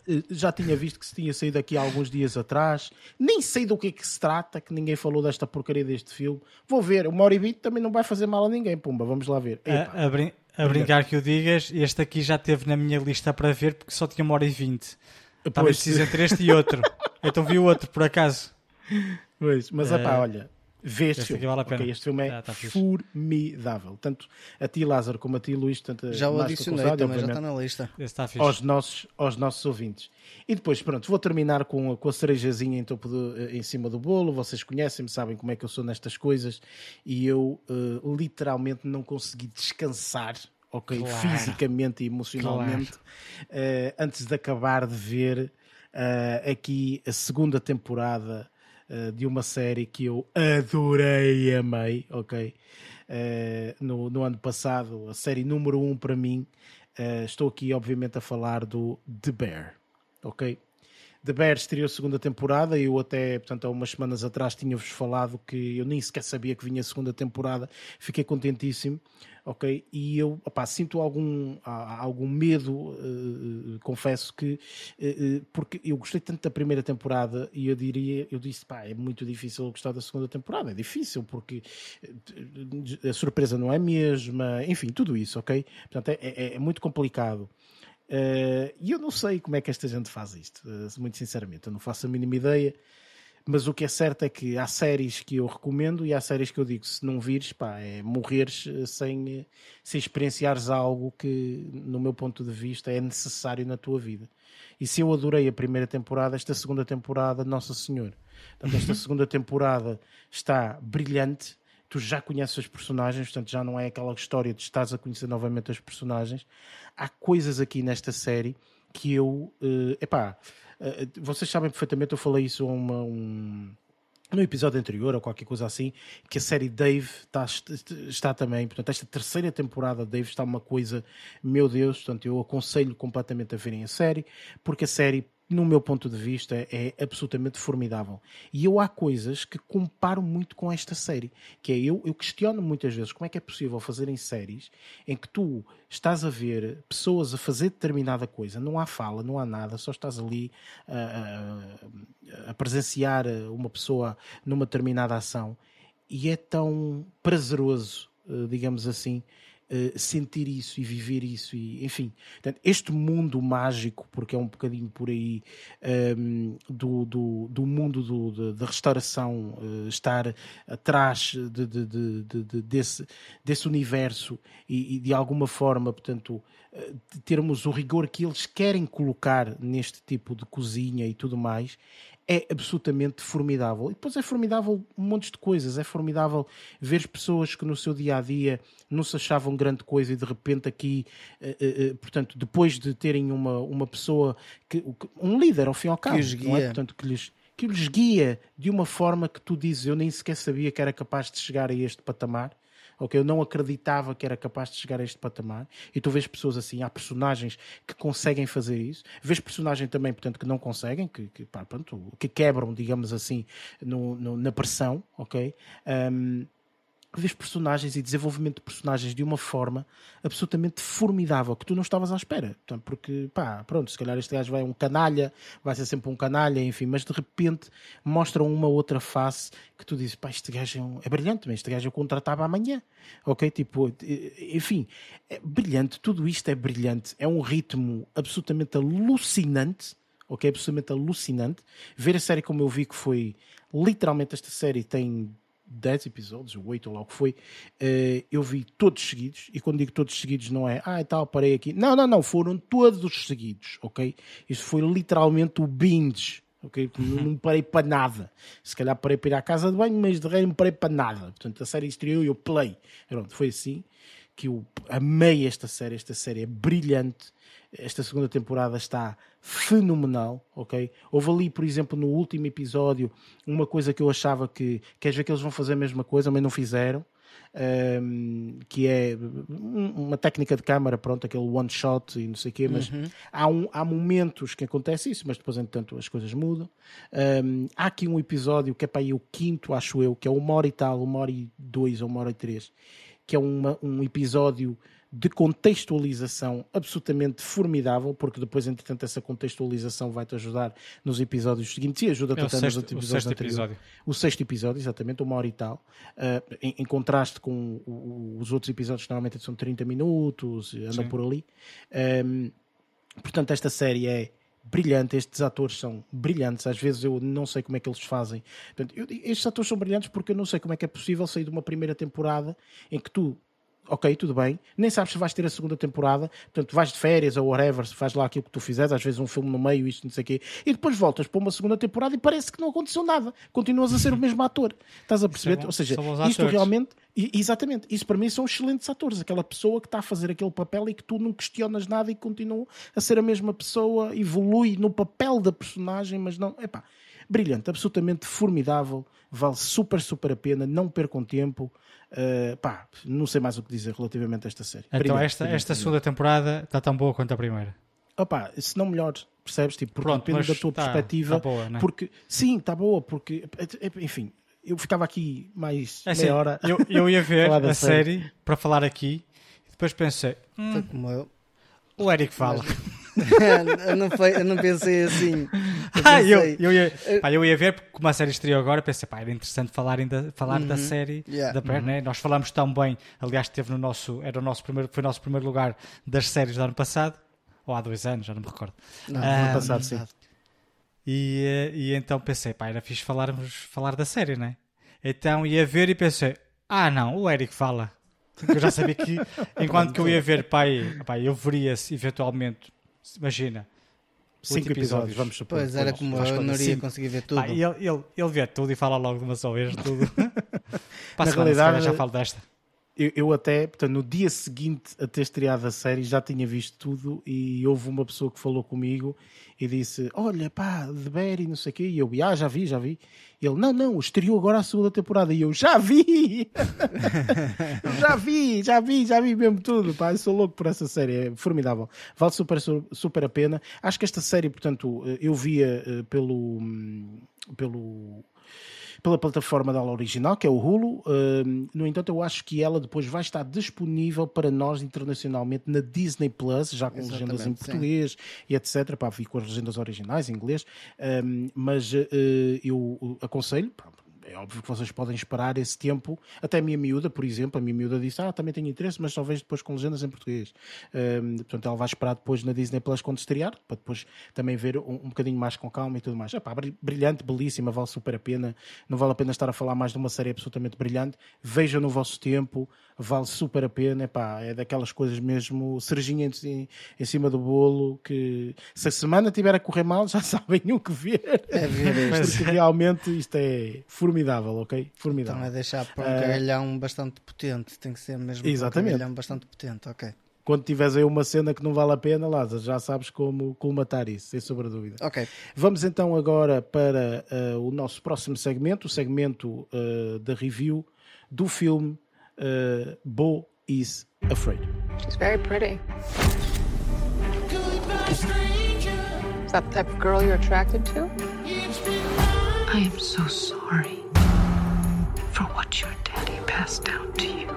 Eh, já tinha visto que se tinha saído aqui há alguns dias atrás. Nem sei do que é que se trata, que ninguém falou desta porcaria deste filme. Vou ver, uma hora e vinte também não vai fazer mal a ninguém. Pumba, vamos lá ver. A, a, brin- a brincar que o digas, este aqui já teve na minha lista para ver porque só tinha uma hora e vinte. Estava preciso entre este e outro. *laughs* então vi o outro, por acaso. pois, mas Eh, epá, olha, vê este, este filme. vale a pena. ok? Este filme é Ah, tá fixe. formidável. Tanto a ti, Lázaro, como a ti, Luís. Tanto Já o adicionei também, já está na lista. Está fixe. aos nossos, aos nossos ouvintes. E depois, pronto, vou terminar com, a- com a cerejazinha em, topo do- eh, em cima do bolo. Vocês conhecem-me, sabem como é que eu sou nestas coisas. E eu eh, literalmente não consegui descansar, ok? Claro. Fisicamente e emocionalmente, eh, antes de acabar de ver eh, aqui a segunda temporada eh, de uma série que eu adorei e amei, ok? Eh, no, no ano passado, a série número um para mim. eh, estou aqui, obviamente, a falar do The Bear, ok? The Bear estreou a segunda temporada eu até, portanto, há umas semanas atrás tinha-vos falado que eu nem sequer sabia que vinha a segunda temporada. Fiquei contentíssimo, ok? E eu, opá, sinto algum, algum medo, eh, confesso que, eh, porque eu gostei tanto da primeira temporada e eu diria, eu disse, pá, é muito difícil gostar da segunda temporada. É difícil porque a surpresa não é a mesma, enfim, tudo isso, ok? Portanto, é- é- é muito complicado. E eu não sei como é que esta gente faz isto, muito sinceramente, eu não faço a mínima ideia. Mas o que é certo é que há séries que eu recomendo e há séries que eu digo: se não vires, pá, é morreres eh, sem, eh, sem experienciares algo que, no meu ponto de vista, é necessário na tua vida. E se eu adorei a primeira temporada, esta segunda temporada, Nossa Senhora. Portanto, esta *laughs* segunda temporada está brilhante. Tu já conheces os personagens, portanto, já não é aquela história de estás a conhecer novamente os personagens. Há coisas aqui nesta série que eu. eh, epá, vocês sabem perfeitamente, eu falei isso uma, um, no episódio anterior ou qualquer coisa assim, que a série Dave está, está também, portanto, esta terceira temporada de Dave está uma coisa, meu Deus, portanto, eu aconselho completamente a verem a série, porque a série, no meu ponto de vista, é absolutamente formidável. E eu há coisas que comparo muito com esta série, que é eu, eu questiono muitas vezes como é que é possível fazerem séries em que tu estás a ver pessoas a fazer determinada coisa, não há fala, não há nada, só estás ali a, a- a presenciar uma pessoa numa determinada ação e é tão prazeroso, eh, digamos assim, eh, sentir isso e viver isso e enfim, portanto, este mundo mágico, porque é um bocadinho por aí ehm, do, do, do mundo do- da restauração eh, estar atrás de, de- de- de- de- desse, desse universo e, e de alguma forma, portanto, de termos o rigor que eles querem colocar neste tipo de cozinha e tudo mais, é absolutamente formidável. E depois é formidável um monte de coisas. É formidável ver pessoas que no seu dia a dia não se achavam grande coisa e de repente aqui, eh, eh, eh, portanto, depois de terem uma, uma pessoa, que, um líder ao fim e ao cabo, os não é? Portanto, que lhes, que lhes guia de uma forma que tu dizes, eu nem sequer sabia que era capaz de chegar a este patamar. Ok, eu não acreditava que era capaz de chegar a este patamar. E tu vês pessoas assim, há personagens que conseguem fazer isso. Vês personagens também, portanto, que não conseguem, que, que, pá, pronto, que quebram, digamos assim, no, no- na pressão, ok? Um, vês personagens e desenvolvimento de personagens de uma forma absolutamente formidável que tu não estavas à espera. Portanto, porque, pá, pronto, se calhar este gajo vai um canalha, vai ser sempre um canalha, enfim, mas de repente mostram uma outra face que tu dizes, pá, este gajo é, um- é brilhante, mas este gajo eu contratava amanhã, ok? Tipo, enfim, é brilhante, tudo isto é brilhante, é um ritmo absolutamente alucinante, ok? Absolutamente alucinante. Ver a série como eu vi que foi, literalmente esta série tem 10 episódios, ou 8 ou lá que foi, eh, eu vi todos seguidos, e quando digo todos seguidos não é, ah, e tal, parei aqui. Não, não, não, foram todos seguidos, ok? Isso foi literalmente o binge, ok? Não, não parei para nada. Se calhar parei para ir à casa de banho, mas de resto não parei para nada. Portanto, a série estreou e eu play. Pronto, foi assim. que eu amei esta série. Esta série é brilhante. Esta segunda temporada está fenomenal, ok? Houve ali, por exemplo, no último episódio, uma coisa que eu achava que queres ver que eles vão fazer a mesma coisa, mas não fizeram. Um, que é uma técnica de câmara, pronto, aquele one shot e não sei o quê, mas Uhum. há, um- há momentos que acontece isso, mas depois, entretanto, as coisas mudam. Um, há aqui um episódio que é para aí o quinto, acho eu, que é uma hora e tal, uma hora e dois ou uma hora e três, que é uma- um episódio de contextualização absolutamente formidável, porque depois, entretanto, essa contextualização vai-te ajudar nos episódios seguintes e ajuda-te É nos outros o episódios sexto anteriores. episódio. O sexto episódio, exatamente, uma hora e tal, uh, em, em contraste com o- os outros episódios que normalmente são 30 minutos, andam Sim. por ali. Um, portanto, esta série é brilhante, estes atores são brilhantes, às vezes eu não sei como é que eles fazem. Portanto, eu- estes atores são brilhantes porque eu não sei como é que é possível sair de uma primeira temporada em que tu ok, tudo bem, nem sabes se vais ter a segunda temporada, portanto vais de férias ou whatever, se faz lá aquilo que tu fizeres, às vezes um filme no meio, isto, não sei o quê, e depois voltas para uma segunda temporada e parece que não aconteceu nada, continuas a ser o mesmo ator, estás a perceber? bom, ou seja, isto realmente, exatamente, isso para mim são excelentes atores, aquela pessoa que está a fazer aquele papel e que tu não questionas nada e continua a ser a mesma pessoa, evolui no papel da personagem, mas não, epá, brilhante, absolutamente formidável, vale super, super a pena, não percam tempo. Uh, pá, não sei mais o que dizer relativamente a esta série. Então Brilhante, esta, brilhante, esta segunda temporada está tão boa quanto a primeira. Opa, se não melhor, percebes? Tipo, porque Pronto, depende mas da tua tá- perspectiva. tá boa, né? Porque, sim, está boa, porque, enfim, eu ficava aqui mais É meia assim, hora. eu, eu ia *laughs* ver a série. série para falar aqui e depois pensei, hum, como eu. o Eric fala. *laughs* eu, não foi, eu não pensei assim. Eu *laughs* Ah, eu, pensei- eu, ia, pá, eu ia ver porque como a série estreou agora, pensei, pá, era interessante falar, ainda, falar da série Yeah. da Bear, né? Nós falamos tão bem, aliás, teve no nosso, era o nosso primeiro, foi o nosso primeiro lugar das séries do ano passado, ou há dois anos, já não me recordo. Não, Ah, ano passado, sim. E, eh, e então pensei, pá, era fixe falarmos, falar da série, né? Então ia ver e pensei, ah não, o Eric fala. Porque eu já sabia que, *laughs* enquanto que eu ia ver, e- pá, eu veria se eventualmente, imagina, Cinco episódios, vamos supor. Pois era como eu, não iria conseguir ver tudo. E ele, ele, ele vê tudo e fala logo de uma só vez tudo. *laughs* Para Na semana, realidade, já falo desta. Eu, eu até, portanto, no dia seguinte a ter estreado a série, já tinha visto tudo e houve uma pessoa que falou comigo e disse: Olha, pá, de Berry, não sei o quê. E eu, ah, já vi, já vi. E ele, não, não, estreou agora a segunda temporada. E eu, já vi! *laughs* Já vi, já vi, já vi mesmo tudo. Pá, eu sou louco por essa série, é formidável. Vale super, su- super a pena. Acho que esta série, portanto, eu via eh, pelo. hum, pelo pela plataforma dela original, que é o Hulu. Hum, no entanto, eu acho que ela depois vai estar disponível para nós internacionalmente na Disney Plus, já com Exatamente, legendas em sim. português e etc. Pá, vi com as legendas originais em inglês. Hum, mas eh, eu aconselho. pá, é óbvio que vocês podem esperar esse tempo. Até a minha miúda, por exemplo, a minha miúda disse: Ah, também tenho interesse, mas vejo depois com legendas em português. Hum, portanto, ela vai esperar depois na Disney Plus quando estrear, para depois também ver um, um bocadinho mais com calma e tudo mais. Epá, bri- brilhante, belíssima, vale super a pena. Não vale a pena estar a falar mais de uma série absolutamente brilhante. Vejam no vosso tempo, vale super a pena. Epá, é daquelas coisas mesmo, cerejinha em, em cima do bolo, que se a semana tiver a correr mal, *laughs* já sabem o que ver. É este. Porque realmente isto é formidável, ok? Então Formidável. é deixar para um cagalhão bastante potente. Tem que ser mesmo Exatamente. um cagalhão bastante potente, ok. Quando tiveres aí uma cena que não vale a pena, Lázaro, já sabes como colmatar isso, sem sombra de dúvida. Ok. Vamos então agora para ah, o nosso próximo segmento, o segmento ah, da review do filme ah, Bo is Afraid. She's very pretty. Is that the type of girl you're attracted to? I am so sorry for what your daddy passed down to you.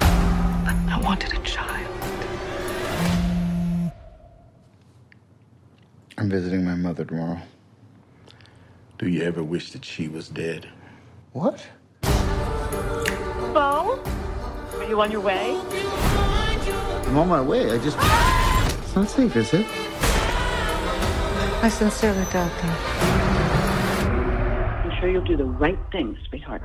But I wanted a child. I'm visiting my mother tomorrow. Do you ever wish that she was dead? What? Bo? Are you on your way? I'm on my way. I just. It's not safe, is it? I sincerely doubt that. Sure you'll do the right thing, sweetheart.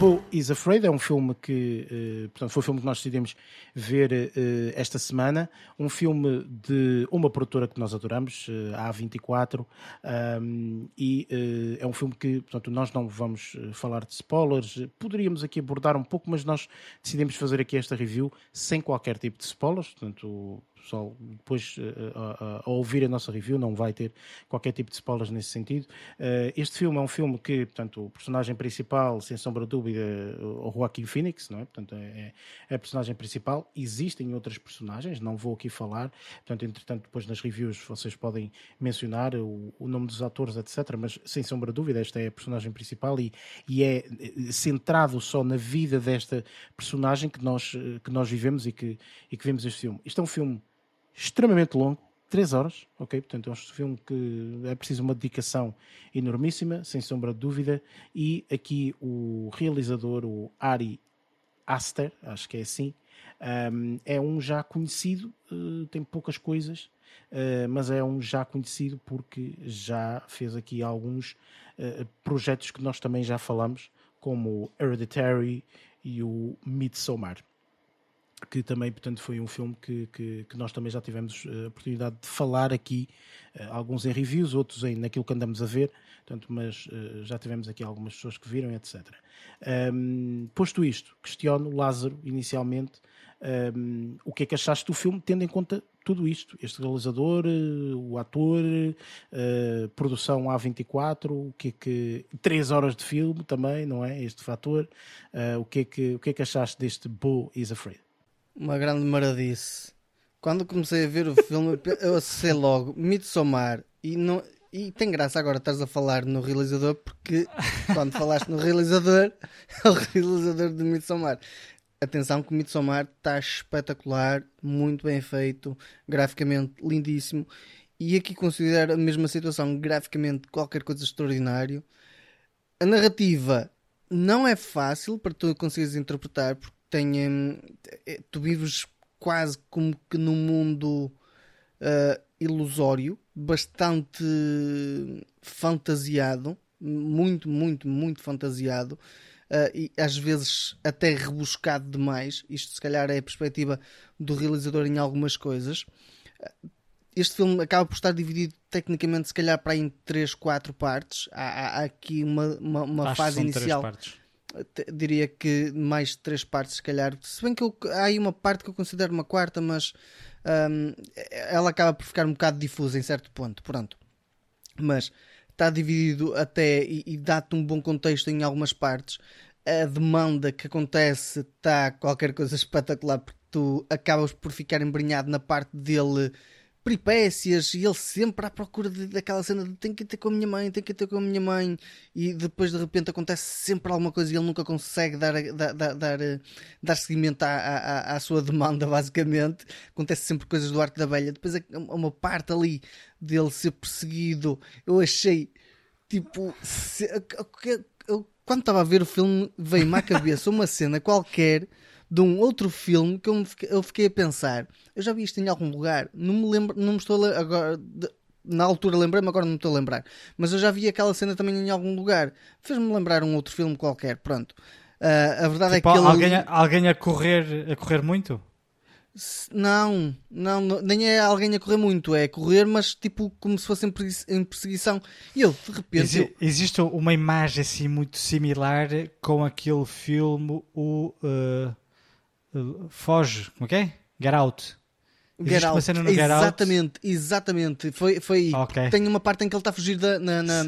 Beau is Afraid é um filme que, eh, portanto, foi o filme que nós decidimos ver eh, esta semana. Um filme de uma produtora que nós adoramos, eh, a A24, um, e é um filme que, portanto, nós não vamos falar de spoilers. Poderíamos aqui abordar um pouco, mas nós decidimos fazer aqui esta review sem qualquer tipo de spoilers. Portanto, pessoal depois eh, a, a- a ouvir a nossa review não vai ter qualquer tipo de spoilers nesse sentido. Eh, este filme é um filme que, portanto, o personagem principal, sem sombra de dúvida, é o Joaquin Phoenix, não é? Portanto, é, é a personagem principal. Existem outras personagens, não vou aqui falar. Portanto, entretanto, depois nas reviews vocês podem mencionar o, o nome dos atores, etc. Mas, sem sombra de dúvida, esta é a personagem principal e, e é eh, centrado só na vida desta personagem que nós, eh, que nós vivemos e que, e que vemos este filme. Isto é um filme extremamente longo, 3 horas, ok? Portanto, é um filme que é preciso uma dedicação enormíssima, sem sombra de dúvida, e aqui o realizador, o Ari Aster, acho que é assim, um, é um já conhecido, uh, tem poucas coisas, uh, mas é um já conhecido porque já fez aqui alguns uh, projetos que nós também já falamos, como Hereditary e o Midsommar que também, portanto, foi um filme que, que, que nós também já tivemos eh, a oportunidade de falar aqui, eh, alguns em reviews, outros em naquilo que andamos a ver, portanto, mas eh, já tivemos aqui algumas pessoas que viram, etc. Ahm, posto isto, questiono, Lázaro, inicialmente, ahm, o que é que achaste do filme, tendo em conta tudo isto, este realizador, o ator, eh, produção A24, o que é que... Três horas de filme também, não é? Este fator. Eh, o, que é que, o que é que achaste deste Bo is Afraid? Uma grande maradice. Quando comecei a ver o filme, *laughs* eu associei logo Midsommar e não. E tem graça agora estás a falar no realizador, porque quando falaste no realizador, *laughs* é o realizador de Midsommar. Atenção que o Midsommar está espetacular, muito bem feito, graficamente lindíssimo. E aqui considero a mesma situação, graficamente qualquer coisa extraordinário. A narrativa não é fácil para tu conseguires interpretar, porque tem, hum, eh, tu vives quase como que num mundo ah, ilusório, bastante fantasiado, muito, muito, muito fantasiado, ah, e às vezes até rebuscado demais. Isto, se calhar, é a perspectiva do realizador em algumas coisas. Este filme acaba por estar dividido tecnicamente, se calhar, para em 3, 4 partes. Há, há- aqui uma, uma, uma fase são três inicial partes. Diria que mais três partes, se calhar. Se bem que eu- há aí uma parte que eu considero uma quarta, mas hum, ela acaba por ficar um bocado difusa em certo ponto. Pronto. Mas está dividido até e, e dá-te um bom contexto em algumas partes. A demanda que acontece está qualquer coisa espetacular porque tu acabas por ficar embrenhado na parte dele peripécias e ele sempre à procura de- daquela cena de tenho que ter com a minha mãe, tenho que ter com a minha mãe. E depois de repente acontece sempre alguma coisa e ele nunca consegue dar, dar, dar, dar, eh, dar seguimento à, à, à sua demanda *laughs* basicamente. Acontece sempre coisas do arco da velha. Depois há uma parte ali dele ser perseguido eu achei tipo se- eu- eu- quando estava a ver o filme veio-me à cabeça uma cena qualquer de um outro filme que eu, fiquei, eu fiquei a pensar eu já vi isto em algum lugar não me lembro não me estou a agora de- na altura lembrei-me, agora não me estou a lembrar mas eu já vi aquela cena também em algum lugar fez-me lembrar um outro filme qualquer pronto Ah, a verdade Tipo, é que ele... alguém, a- alguém a correr, a correr muito? Não, não, não, nem é alguém a correr muito, é correr, mas tipo como se fosse em persegui- em perseguição. E eu, de repente, Exi- eu- Existe uma imagem assim muito similar com aquele filme, o uh, uh, Foge, como é que é? Get Out. Get Out, cena no Get Out. exatamente, exatamente, foi, foi aí. Ok. Tem uma parte em que ele está a fugir da, na, na,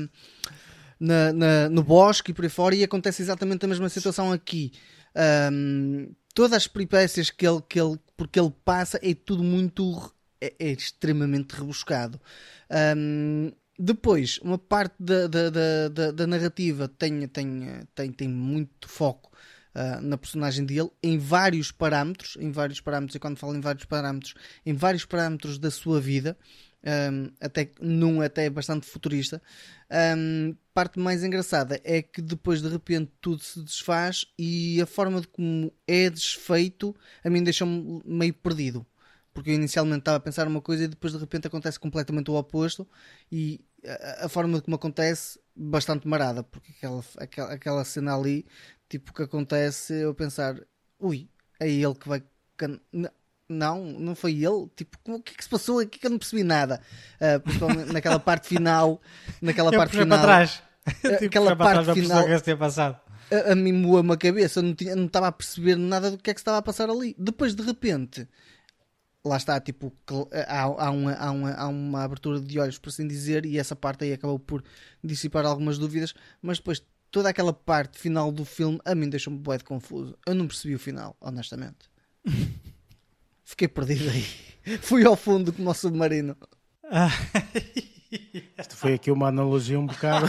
na- na- no bosque e por aí fora e acontece exatamente a mesma situação aqui. Ahm, todas as peripécias que ele, que ele, porque ele passa é tudo muito é, é extremamente rebuscado. Ahm, depois, uma parte da, da, da, da- da narrativa tem, tem, tem, tem muito foco ah, na personagem dele em vários parâmetros, em vários parâmetros, e quando falo em vários parâmetros, em vários parâmetros da sua vida, um, até num até bastante futurista. Um, parte mais engraçada é que depois de repente tudo se desfaz e a forma de como é desfeito a mim deixou-me meio perdido. Porque eu inicialmente estava a pensar uma coisa e depois de repente acontece completamente o oposto e a, a forma de como acontece bastante marada, porque aquela, aquela, aquela cena ali tipo, o que acontece eu pensar, ui, é ele que vai. can- Não, não foi ele. Tipo, o que é que se passou aqui que eu não percebi nada? Ah, principalmente *laughs* naquela parte final. Naquela Eu parte final. *laughs* para trás. Aquela Tipo, para parte trás, final- que é tinha passado. a, a mim moa-me a cabeça, eu não, tinha, não estava a perceber nada do que é que se estava a passar ali. Depois, de repente, lá está, tipo, há, há, uma, há, uma, há uma abertura de olhos, por assim dizer, e essa parte aí acabou por dissipar algumas dúvidas, mas depois toda aquela parte final do filme a mim deixou-me bué de confuso. Eu não percebi o final, honestamente. *laughs* Fiquei perdido aí. *laughs* Fui ao fundo como o submarino. Isto foi aqui uma analogia um bocado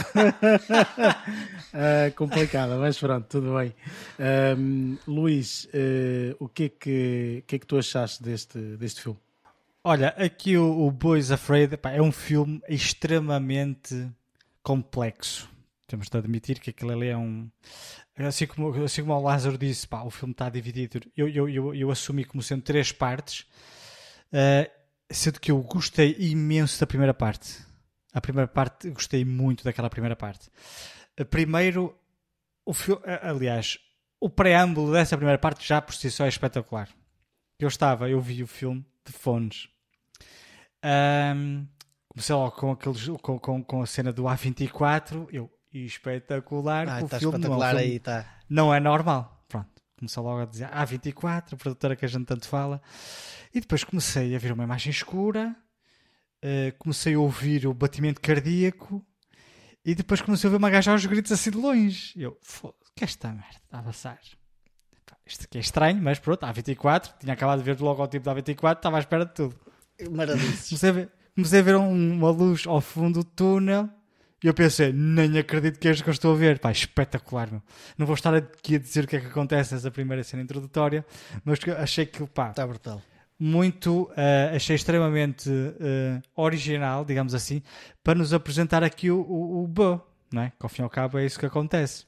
ah, *laughs* complicada, mas pronto, tudo bem. Ahm, Luís, eh, o que é que, que é que tu achaste deste, deste filme? Olha, aqui o, o Boys Afraid pá, é um filme extremamente complexo. Temos de admitir que aquilo ali é um. Assim como, assim como o Lázaro disse, pá, o filme está dividido. Eu, eu, eu, eu assumi como sendo três partes, eh, sendo que eu gostei imenso da primeira parte. A primeira parte, gostei muito daquela primeira parte. Eh, Primeiro, o fi- eh, aliás, o preâmbulo dessa primeira parte já por si só é espetacular. Eu estava, eu vi o filme de fones. Ahm, comecei logo com, aqueles, com, com, com a cena do A24. Eu, espetacular. Ah, o está filme não é espetacular filme- aí, tá. não é normal. Pronto, começou logo a dizer A24, a produtora que a gente tanto fala. E depois comecei a ver uma imagem escura, eh, comecei a ouvir o batimento cardíaco e depois comecei a ver uma gaja aos gritos assim de longe. E Eu, foda que é esta merda está a passar? Pá, Isto aqui é estranho, mas pronto, A24, tinha acabado de ver o logotipo da A24, estava à espera de tudo. Maravilhoso. Comecei a ver, comecei a ver um- uma luz ao fundo do túnel e eu pensei, nem acredito que é isto que eu estou a ver. Pá, espetacular, meu. Não vou estar aqui a dizer o que é que acontece nessa primeira cena introdutória, mas achei que, pá, Está brutal. muito, eh, achei extremamente eh, original, digamos assim, para nos apresentar aqui o, o, o Bo, não é? Que ao fim e ao cabo é isso que acontece.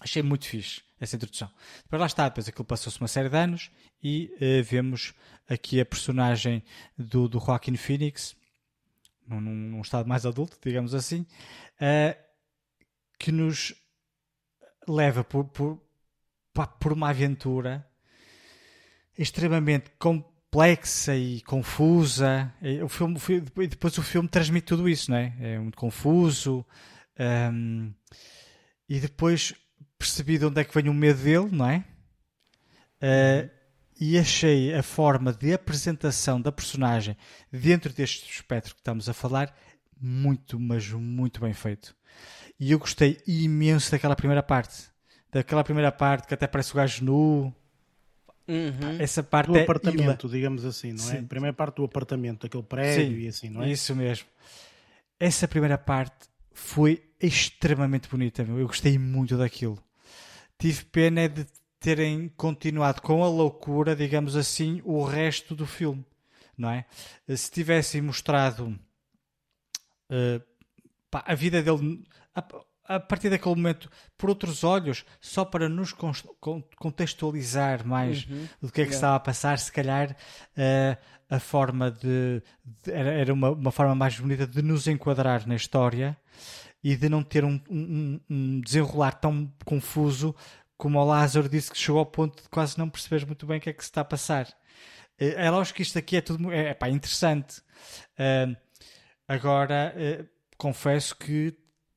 Achei muito fixe essa introdução. Depois lá está, depois aquilo passou-se uma série de anos e eh, vemos aqui a personagem do, do Joaquin Phoenix, num, num- estado mais adulto, digamos assim, eh, que nos leva por, por, por uma aventura extremamente complexa e confusa. O filme, depois o filme transmite tudo isso, não é? É muito confuso. hum, e depois percebi de onde é que vem o medo dele, não é? Uh, e achei a forma de apresentação da personagem dentro deste espectro que estamos a falar muito, mas muito bem feito. E eu gostei imenso daquela primeira parte. Daquela primeira parte que até parece o gajo nu. Essa parte Do é apartamento, digamos assim, não é? Sim. A primeira parte do apartamento, aquele prédio Sim, e assim, não é? Isso mesmo. Essa primeira parte foi extremamente bonita, meu. Eu gostei muito daquilo. Tive pena é de terem continuado com a loucura, digamos assim, o resto do filme, não é? Se tivessem mostrado eh, pá, a vida dele a, a partir daquele momento por outros olhos, só para nos con- contextualizar mais do que é que estava a passar, se calhar eh, a forma de, de- era, era uma, uma forma mais bonita de nos enquadrar na história e de não ter um, um- um desenrolar tão confuso como o Lázaro disse que chegou ao ponto de quase não perceberes muito bem o que é que se está a passar. Eh, É lógico que isto aqui é tudo é, pá, interessante. Ah, agora, eh, confesso que,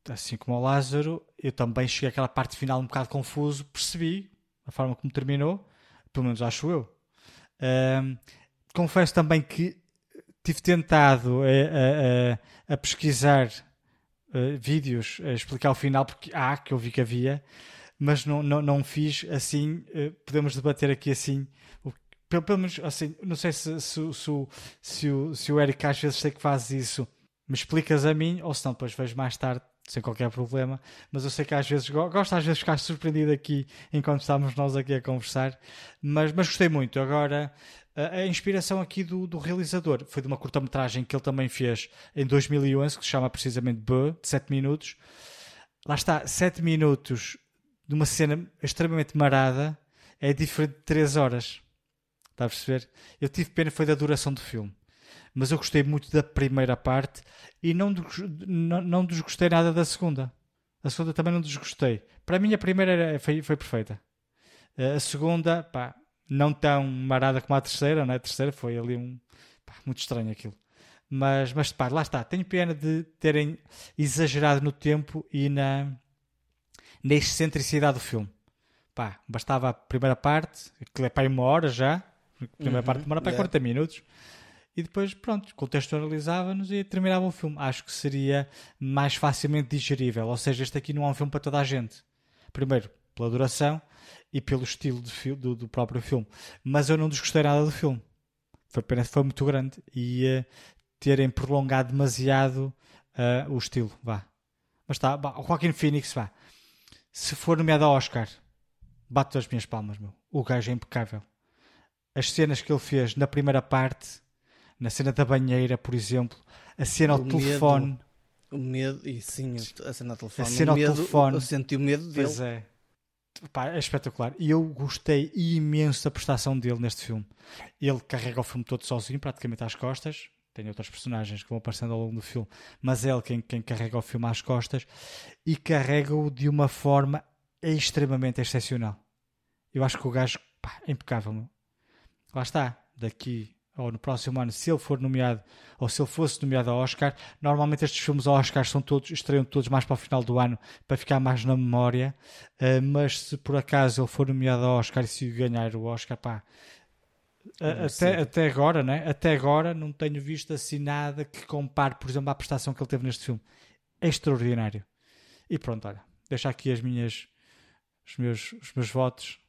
assim como o Lázaro, eu também cheguei àquela parte final um bocado confuso, percebi a forma como terminou, pelo menos acho eu. Ah, confesso também que tive tentado eh, a, a- a pesquisar vídeos a explicar o final, porque há, que eu vi que havia, mas não, não, não fiz assim. eh, podemos debater aqui assim. pelo, pelo menos assim, não sei se, se, se, o- se, o, se o Eric às vezes sei que faz isso, me explicas a mim, ou se não, depois vejo mais tarde, sem qualquer problema. Mas eu sei que às vezes go- gosto às vezes ficar surpreendido aqui enquanto estamos nós aqui a conversar, mas, mas gostei muito. Agora, a, a inspiração aqui do, do realizador foi de uma curta-metragem que ele também fez em 2011, que se chama precisamente B, de 7 minutos. Lá está, 7 minutos de uma cena extremamente marada é diferente de 3 horas. Está a perceber? Eu tive pena foi da duração do filme. Mas eu gostei muito da primeira parte e não, não, não desgostei nada da segunda. A segunda também não desgostei. Para mim, a primeira era- foi, foi perfeita. Eh, A segunda, pá, não tão marada como a terceira, né? A terceira foi ali um. pá, muito estranho aquilo. Mas, mas pá, lá está. Tenho pena de terem exagerado no tempo e na, na excentricidade do filme. Pá, bastava a primeira parte, que é para uma hora já. A primeira parte demora para yeah. 40 minutos. E depois, pronto, contextualizava-nos e terminava o filme. Acho que seria mais facilmente digerível. Ou seja, este aqui não é um filme para toda a gente. Primeiro, pela duração e pelo estilo fi- do, do próprio filme. Mas eu não desgostei nada do filme. Foi apenas foi muito grande e eh, terem prolongado demasiado eh, o estilo. Vá. Mas está, o Joaquin Phoenix, vá. Se for nomeado ao Oscar, bato as minhas palmas, meu. O gajo é impecável. As cenas que ele fez na primeira parte, na cena da banheira, por exemplo, a cena ao O medo. telefone. O medo, e sim, a cena ao telefone. A cena ao medo, telefone. Eu senti o medo dele. Pois é. Pá, é espetacular. E eu gostei imenso da prestação dele neste filme. Ele carrega o filme todo sozinho, praticamente às costas. Tem outras personagens que vão aparecendo ao longo do filme, mas é ele quem, quem carrega o filme às costas e carrega-o de uma forma extremamente excepcional. Eu acho que o gajo pá, é impecável. meu. Lá está, daqui ou no próximo ano, se ele for nomeado ou se ele fosse nomeado ao Oscar, normalmente estes filmes ao Oscar são todos, estreiam todos mais para o final do ano para ficar mais na memória. Uh, mas se por acaso ele for nomeado ao Oscar e se ganhar o Oscar, pá, a- até, até agora, né? Até agora não tenho visto assim nada que compare, por exemplo, à prestação que ele teve neste filme. É extraordinário. E pronto, olha, deixa aqui as minhas, os meus, os meus votos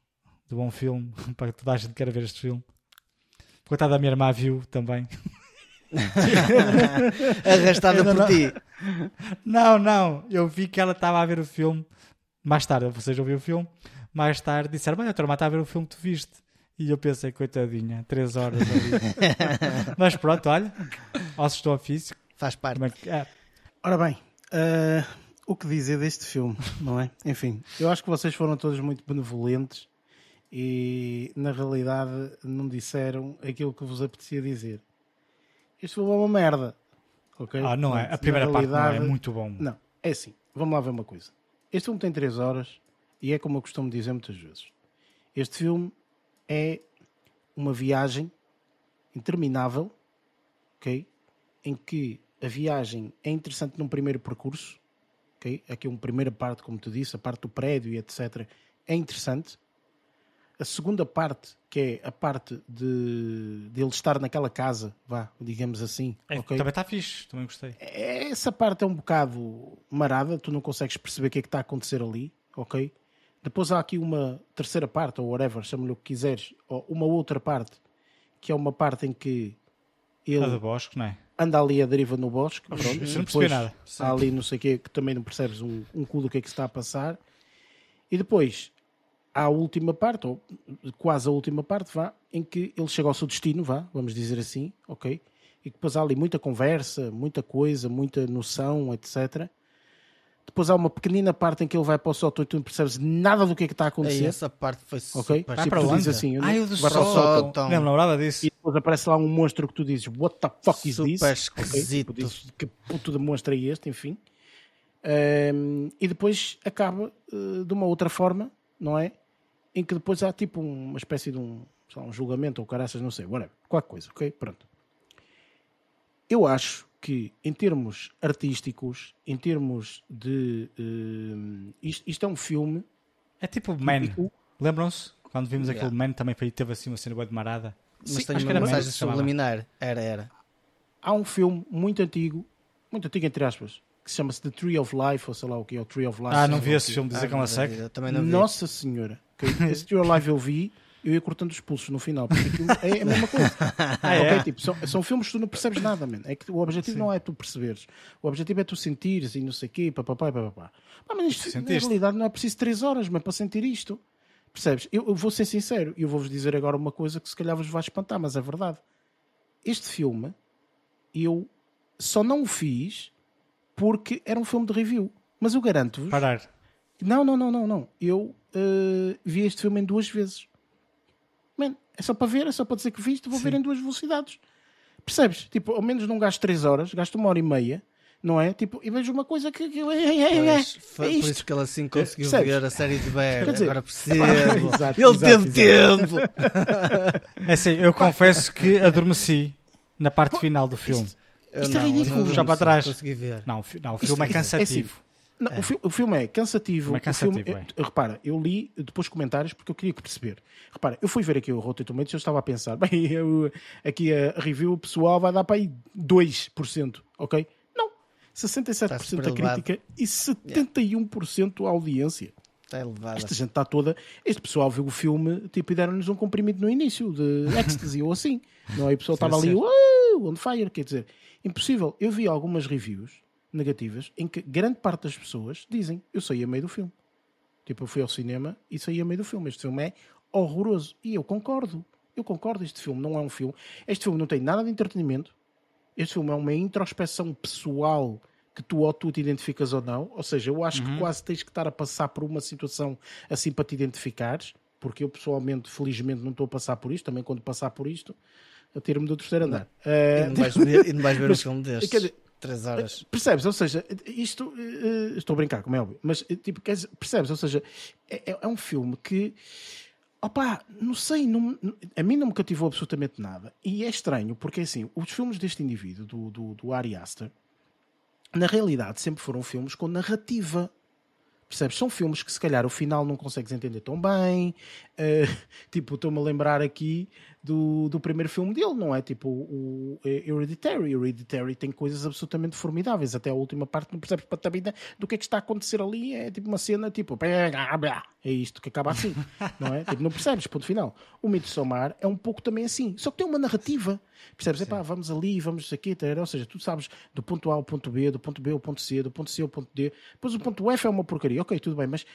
de bom filme *laughs* para que toda a gente queira ver este filme. Coitada da minha irmã viu também. *laughs* Arrastada por não- ti. Não, não, eu vi que ela estava a ver o filme mais tarde, vocês ouviram o filme, mais tarde disseram, mas a tua irmã está a ver o filme que tu viste. E eu pensei, coitadinha, três horas ali. *laughs* mas pronto, olha, ossos do ofício. Faz parte. É é, Ora bem, eh, o que dizer deste filme, não é? Enfim, eu acho que vocês foram todos muito benevolentes e na realidade não disseram aquilo que vos apetecia dizer. Este filme é uma merda. ok? Ah, não é. A primeira parte não é muito bom. Não, é assim. Vamos lá ver uma coisa. Este filme tem 3 horas e é como eu costumo dizer muitas vezes. Este filme é uma viagem interminável, ok? Em que a viagem é interessante num primeiro percurso, ok? Aqui uma primeira parte, como tu disse, a parte do prédio e etc. É interessante. A segunda parte, que é a parte de, de ele estar naquela casa, vá, digamos assim, É, ok? Também está fixe, também gostei. essa parte é um bocado marada, tu não consegues perceber o que é que está a acontecer ali, ok? Depois há aqui uma terceira parte, ou whatever, chama-lhe o que quiseres, ou uma outra parte, que é uma parte em que A ele do Bosque, não é? anda ali à deriva no bosque. Pronto, isso não percebi nada. Há ali não sei o quê, que também não percebes um, um cu do que é que se está a passar. E depois há a última parte, ou quase a última parte, vá, em que ele chega ao seu destino, vá, vamos dizer assim, ok? E depois há ali muita conversa, muita coisa, muita noção, etc. Depois há uma pequenina parte em que ele vai para o sótão e tu não percebes nada do que é que está a Aí acontecer. essa parte foi Ok? super. Vai Tipo, para onde? assim, Ah, eu do vai para o sótão. sótão. Não me lembrava disso. E depois aparece lá um monstro que tu dizes What the fuck is Super this? Ok? esquisito. Tipo, dizes, que puto de monstro é este? Enfim. Ehm, e depois acaba eh, de uma outra forma, não é? Em que depois há tipo uma espécie de um, sei lá, um julgamento ou caraças, não sei, whatever, qualquer coisa, ok? Pronto. Eu acho que em termos artísticos, em termos de. eh, isto, isto é um filme. É tipo Man. o- Lembram-se? Quando vimos Yeah. aquele Man também foi, teve assim uma cena boa de marada. Mas Sim, tem acho que uma era mensagem que subliminar. Era, era. há um filme muito antigo, muito antigo entre aspas, que se chama-se The Tree of Life, ou sei lá o que é o Tree of Life. Ah, não vi esse filme, dizer que é uma seca. Eu também não vi. Nossa Senhora. ok? Esse Tree of Life eu vi, eu ia cortando os pulsos no final, porque aquilo é a mesma coisa. *laughs* Ah, é? Tipo, são, são filmes que tu não percebes nada, man. É que o objetivo não é tu perceberes. O objetivo é tu sentires e não sei o quê, papapá e papapá. Pá, mas isto, na realidade, não é preciso três horas, mas para sentir isto. Percebes? Eu, eu vou ser sincero e eu vou-vos dizer agora uma coisa que se calhar vos vai espantar, mas é verdade. Este filme, eu só não o fiz porque era um filme de review. Mas eu garanto-vos. Parar. Não, não, não, não, não. Eu eh, vi este filme em duas vezes. É só para ver, é só para dizer que viste, vou ver em duas velocidades. Percebes? Tipo, ao menos não gasto três horas, gasto uma hora e meia, não é? Tipo, e vejo uma coisa que. que é, é, é, é por isto. isso que ele assim conseguiu Percebes? ver a série de Bear. Dizer, Agora *laughs* percebo. *laughs* Exato, ele exato, teve exato. tempo. *laughs* É assim, eu confesso que adormeci na parte final do filme. Eu Isto é não, eu ridículo. não Já para trás. Consegui ver. Não, não, o Isto- filme é isto- é assim, cansativo. Não, o, fi- o filme é cansativo. É o filme, cansativo, é. eu- repara, eu li depois comentários porque eu queria perceber. Repara, eu fui ver aqui o Rotten Tomatoes e eu estava a pensar, *laughs* bem, eu- aqui a review pessoal vai dar para aí 2%, ok? Não. 67% super a elevado. crítica e 71% a audiência. Está elevada. Esta gente está toda. Este pessoal viu o filme tipo, e deram-nos um comprimido no início de *laughs* ecstasy ou assim. Não é? E o pessoal estava ali. "Uh, on fire. Quer dizer, impossível. Eu vi algumas reviews negativas em que grande parte das pessoas dizem eu saí a meio do filme. Tipo, eu fui ao cinema e saí a meio do filme. Este filme é horroroso. E eu concordo. Eu concordo. Este filme não é um filme. Este filme não tem nada de entretenimento. Este filme é uma introspeção pessoal que tu ou tu te identificas ou não. Ou seja, eu acho que quase tens que estar a passar por uma situação assim para te identificares. Porque eu pessoalmente, felizmente, não estou a passar por isto. Também quando passar por isto, a ter-me do terceiro andar. E Eh, não vais ver, e não vais ver um filme destes. dizer, Três horas. Percebes? Ou seja, isto. eh, estou a brincar, como é óbvio. Mas, eh, tipo, percebes? Ou seja, é, é- é um filme que. Opá, não sei, não- a mim não me cativou absolutamente nada. E é estranho, porque assim, os filmes deste indivíduo, do, do, do Ari Aster, na realidade sempre foram filmes com narrativa. Percebes? São filmes que se calhar o final não consegues entender tão bem. Eh, *laughs* tipo, estou-me a lembrar aqui do, do primeiro filme dele, não é? Tipo o, o Hereditary. Hereditary tem coisas absolutamente formidáveis. Até a última parte não percebes para vida do que é que está a acontecer ali. É tipo uma cena tipo. É isto que acaba assim, *laughs* não é? Tipo, não percebes, ponto final. O Midsommar é um pouco também assim. Só que tem uma narrativa. Percebes? Epá, vamos ali, vamos aqui, tarará. ou seja, tu sabes do ponto A ao ponto B, do ponto B ao ponto C, do ponto C ao ponto D. Depois o ponto F é uma porcaria. Ok, tudo bem, mas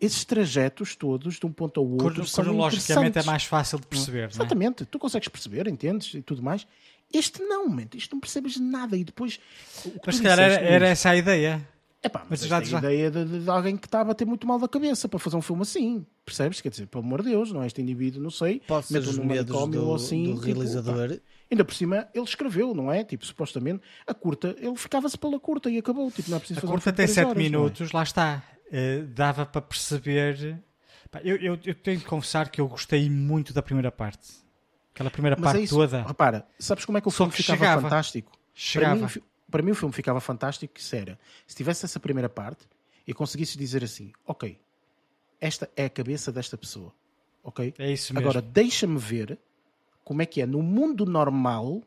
esses trajetos todos de um ponto ao outro são Cronologicamente é mais fácil de perceber, não é? Exatamente, tu consegues perceber, entendes e tudo mais. Este não, mente, isto não percebes nada e depois. o que Mas se calhar era, era essa a ideia. Epá, mas, Mas já- é a ideia de, de- alguém que está a bater muito mal da cabeça para fazer um filme assim, percebes? Quer dizer, pelo amor de Deus, não é este indivíduo, não sei, Pode ser os medos do, ou assim, do tipo, realizador. pá. Ainda por cima, ele escreveu, não é? Tipo, supostamente, a curta, ele ficava-se pela curta e acabou. Tipo, não é preciso A fazer curta tem três 7 horas, não é? minutos, lá está. Eh, dava para perceber. Pá, eu, eu, eu tenho de confessar que eu gostei muito da primeira parte. Aquela primeira Mas é parte isso. toda. Repara, sabes como é que o Só filme que ficava chegava. fantástico? Para Chegava. mim, o fi- para mim o filme ficava fantástico que se era, se tivesse essa primeira parte e conseguisses dizer assim, ok, esta é a cabeça desta pessoa, ok? É isso mesmo. Agora deixa-me ver como é que é no mundo normal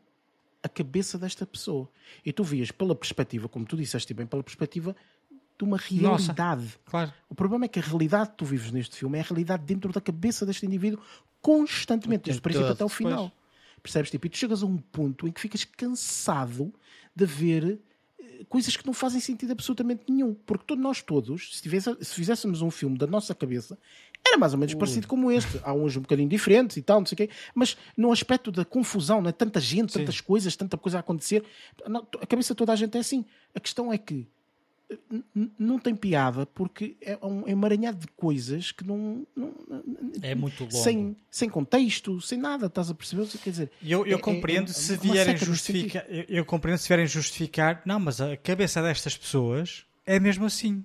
a cabeça desta pessoa. E tu vias pela perspectiva, como tu disseste bem, pela perspectiva de uma Nossa. realidade. Claro. O problema é que a realidade que tu vives neste filme é a realidade dentro da cabeça deste indivíduo constantemente, desde o tempo princípio todo, até o final. Percebes? Tipo, e tu chegas a um ponto em que ficas cansado de ver eh, coisas que não fazem sentido absolutamente nenhum. Porque todos nós todos, se, tivesse- se fizéssemos um filme da nossa cabeça, era mais ou menos parecido como este. Há uns um bocadinho diferentes e tal, não sei o quê. Mas no aspecto da confusão, não é? tanta gente, tantas coisas, tanta coisa a acontecer, a cabeça de toda a gente é assim. A questão é que não tem piada porque é um emaranhado de coisas que não, não- É muito longo. sem, sem contexto, sem nada, estás a perceber? Quer dizer, Eu, eu é- é- compreendo é se uma vierem justificar. Eu, eu compreendo se vierem justificar. Não, mas a cabeça destas pessoas é mesmo assim.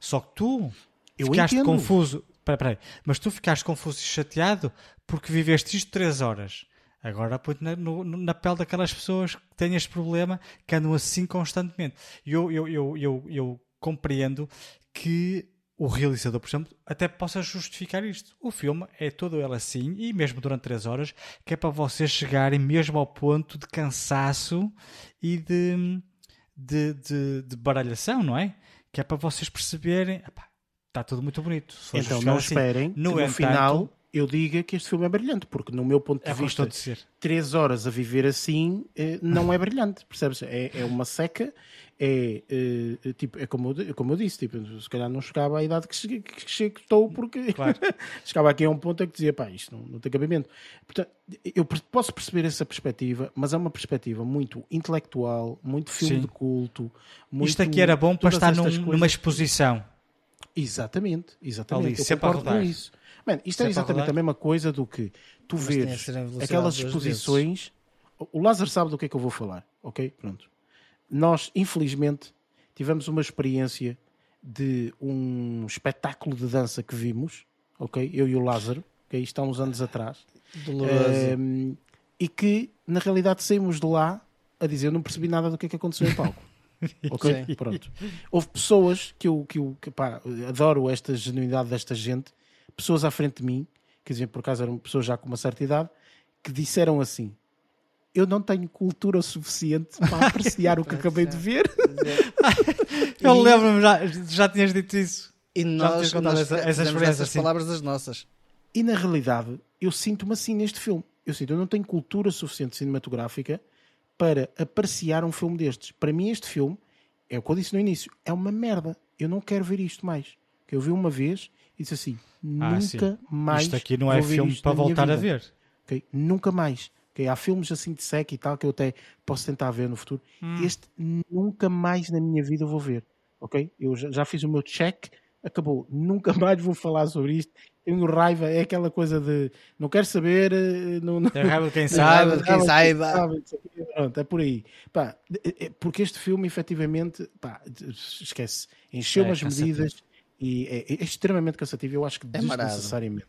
Só que tu Eu ficaste entendo. confuso. Espera, espera aí. Mas tu ficaste confuso e chateado porque viveste isto 3 horas. Agora põe-te na, no- na pele daquelas pessoas que têm este problema que andam assim constantemente. E eu, eu, eu, eu, eu compreendo que o realizador, por exemplo, até possa justificar isto. O filme é todo ele assim, e mesmo durante 3 horas, que é para vocês chegarem mesmo ao ponto de cansaço e de, de, de, de baralhação, não é? Que é para vocês perceberem. "Epá, Está tudo muito bonito. Então justificar não assim. esperem No no entanto, final eu diga que este filme é brilhante, porque no meu ponto de É eu vista, a dizer. três horas a viver assim eh, não é brilhante, percebes? É, é uma seca, é, eh, tipo, é como, eu, di- como eu disse, tipo, se calhar não chegava à idade que cheguei, que cheguei- que estou, porque *laughs* chegava aqui a um ponto em que dizia, pá, isto não, não tem cabimento. Portanto, eu posso perceber essa perspectiva, mas é uma perspectiva muito intelectual, muito filme Sim. de culto. Muito, Isto aqui era bom para estar num- numa exposição. Exatamente, exatamente. Ali, eu sempre a rodar. isso. Mano, isto é a exatamente rodar. a mesma coisa do que tu Mas vês aquelas exposições. O Lázaro sabe do que é que eu vou falar, ok? Pronto. nós, infelizmente, tivemos uma experiência de um espetáculo de dança que vimos, ok? Eu e o Lázaro, ok? Isto há uns anos atrás. Doloroso. Ehm, e que, na realidade, saímos de lá a dizer eu não percebi nada do que é que aconteceu em palco. *laughs* ok? Sim. Pronto. Houve pessoas que eu, que eu que, pá, adoro esta genuinidade desta gente, pessoas à frente de mim, quer dizer, por acaso eram pessoas já com uma certa idade, que disseram assim: Eu não tenho cultura suficiente para *laughs* apreciar o que acabei de ver. *laughs* Eu lembro-me, já, já tinhas dito isso. E nós, nós essa- essas sim. palavras das nossas. E na realidade, eu sinto-me assim neste filme. Eu sinto, eu não tenho cultura suficiente cinematográfica para apreciar um filme destes. Para mim, este filme, é o que eu disse no início, é uma merda. Eu não quero ver isto mais. Que eu vi uma vez e disse assim: Ah, nunca mais. Isto aqui não é filme para voltar a ver. Ok? Nunca mais. Ok? Há filmes assim de sec e tal que eu até posso tentar ver no futuro. Hum. Este nunca mais na minha vida vou ver. Ok? Eu já, já fiz o meu check, acabou. *laughs* Nunca mais vou falar sobre isto. Tenho raiva, é aquela coisa de não quero saber. eh, Não, não, raiva de quem *laughs* sabe. de quem saiba. Pronto, é por aí. Pá, é- é- porque este filme, efetivamente, pá, esquece, encheu É as medidas e é, é extremamente cansativo. Eu acho que É marado. desnecessariamente.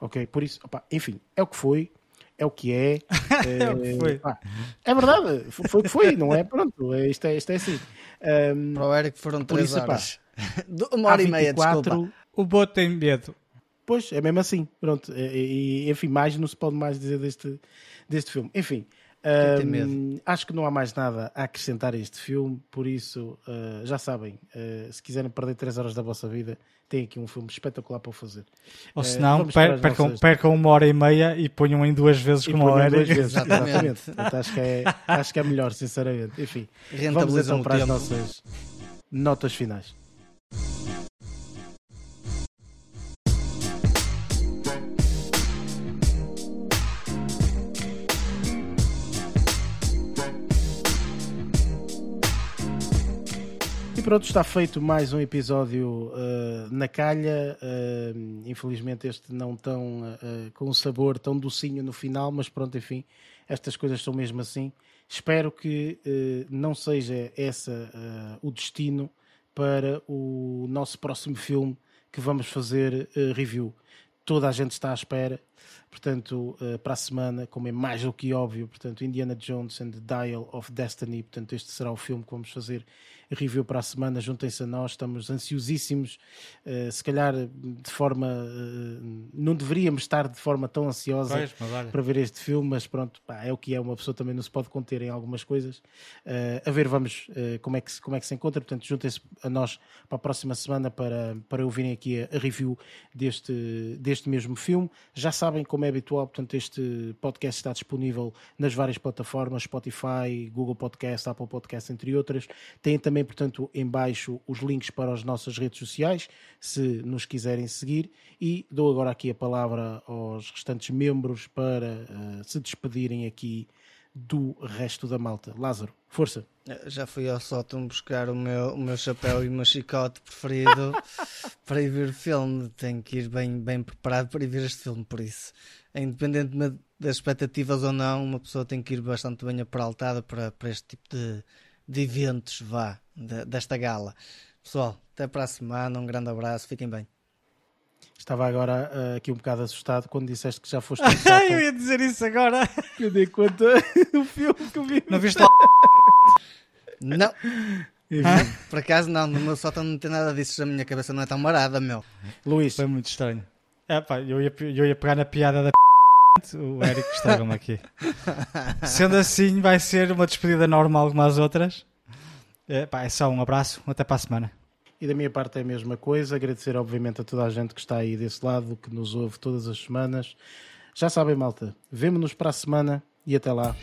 Ok, por isso, opá, enfim, é o que foi, é o que é. *laughs* É o que foi. pá, é verdade, foi foi o que foi, não é? Pronto, é, isto, é, isto é assim. Ahm, Para o Eric foram três isso, pá, horas. *laughs* De Uma hora e meia, desculpa. A24, O boto tem medo. Pois, é mesmo assim. Pronto. E, e, enfim, mais não se pode mais dizer deste, deste filme. Enfim, Hum, acho que não há mais nada a acrescentar a este filme, por isso, uh, já sabem, uh, se quiserem perder 3 horas da vossa vida, tem aqui um filme espetacular para o fazer. Ou Eh, se não, para per- percam, percam uma hora e meia e ponham em duas vezes E como duas Eric. vezes, Exatamente. acho, que é, acho que é melhor, sinceramente. Enfim, vamos Rentabilizam então para as nossas notas finais. Pronto, está feito mais um episódio uh, na calha. Uh, infelizmente, este não tão uh, com um sabor tão docinho no final, mas pronto, enfim, estas coisas são mesmo assim. Espero que não seja essa o destino para o nosso próximo filme que vamos fazer review. Toda a gente está à espera, portanto, uh, para a semana, como é mais do que óbvio, portanto, Indiana Jones and the Dial of Destiny, portanto, este será o filme que vamos fazer review para a semana. Juntem-se a nós, estamos ansiosíssimos. Uh, se calhar de forma. Uh, não deveríamos estar de forma tão ansiosa Pois, para ver este filme, mas pronto, pá, é o que é. Uma pessoa também não se pode conter em algumas coisas. A ver, vamos como, é que, se- como é que se encontra. Portanto, juntem-se a nós para a próxima semana para, para ouvirem aqui a, a review deste, deste mesmo filme. Já sabem, como é habitual, portanto, este podcast está disponível nas várias plataformas: Spotify, Google Podcast, Apple Podcast, entre outras. Têm também, portanto, em baixo os links para as nossas redes sociais, se nos quiserem seguir. E dou agora aqui a palavra aos restantes membros para eh, se despedirem aqui do resto da malta. Lázaro, força. Já fui ao sótão buscar o meu, o meu chapéu e o meu chicote preferido *laughs* para ir ver o filme. Tenho que ir bem, bem preparado para ir ver este filme, por isso, independentemente das expectativas ou não, uma pessoa tem que ir bastante bem aparaltada para, para este tipo de, de eventos, vá, de- desta gala. Pessoal, até para a semana, um grande abraço, fiquem bem. Estava agora eh, aqui um bocado assustado quando disseste que já foste *laughs* Ai, eu ia dizer isso agora. *laughs* Eu dei conta *laughs* do filme que eu vi. Não viste lá? Não, por acaso não, no meu sótão não tem nada disso, a minha cabeça não é tão marada, meu. Luís, Foi muito estranho. É, pá, eu, ia, eu ia pegar na piada da o Eric estraga-me aqui. Sendo assim, vai ser uma despedida normal como as outras. É, pá, é só um abraço, até para a semana. E da minha parte é a mesma coisa. Agradecer, obviamente, a toda a gente que está aí desse lado, que nos ouve todas as semanas. Já sabem, malta. Vemo-nos para a semana e até lá.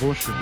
Bom show.